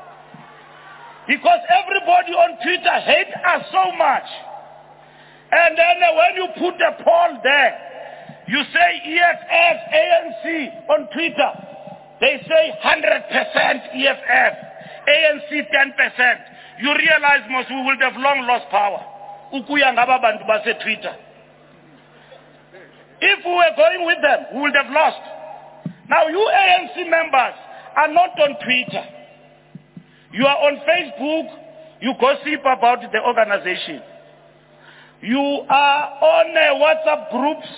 S18: Because everybody on Twitter hates us so much. And then when you put a poll there, you say EFF, ANC on Twitter. They say 100% EFF. ANC 10%. You realize most we would have long lost power. Ukuya Twitter. If we were going with them, we would have lost. Now you ANC members are not on Twitter. You are on Facebook. You gossip about the organization. You are on uh, WhatsApp groups.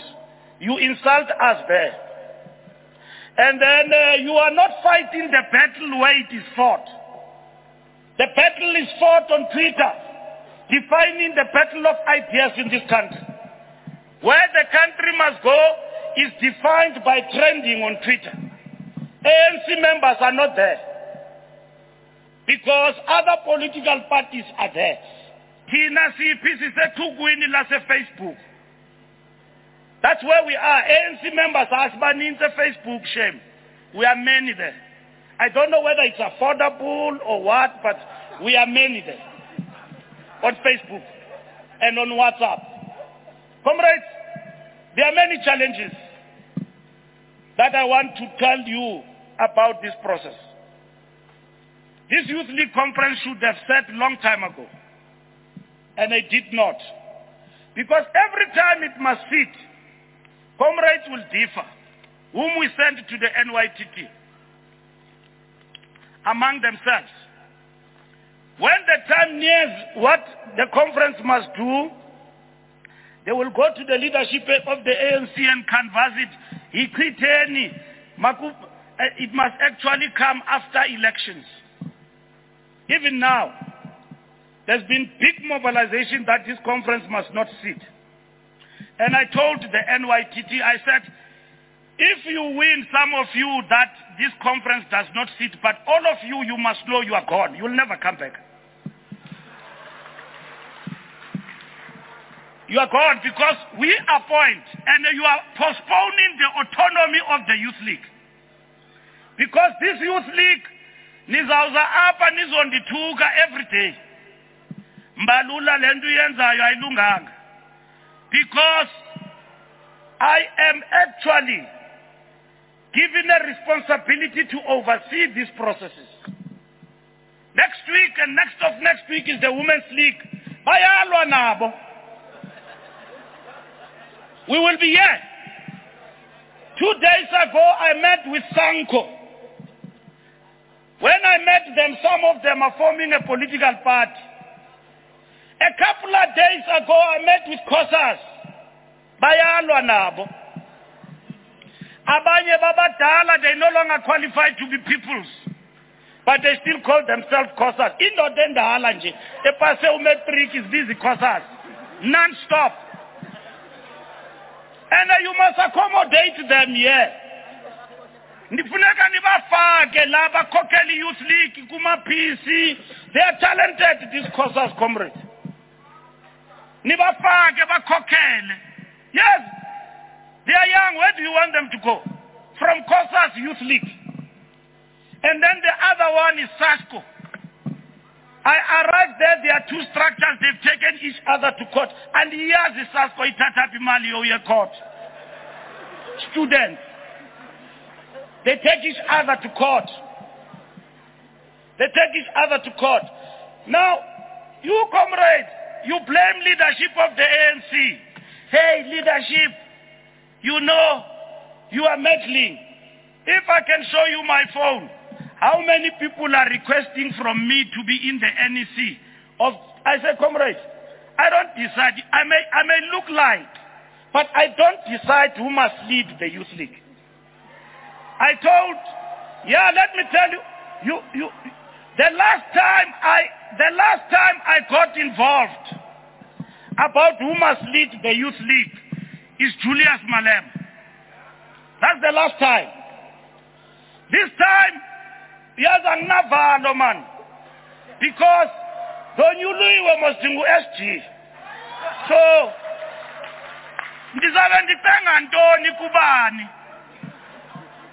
S18: You insult us there. And then uh, you are not fighting the battle where it is fought. The battle is fought on Twitter, defining the battle of ideas in this country. Where the country must go is defined by trending on Twitter. ANC members are not there because other political parties are there. Tina CP sisethukwini lase-Facebook. That's where we are. ANC members are asibaninzi Facebook shame. We are many there. I don't know whether it's affordable or what, but we are many there. On Facebook and on WhatsApp. Comrades, there are many challenges that I want to tell you about this process. This Youth League conference should have said long time ago. And it did not. Because every time it must sit, comrades will differ, whom we send to the NYTT among themselves. When the time nears what the conference must do, they will go to the leadership of the ANC and canvass it. Eh, it must actually come after elections. Even now, there's been big mobilization that this conference must not sit. And I told the NYTT, I said, if you win, some of you, that this conference does not sit, but all of you, you must know you are gone. You'll never come back. You are gone because we appoint and you are postponing the autonomy of the youth league. Because this youth league, nizawuza apha nizondithuka every day. Mbalula le nto uyenzayo ayilunganga. Because I am actually given a responsibility to oversee these processes. Next week and next of next week is the Women's League. Bayalwa nabo. We will be here. Two days ago, I met with SANCO. When I met them, some of them are forming a political party. A couple of days ago, I met with COSAS. Bayalwa nabo. Abanye babadala, they no longer qualified to be peoples. But they still call themselves COSAS. Indoda endala nje. Epase is busy COSAS. Non-stop. And uh, you must accommodate them here. Nifuneka nibafake la bakhokhela youth league kuma-PC. They are talented, these COSAS comrades. Nibafake bakhokhele. Yes, they are young. Where do you want them to go? From COSAS Youth League. And then the other one is SASCO. I arrived there, there are two structures, they've taken each other to court. And the SASCO itata pimali oye court. Students. They take each other to court. They take each other to court. Now, you comrades, you blame leadership of the ANC. Hey, leadership, you know you are meddling. If I can show you my phone, how many people are requesting from me to be in the NEC? Of I say, comrades, I don't decide. I may I may look like, but I don't decide who must lead the youth league. I told, yeah, let me tell you, you you the last time I the last time I got involved about who must lead the youth league is Julius Malema. That's the last time. This time, yaza nginavalo man because donyuliwe must ngu-SG so ndizabe ndicenga ntoni kubani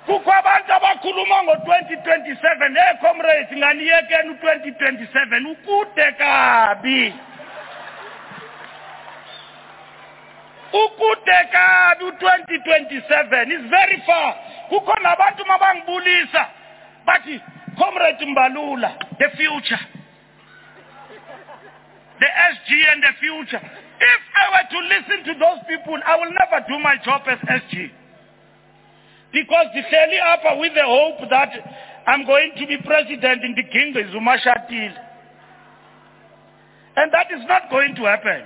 S18: kukho abantu abakhuluma ngo-2027 hey eh, comrades nganiyekeni u-2027 ukude kabi. Ukude kabi u-2027 is very far. Kukho nabantu mabangibulisa bathi comrade mbalula the future the SG and the future. If I were to listen to those people I will never do my job as SG because the ndihleli apha with the hope that I'm going to be president in the kingdom Zuma Shatil and that is not going to happen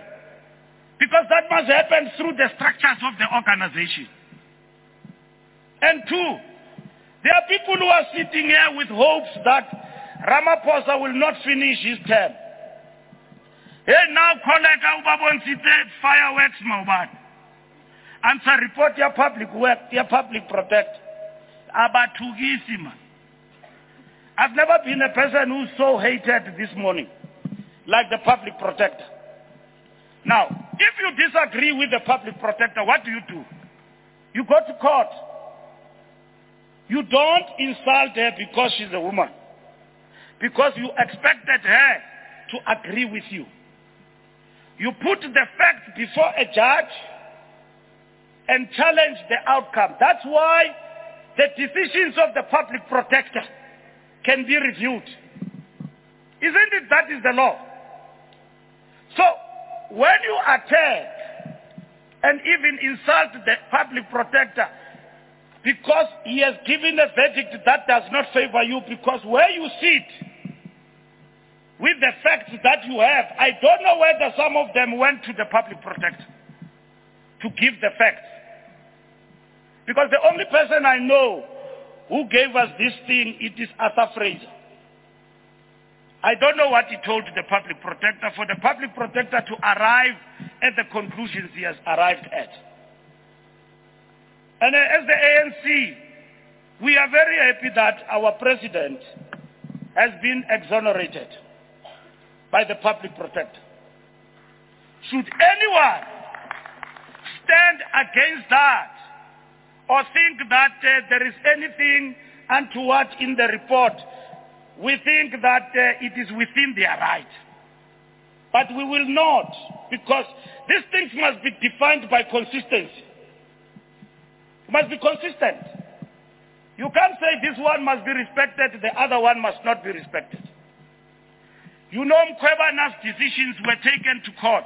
S18: because that must happen through the structures of the organization. And two, there are people who are sitting here with hopes that Ramaphosa will not finish his term. Hey, now koleka ubabontshitse fireworks maubani. Answer report your public work, your public protect. Abathukisi man. I've never been a person who so hated this morning like the public protector. Now, if you disagree with the public protector, what do you do? You go to court. You don't insult her because she's a woman. Because you expected her to agree with you. You put the fact before a judge and challenge the outcome. That's why the decisions of the public protector can be reviewed. Isn't it that is the law? So when you attack and even insult the public protector because he has given a verdict that does not favor you because where you sit with the facts that you have, I don't know whether some of them went to the public protector to give the facts. Because the only person I know who gave us this thing, it is Arthur Fraser. I don't know what he told the public protector for the public protector to arrive at the conclusions he has arrived at. And uh, as the ANC, we are very happy that our president has been exonerated by the public protector. Should anyone stand against that or think that uh, there is anything untoward in the report, we think that uh, it is within their right. But we will not, because these things must be defined by consistency. It must be consistent. You can't say this one must be respected, the other one must not be respected. You know Mkhwebane's decisions were taken to court.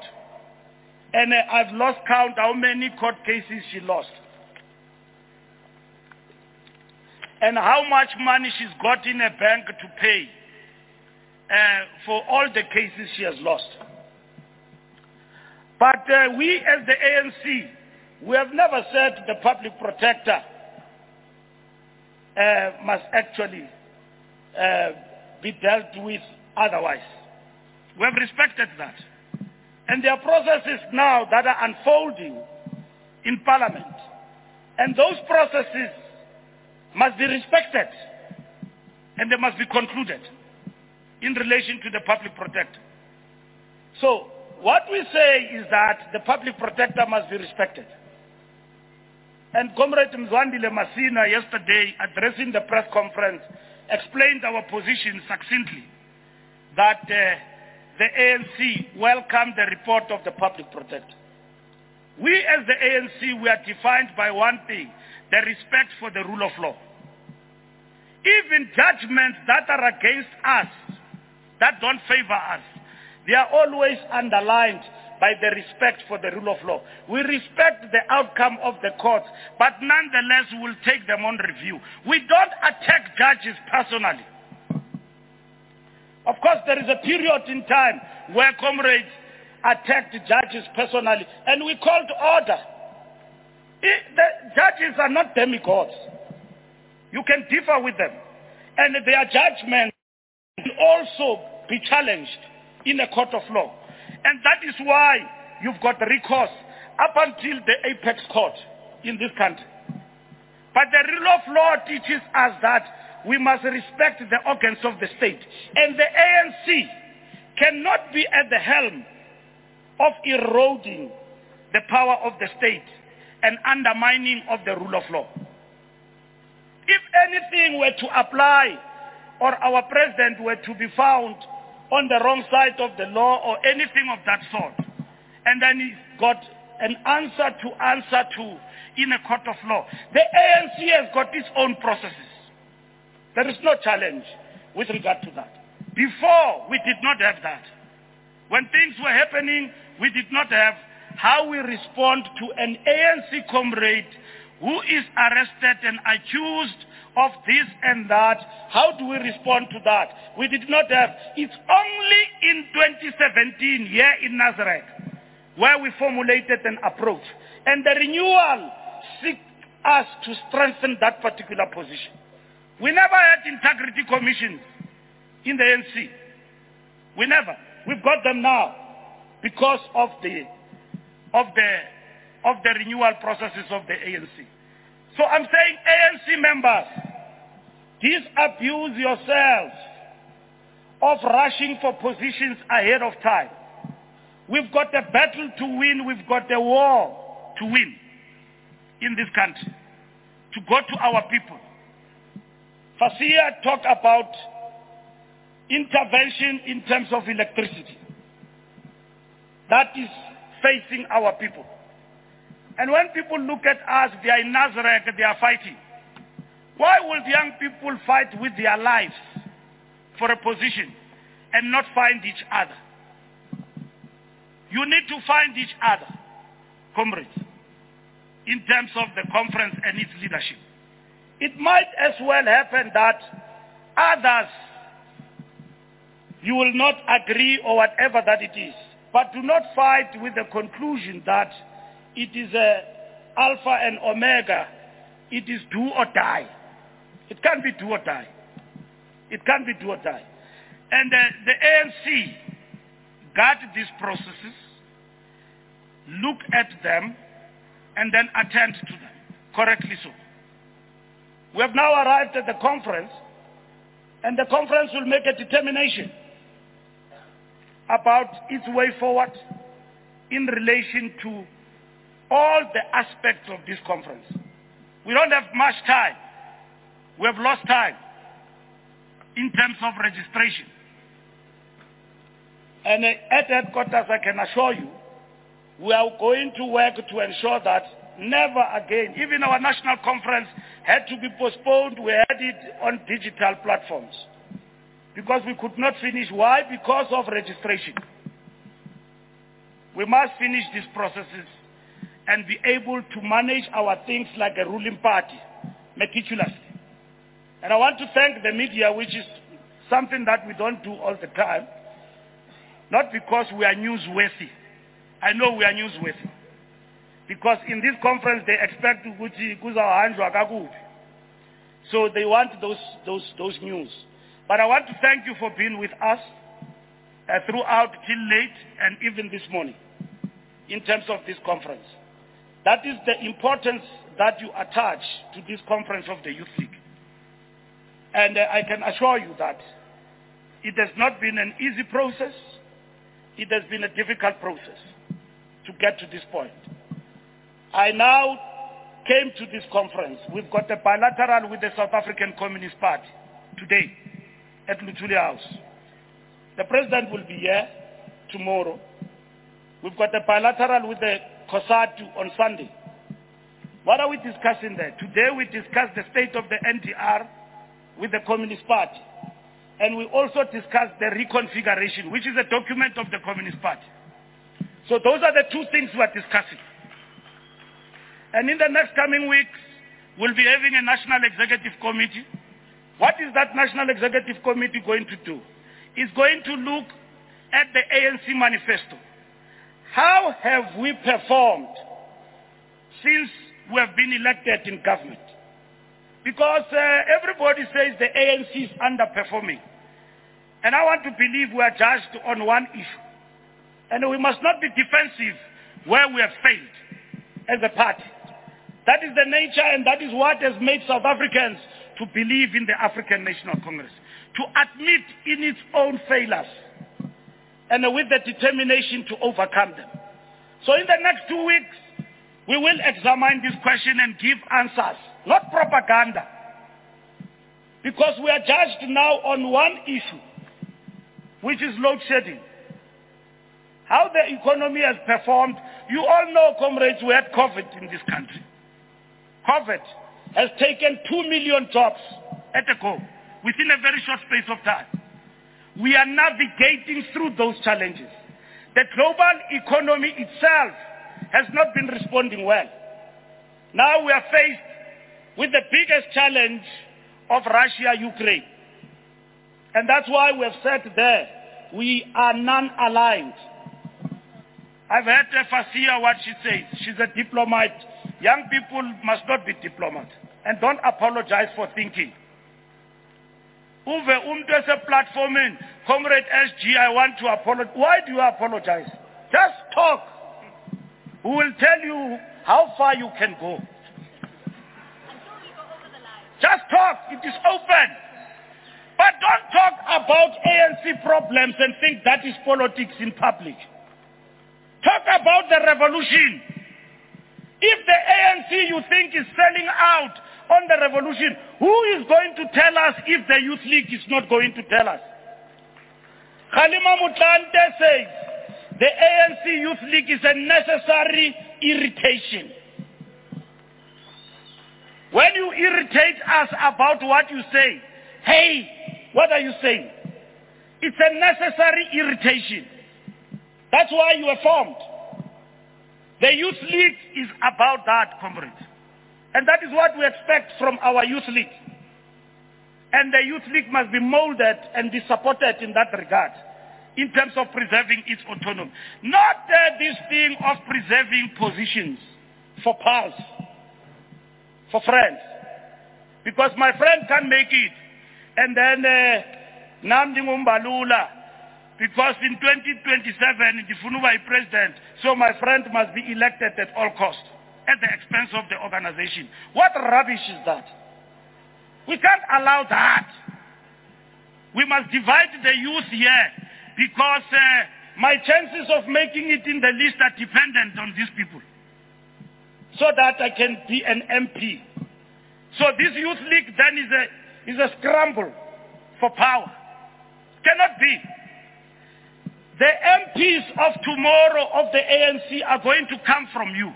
S18: And uh, I've lost count how many court cases she lost. And how much money she's got in a bank to pay uh, for all the cases she has lost. But uh, we as the ANC, we have never said the public protector uh, must actually uh, be dealt with otherwise. We have respected that. And there are processes now that are unfolding in Parliament. And those processes must be respected and they must be concluded in relation to the public protector. So what we say is that the public protector must be respected. And Comrade Mzwandile Masina yesterday addressing the press conference explained our position succinctly that uh, the ANC welcomed the report of the public protector. We as the ANC, we are defined by one thing, the respect for the rule of law. Even judgments that are against us, that don't favor us, they are always underlined by the respect for the rule of law. We respect the outcome of the court, but nonetheless we'll take them on review. We don't attack judges personally. Of course, there is a period in time where comrades attacked judges personally, and we called order. The judges are not demigods. You can differ with them. And their judgment will also be challenged in a court of law. And that is why you've got recourse up until the apex court in this country. But the rule of law teaches us that we must respect the organs of the state. And the ANC cannot be at the helm of eroding the power of the state and undermining of the rule of law. If anything were to apply or our president were to be found on the wrong side of the law or anything of that sort, and then he got an answer to answer to in a court of law, the ANC has got its own processes. There is no challenge with regard to that. Before, we did not have that. When things were happening, we did not have how we respond to an ANC comrade who is arrested and accused of this and that. How do we respond to that? We did not have. It's only in 2017 here in Nasrec where we formulated an approach. And the renewal seeks us to strengthen that particular position. We never had integrity commissions in the NC. We never. We've got them now because of the of the of the renewal processes of the ANC. So I'm saying ANC members, disabuse yourselves of rushing for positions ahead of time. We've got a battle to win. We've got a war to win in this country. To go to our people. Fasiha talked about intervention in terms of electricity. That is facing our people. And when people look at us, they are in Nasrec, they are fighting. Why would young people fight with their lives for a position and not find each other? You need to find each other, comrades, in terms of the conference and its leadership. It might as well happen that others, you will not agree or whatever that it is. But do not fight with the conclusion that it is a alpha and omega. It is do or die. It can't be do or die. It can't be do or die. And uh, the ANC guard these processes, look at them, and then attend to them. Correctly so. We have now arrived at the conference, and the conference will make a determination about its way forward in relation to all the aspects of this conference. We don't have much time. We have lost time in terms of registration. And uh, at headquarters, I can assure you, we are going to work to ensure that never again, even our national conference had to be postponed. We had it on digital platforms because we could not finish. Why? Because of registration. We must finish these processes and be able to manage our things like a ruling party meticulously. And I want to thank the media, which is something that we don't do all the time, not because we are newsworthy. I know we are newsworthy. Because in this conference they expect ukuthi kuzahanjwa kakubi. So they want those, those, those news. But I want to thank you for being with us uh, throughout till late and even this morning in terms of this conference. That is the importance that you attach to this conference of the Youth League. And uh, I can assure you that it has not been an easy process. It has been a difficult process to get to this point. I now came to this conference. We've got a bilateral with the South African Communist Party today at Luthuli House. The president will be here tomorrow. We've got a bilateral with the COSATU on Sunday. What are we discussing there? Today we discuss the state of the NDR with the Communist Party. And we also discussed the reconfiguration, which is a document of the Communist Party. So those are the two things we are discussing. And in the next coming weeks, we'll be having a National Executive Committee. What is that National Executive Committee going to do? It's going to look at the ANC manifesto. How have we performed since we have been elected in government? Because uh, everybody says the ANC is underperforming. And I want to believe we are judged on one issue. And we must not be defensive where we have failed as a party. That is the nature and that is what has made South Africans to believe in the African National Congress. To admit in its own failures and with the determination to overcome them. So in the next two weeks, we will examine this question and give answers, not propaganda. Because we are judged now on one issue, which is load shedding. How the economy has performed. You all know, comrades, we had COVID in this country. COVID has taken 2 million jobs at a go within a very short space of time. We are navigating through those challenges. The global economy itself has not been responding well. Now we are faced with the biggest challenge of Russia-Ukraine. And that's why we have said there, we are non-aligned. I've heard Fasiha what she says. She's a diplomat. Young people must not be diplomats. And don't apologize for thinking. Uve umntu eseplatforming, Comrade SG, I want to apologize. Why do you apologize? Just talk. We will tell you how far you can go. Just talk. It is open. But don't talk about ANC problems and think that is politics in public. Talk about the revolution. If the ANC you think is selling out on the revolution, who is going to tell us if the Youth League is not going to tell us? Motlanthe says the ANC Youth League is a necessary irritation. When you irritate us about what you say, hey, what are you saying? It's a necessary irritation. That's why you were formed. The Youth League is about that, comrades. And that is what we expect from our Youth League. And the Youth League must be molded and be supported in that regard in terms of preserving its autonomy. Not uh, this thing of preserving positions for pals, for friends. Because my friend can't make it. And then uh, Namdi Mumbalula, because in 2027, Ndifunuwa is president, so my friend must be elected at all costs at the expense of the organization. What rubbish is that? We can't allow that. We must divide the youth here because uh, my chances of making it in the list are dependent on these people so that I can be an MP. So this youth league then is a, is a scramble for power. Cannot be. The MPs of tomorrow of the ANC are going to come from you.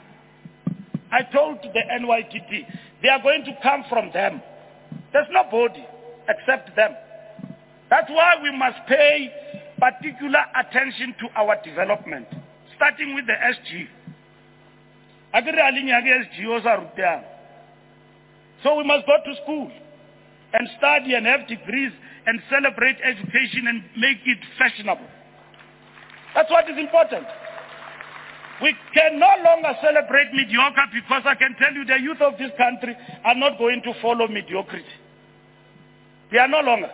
S18: I told the NYTT, they are going to come from them. There's nobody except them. That's why we must pay particular attention to our development, starting with the SG. So we must go to school and study and have degrees and celebrate education and make it fashionable. That's what is important. We can no longer celebrate mediocrity because I can tell you the youth of this country are not going to follow mediocrity. They are no longer.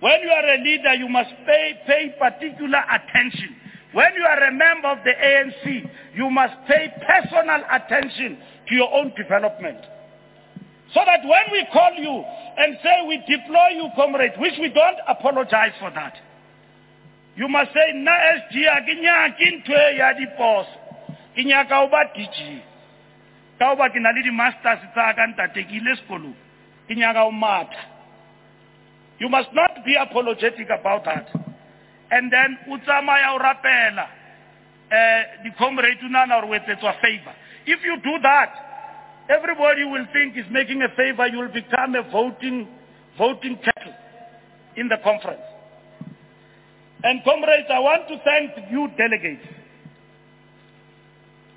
S18: When you are a leader, you must pay, pay particular attention. When you are a member of the ANC, you must pay personal attention to your own development. So that when we call you and say we deploy you, comrade, which we don't apologize for that. You must say, na SG a ke nyake ntho ya diposo. Ke nyaka ho ba DG. Ka ho ba ke le di-masters tsa ka ntate ke ile sekolong. Ke. You must not be apologetic about that. And then o tsamaya o rapela eh di-comrade o nana gore o favor. If you do that, everybody will think is making a favor. You will become a voting voting cattle in the conference. And comrades, I want to thank you delegates.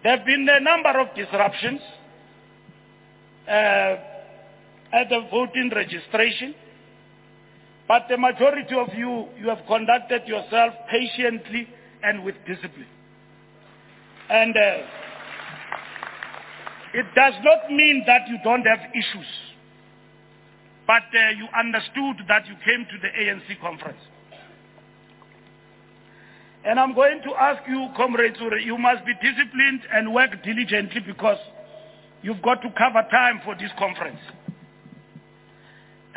S18: There have been a number of disruptions uh, at the voting registration, but the majority of you, you have conducted yourself patiently and with discipline. And uh, it does not mean that you don't have issues, but uh, you understood that you came to the ANC conference. And I'm going to ask you, comrades, you must be disciplined and work diligently because you've got to cover time for this conference.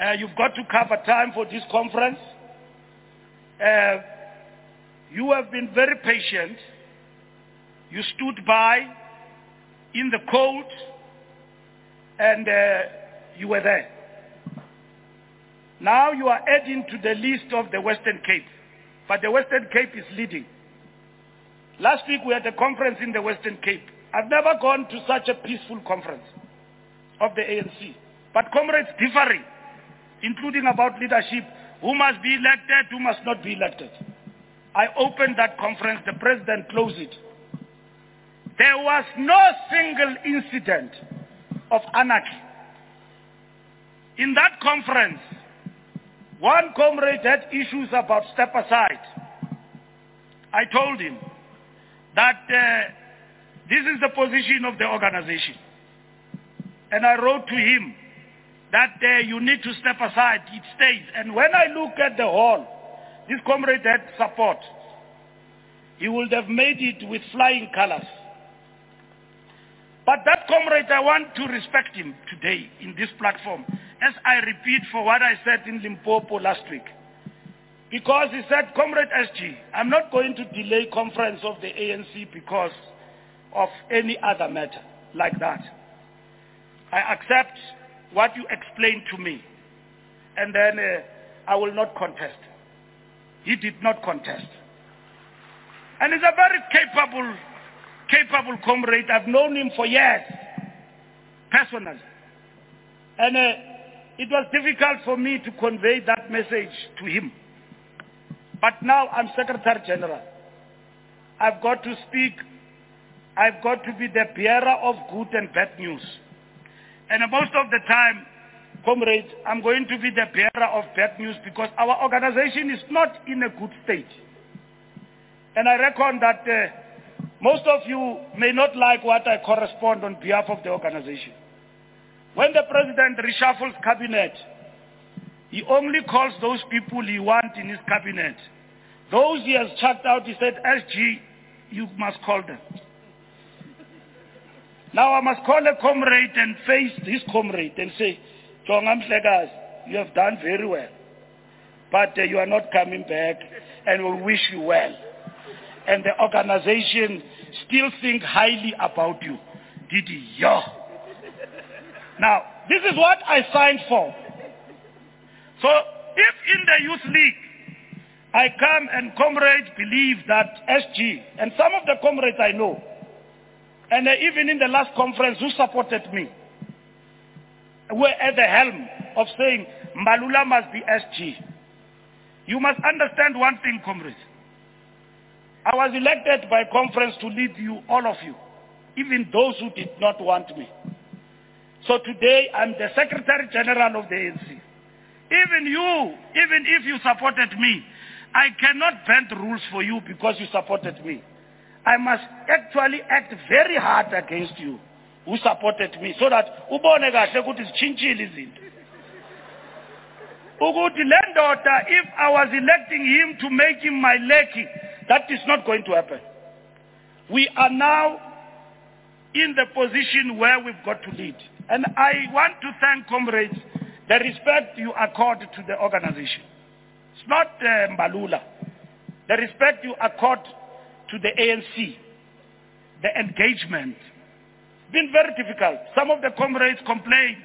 S18: Uh, you've got to cover time for this conference. Uh, you have been very patient. You stood by in the cold and uh, you were there. Now you are adding to the list of the Western Cape, but the Western Cape is leading. Last week we had a conference in the Western Cape. I've never gone to such a peaceful conference of the ANC. But comrades differing, including about leadership, who must be elected, who must not be elected. I opened that conference, the president closed it. There was no single incident of anarchy. In that conference, one comrade had issues about step aside. I told him that uh, this is the position of the organization. And I wrote to him that uh, you need to step aside. It stays. And when I look at the hall, this comrade had support. He would have made it with flying colors. But that comrade, I want to respect him today in this platform, as I repeat for what I said in Limpopo last week. Because he said, Comrade SG, I'm not going to delay conference of the ANC because of any other matter like that. I accept what you explained to me, and then uh, I will not contest. He did not contest. And he's a very capable capable comrade. I've known him for years, personally. And uh, it was difficult for me to convey that message to him. But now I'm Secretary General. I've got to speak. I've got to be the bearer of good and bad news. And most of the time, comrades, I'm going to be the bearer of bad news because our organization is not in a good state. And I reckon that uh, most of you may not like what I correspond on behalf of the organization. When the president reshuffles cabinet, he only calls those people he wants in his cabinet. Those he has chucked out, he said, SG, you must call them. Now I must call a comrade and face his comrade and say, Jonga Mhlekazi, you have done very well. But uh, you are not coming back and we wish you well and the organization still think highly about you. Didi, yeah. Now, this is what I signed for. So, if in the youth league, I come and comrades believe that SG, and some of the comrades I know, and even in the last conference who supported me, were at the helm of saying, Mbalula must be SG. You must understand one thing, comrades. I was elected by conference to lead you, all of you, even those who did not want me. So today I'm the Secretary General of the ANC. Even you, even if you supported me, I cannot bend rules for you because you supported me. I must actually act very hard against you who supported me so that ubone kahle ukuthi zitshintshile izinto ukuthi if I was electing him to make him my lackey that is not going to happen. We are now in the position where we've got to lead. And I want to thank comrades the respect you accord to the organization. It's not uh, Mbalula. The respect you accord to the ANC, the engagement. It's been very difficult. Some of the comrades complain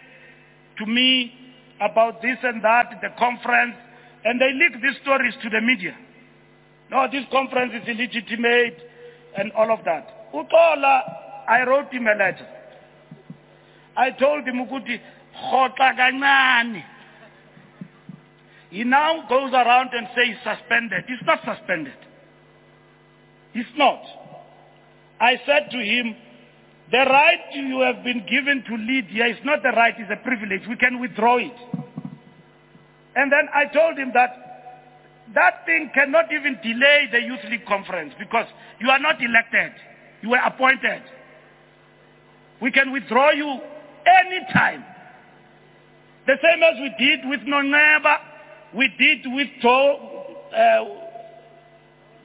S18: to me about this and that, the conference, and they leak these stories to the media. No, this conference is illegitimate and all of that. Utola, I wrote him a letter. I told him kancane He now goes around and says suspended. He's not suspended. He's not. I said to him, the right you have been given to lead here is not the right, it's a privilege. We can withdraw it. And then I told him that that thing cannot even delay the Youth League conference because you are not elected. You were appointed. We can withdraw you anytime. The same as we did with Noneba, we did with uh,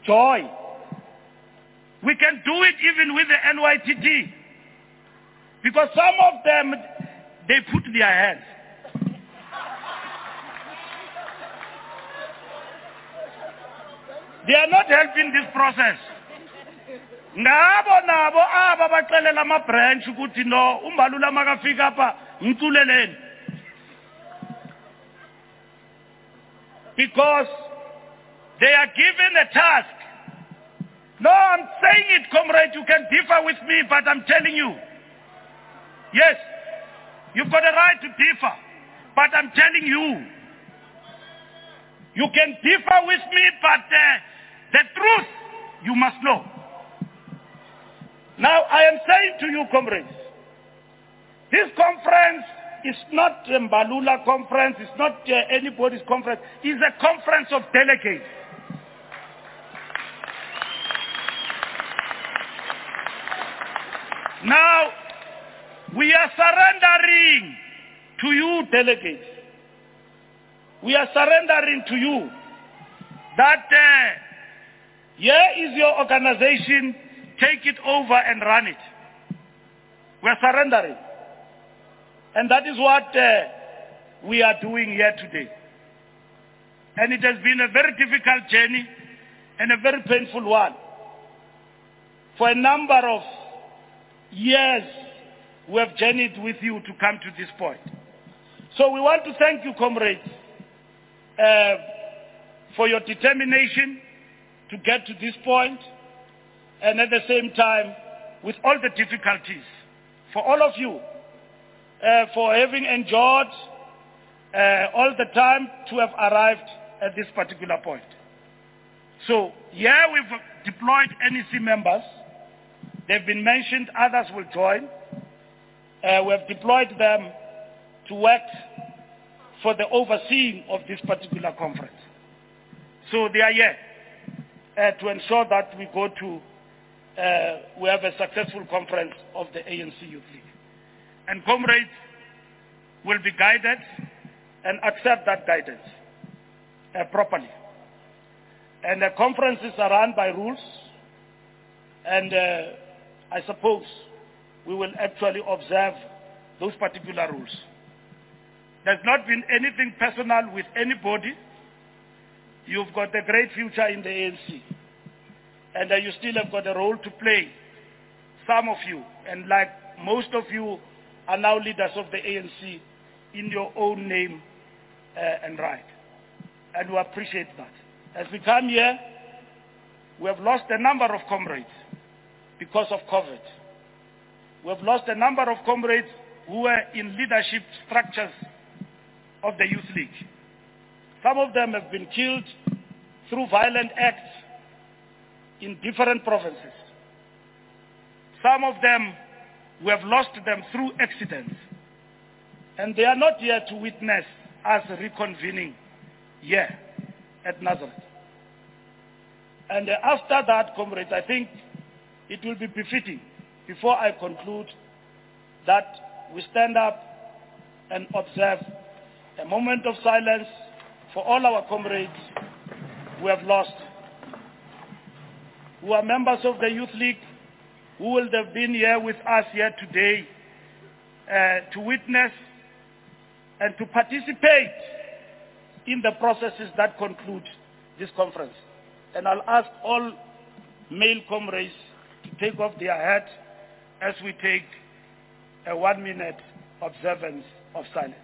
S18: Joy. We can do it even with the NYTT. Because some of them, they put their hands. They are not helping this process. ngabo nabo aba baxelela ama-branch ukuthi no umbalula makafika apha because they are given a task. No i'm saying it comrade you can differ with me but i'm telling you. Yes you've got a right to differ but i'm telling you. You can differ with me but uh, the truth you must know now, I am saying to you, comrades, this conference is not a Mbalula conference, it's not uh, anybody's conference, it's a conference of delegates. Now, we are surrendering to you, delegates. We are surrendering to you that uh, here is your organization take it over and run it. We're surrendering. And that is what uh, we are doing here today. And it has been a very difficult journey and a very painful one. For a number of years, we have journeyed with you to come to this point. So we want to thank you, comrades, uh, for your determination to get to this point and at the same time with all the difficulties. For all of you, uh, for having endured uh, all the time to have arrived at this particular point. So here we've deployed NEC members. They've been mentioned, others will join. Uh, we have deployed them to work for the overseeing of this particular conference. So they are here uh, to ensure that we go to uh, we have a successful conference of the ANC Youth League. And comrades will be guided and accept that guidance uh, properly. And the conferences are run by rules, and uh, I suppose we will actually observe those particular rules. There's not been anything personal with anybody. You've got a great future in the ANC and uh, you still have got a role to play. Some of you, and like most of you, are now leaders of the ANC in your own name uh, and right. And we appreciate that. As we come here, we have lost a number of comrades because of COVID. We have lost a number of comrades who were in leadership structures of the Youth League. Some of them have been killed through violent acts in different provinces. Some of them, we have lost them through accidents. And they are not here to witness us reconvening here at Nasrec. And uh, after that, comrades, I think it will be befitting, before I conclude, that we stand up and observe a moment of silence for all our comrades who have lost who are members of the Youth League, who will have been here with us here today uh, to witness and to participate in the processes that conclude this conference. And I'll ask all male comrades to take off their hat as we take a one-minute observance of silence.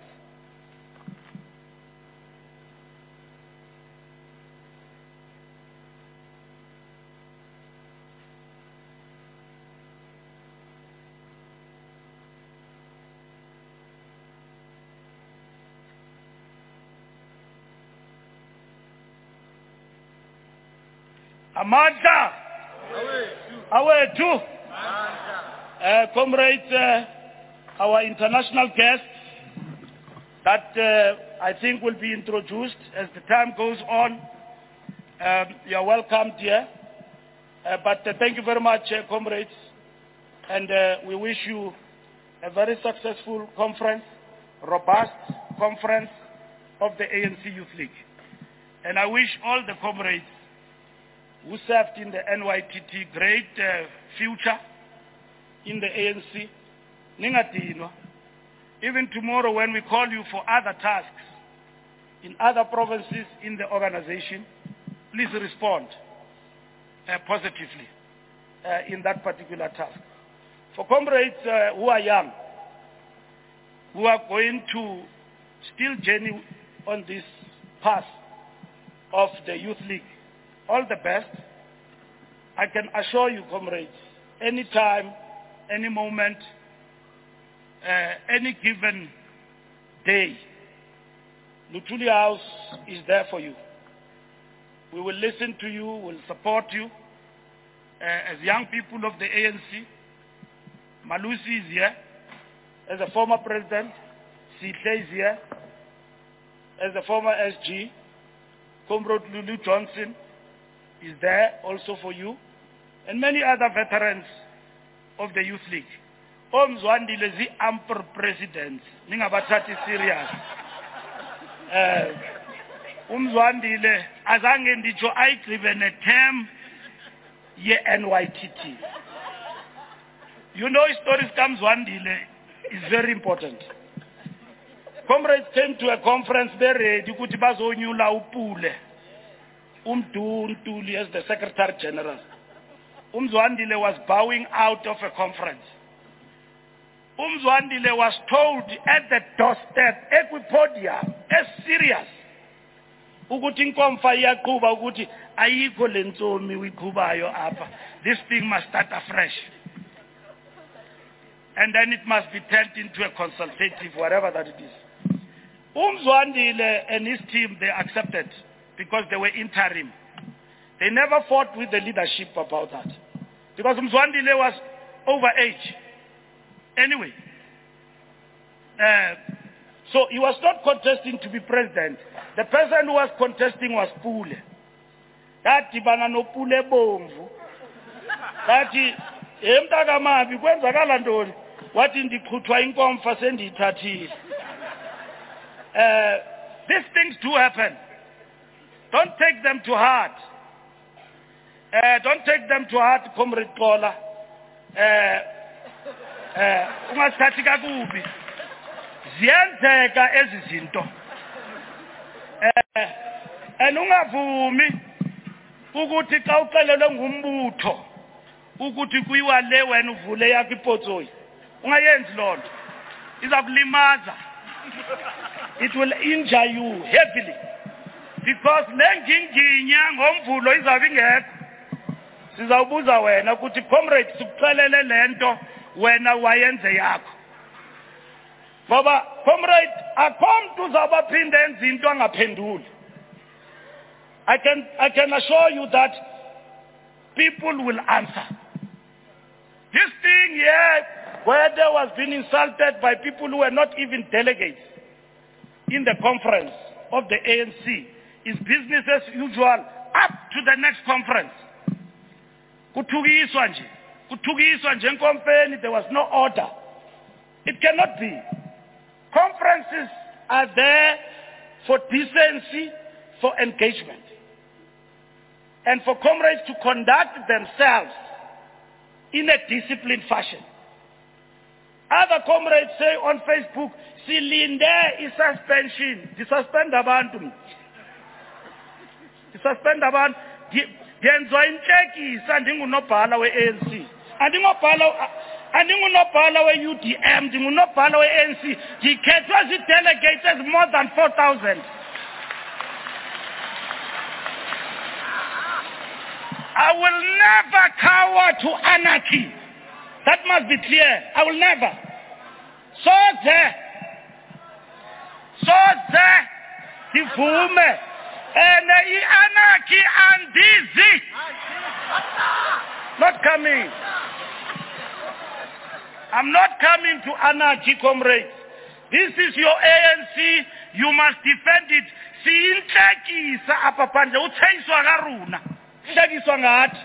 S18: Amandla awethu uh, comrades uh, our international guests that uh, I think will be introduced as the time goes on. Um, you are welcomed here. Uh, but uh, thank you very much, uh, comrades. And uh, we wish you a very successful conference, robust conference of the ANC Youth League. And I wish all the comrades who served in the NYTT great uh, future in the ANC. Even tomorrow when we call you for other tasks in other provinces in the organization, please respond uh, positively uh, in that particular task. For comrades uh, who are young, who are going to still journey on this path of the Youth League, all the best. I can assure you, comrades, any time, any moment, uh, any given day, Luthuli House is there for you. We will listen to you, we'll support you. Uh, as young people of the ANC, Malusi is here. As a former president, Sihle is here. As a former SG, Comrade Lulu Johnson is there also for you. And many other veterans of the Youth League. omzwandile zi-amper presidents ningabathathi serious um umzwandile azange nditsho ayigqibe netem ye-nytt you know istory sikamzwandile is very important comrades came to a conference beredi ukuthi bazonyula upule umduntuli as the secretary general. Umzwandile was bowing out of a conference. Umzwandile was told at the doorstep ekwipodium eserious ukuthi inkomfa iyaqhuba ukuthi ayikho le ntsomi uyiqhubayo apha. This thing must start afresh. And then it must be turned into a consultative whatever that it is. Umzwandile and his team they accepted because they were interim they never fought with the leadership about that because umzwandile was over age Anyway, uh, so he was not contesting to be president. The person who was contesting was Pule. Dadibana noPule bomvu. Kathi emntakamabi kwenzakala ntoni? Wathi ndiqhuthwa inkomfa sendiyithathile. Uh, these things do happen. Don't take them to heart. Uh, don't take them to heart, Comrade Kola. Uh, eh ungasithathi kakubi. Ziyenzeka ezi zinto. Eh and ungavumi ukuthi xa uxelelwe ngumbutho ukuthi kuyiwa le wena uvule yakho ipotsoyi ungayenzi loo nto. Iza kulimaza. It will injure you heavily. Because le nginginya ngomvulo izawube ingekho. Sizawubuza wena ukuthi comrade sikuxelele le nto wena wayenze yakho. Ngoba comrade akho mntu uzawubaphinde enze into angaphenduli. I can, I can assure you that people will answer. This thing here, where there was being insulted by people who were not even delegates in the conference of the ANC, is business as usual up to the next conference. Kuthukiswa nje. kuthukiswa njenkomfeni there was no order it cannot be conferences are there for decency for engagement and for comrades to conduct themselves in a disciplined fashion other comrades say on facebook silinde i-suspension ndisuspend abantu ndisuspend abantu intlekisa we-anc andingunobhala we-udm ndingunobhala we-anc ndikhethwe zii-delegates than four thousand I will never cower to anarchy. That must be clear. I will never. Soze. Soze. Ndivume And i-anarchy andizi. Not coming. I'm not coming to anarchy, comrades. This is your ANC. You must defend it. Siyinhlekisa apha phandle utshayiswa ka rona. Inhlekiswa ngathi.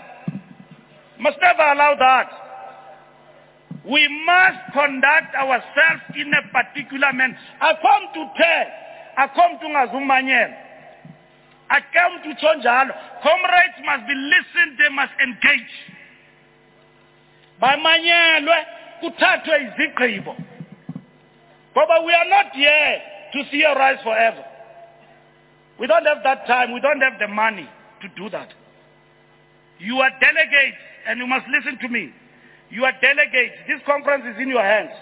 S18: Must never allow that. We must conduct ourselves in a particular manner. Akho mntu uthe, akho mntu ungazumanyela. Akho mntu utsho njalo. Comrades must be listened, they must engage. Bamanyelwe kuthathwe izigqibo. But we are not here to rise forever. We don't have that time. We don't have the money to do that. You are delegates, and you must listen to me. You are delegates. This conference is in your hands.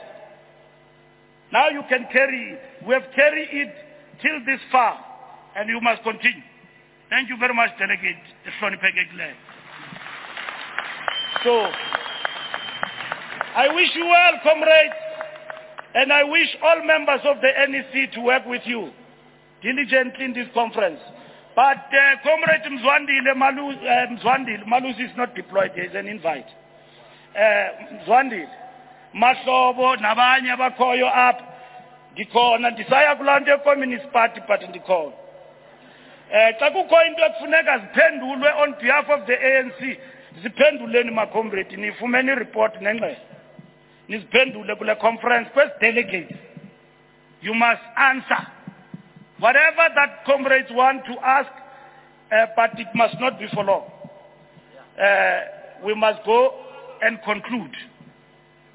S18: Now you can carry it. We have carried it till this far, and you must continue. Thank you very much, Delegate Hlonipheke So, I wish you well, comrades, and I wish all members of the NEC to work with you diligently in this conference. But uh, Comrade Mzwandile Malu, uh, Mzwandile, Malus is not deployed, there is an invite. Uh, Mzwandile, Mahlobo, nabanye abakhoyo apha, ndikhona ndisaya kulaa nto party but ndikhona. Eh xa kukho into ekufuneka ziphendulwe on behalf of the ANC ziphenduleni macomrade nifumene ireport nengxelo niziphendule kule conference kwezi delegates you must answer Whatever that comrades want to ask, uh, but it must not be for long. Uh, we must go and conclude.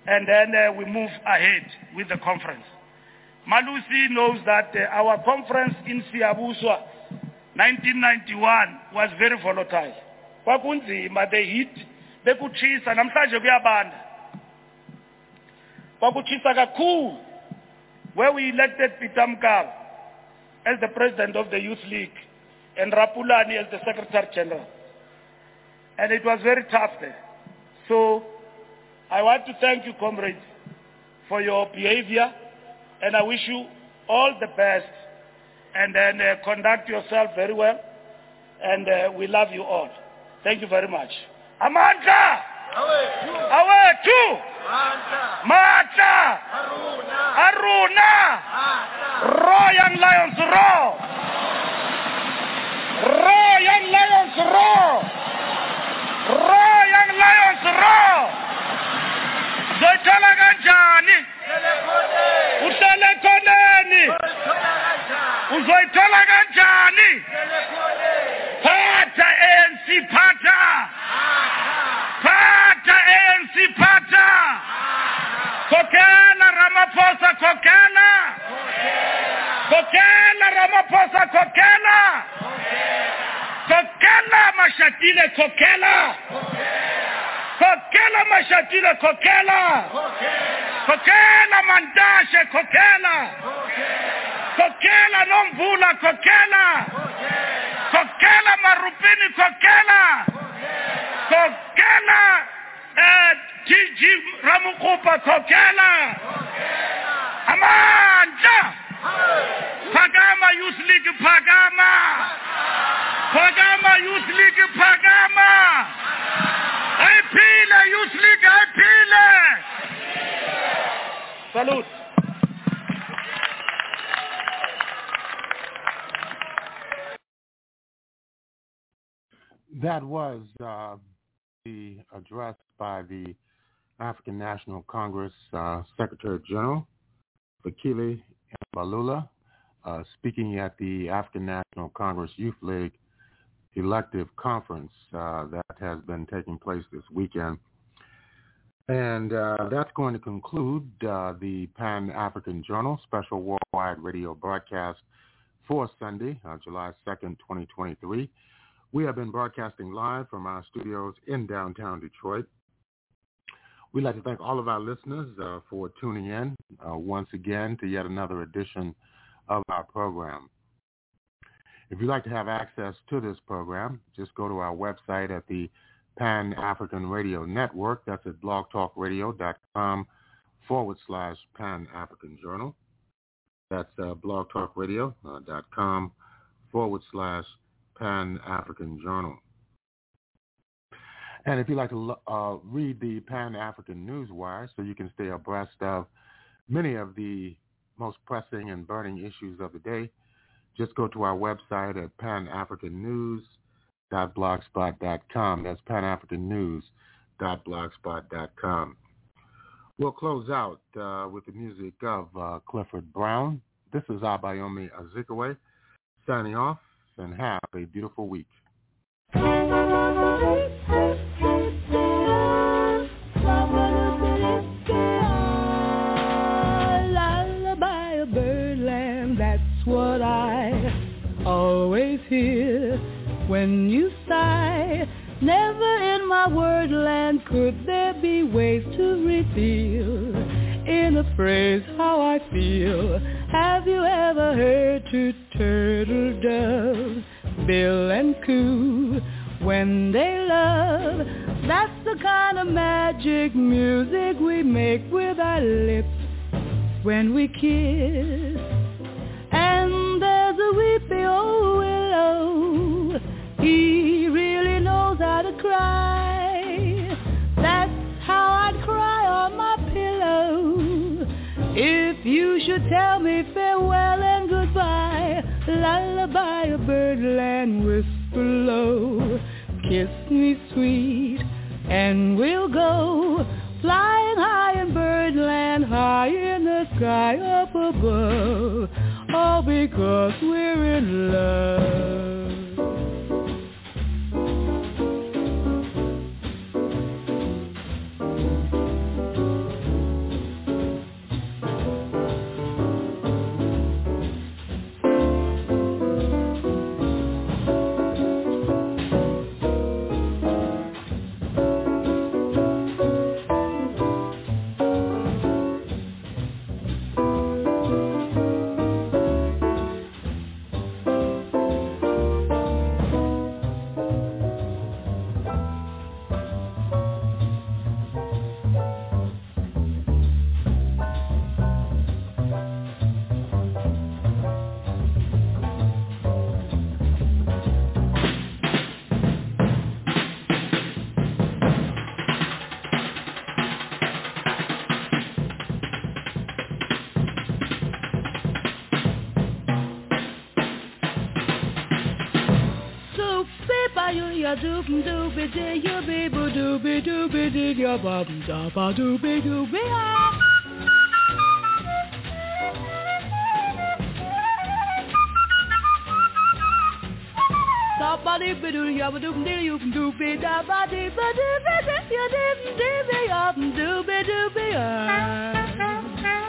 S18: And then uh, we move ahead with the conference. Malusi knows that uh, our conference in Siyabuswa, 1991, was very volatile. Kwakunzima, the heat, bekutshisa, namhlanje kuyabanda. Kwakutshisa kakhulu, where we elected Peter Mokaba as the president of the Youth League and Rapulani as the Secretary General. And it was very tough there. So I want to thank you, comrades, for your behavior, and I wish you all the best, and then uh, conduct yourself very well, and uh, we love you all. Thank you very much. Amandla! Awethu! Matla! Aruna! Raw Young Lions, raw! Raw Young Lions, raw! Raw Young Lions, raw! Zoyithola kanjani? Uhlele khoneni? Uzoyithola kanjani? Phatha ANC phatha! Phatha ANC phatha! Khokhela Ramaphosa khokhela! Khokhela Ramaphosa khokhela! Khokhela Mashatile khokhela! Khokhela Mashatile khokhela! Khokhela Mantashe khokhela! Khokhela Nomvula kokela kokela Marupini kokela kokela eh Ramukupa kokela Amandla! Phakama Youth phakama! Phakama Youth phakama! Ayiphile Youth ayiphile! Salute.
S2: That was uh, the address by the African National Congress uh, Secretary General, Fikile Mbalula, uh, speaking at the African National Congress Youth League elective conference uh, that has been taking place this weekend. And uh, that's going to conclude uh, the Pan-African Journal special worldwide radio broadcast for Sunday, July 2nd, 2023. We have been broadcasting live from our studios in downtown Detroit. We'd like to thank all of our listeners uh, for tuning in uh, once again to yet another edition of our program. If you'd like to have access to this program, just go to our website at the Pan-African Radio Network. That's at blogtalkradio.com forward slash Pan-African Journal. That's uh, blogtalkradio.com forward slash Pan African Journal. And if you'd like to uh, read the Pan African Newswire so you can stay abreast of many of the most pressing and burning issues of the day, just go to our website at panafricannews.blogspot.com. That's panafricannews.blogspot.com. We'll close out uh, with the music of uh, Clifford Brown. This is Abayomi Azikiwe signing off and have a beautiful week.
S4: Lullaby of birdland, That's what I always hear when you sigh. Never in my wordland could there be ways to reveal in a phrase how I feel. Have you ever heard two turtle doves, bill and coo, when they love? That's the kind of magic music we make with our lips when we kiss. And there's a weepy old willow, he really knows how to cry. That's how I'd cry on my pillow. If you should tell me farewell and goodbye, lullaby a birdland whisper low. Kiss me sweet, and we'll go flying high in birdland, high in the sky up above all because we're in love. Ya doop doopy doopy dee ya bum da ba doopy doopy ah. Da ba dee ba doo ya ba doop you da ba ba dee ba dee ya dee dee dee ya ah. Ba beep beep beep doop ba da ba be be ya ba ba ba dee ya. Ya dee be ya do be you be do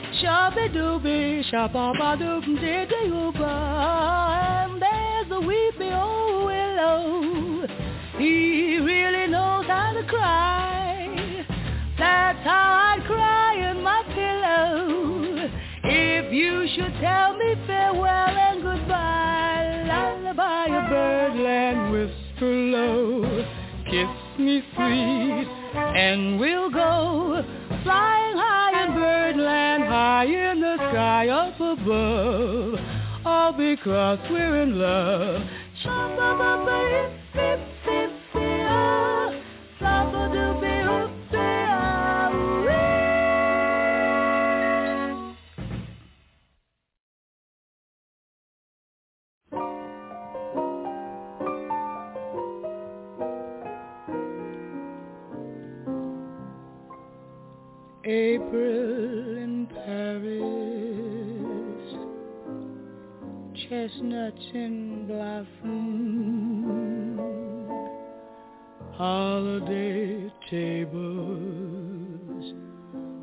S4: Shabby dooby, shabba dooby, did you And there's a weepy old willow. He really knows how to cry. That's how I'd cry in my pillow. If you should tell me farewell and goodbye, lullaby a birdland whisper low. Kiss me sweet, and we'll go flying high in birdland, high in the sky up above, all because we're in love. April in Paris, chestnuts in blossom, holiday tables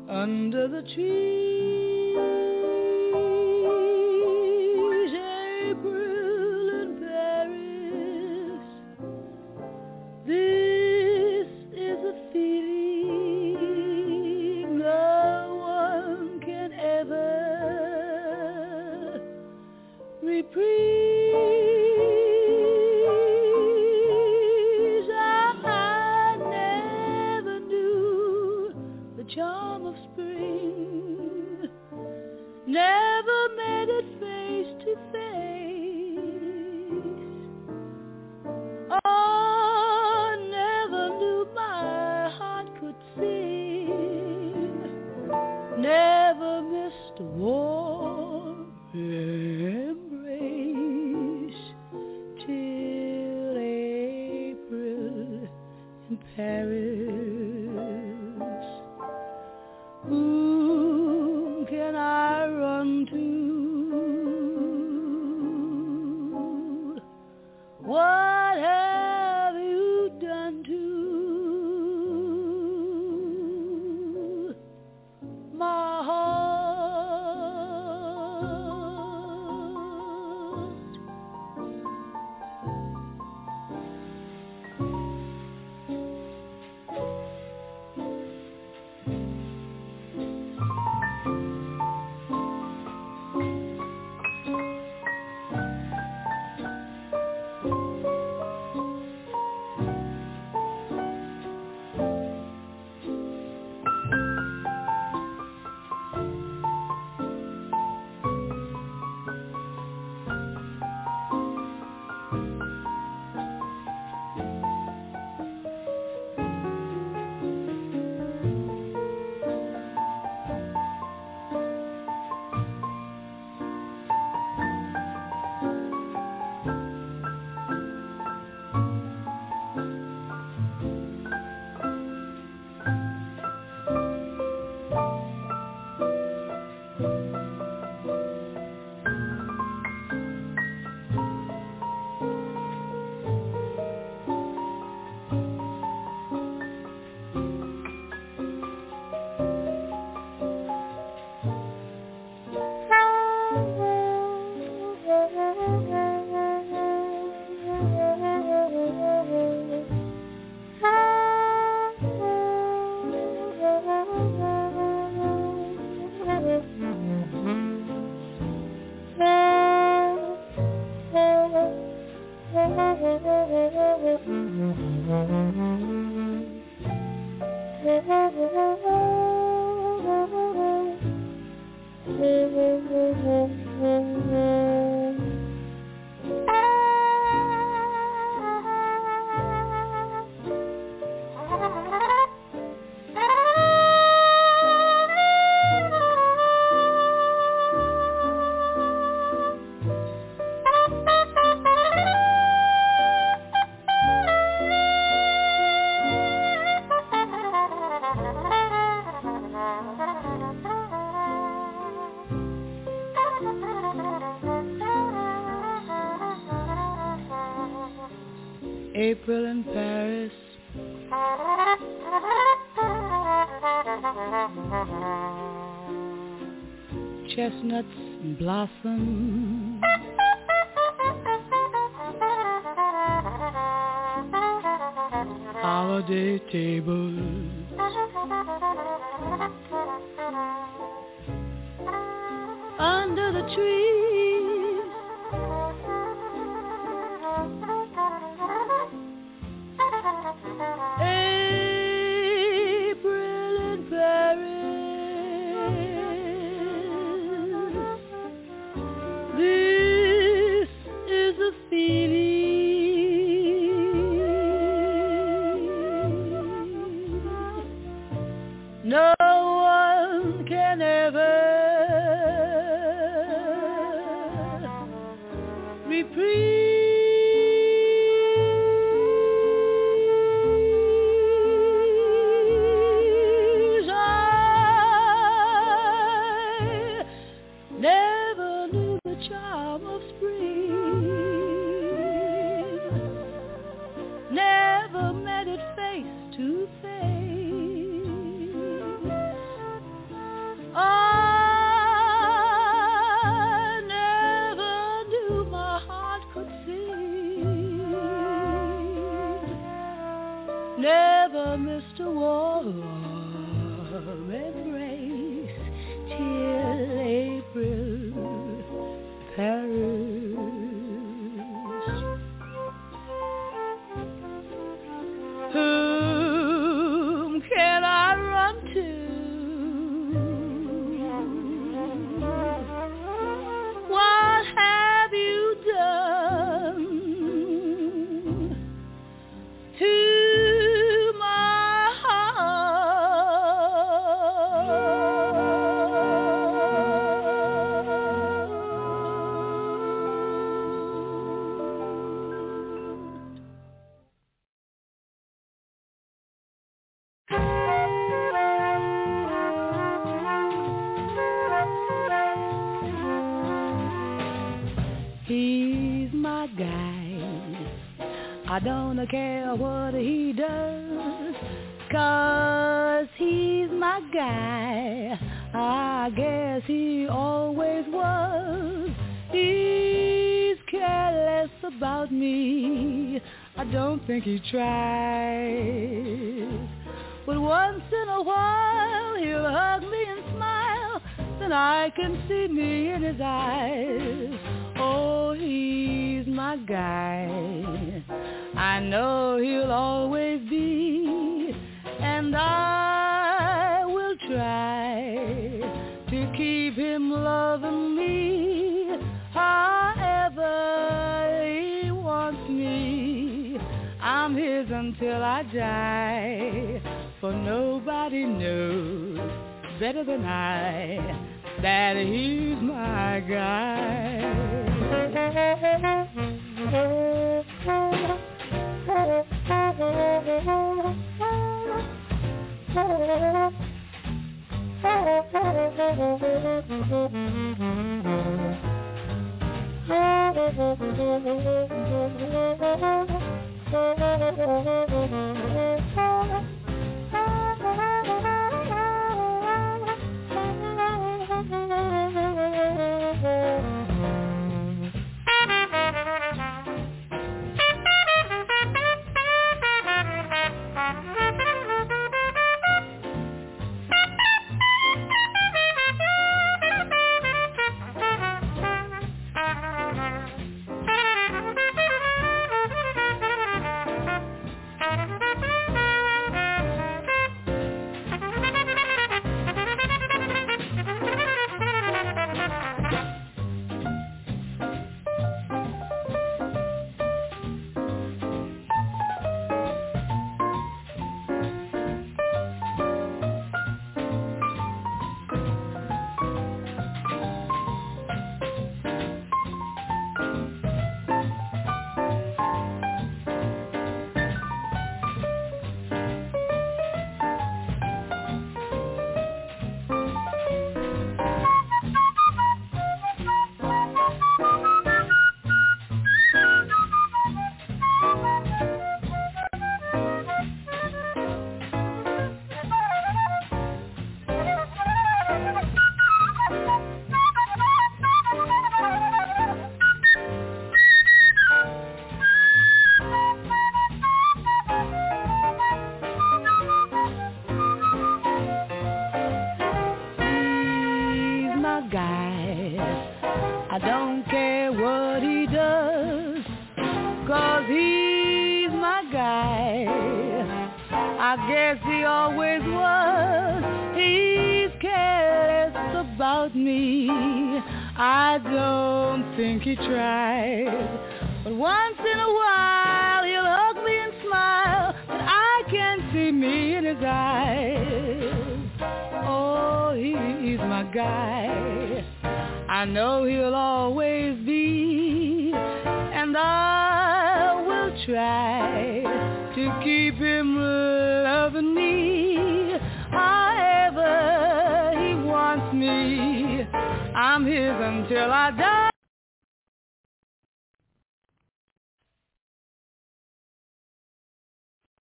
S4: under the trees. April in Paris. This Holiday tables. Under the trees.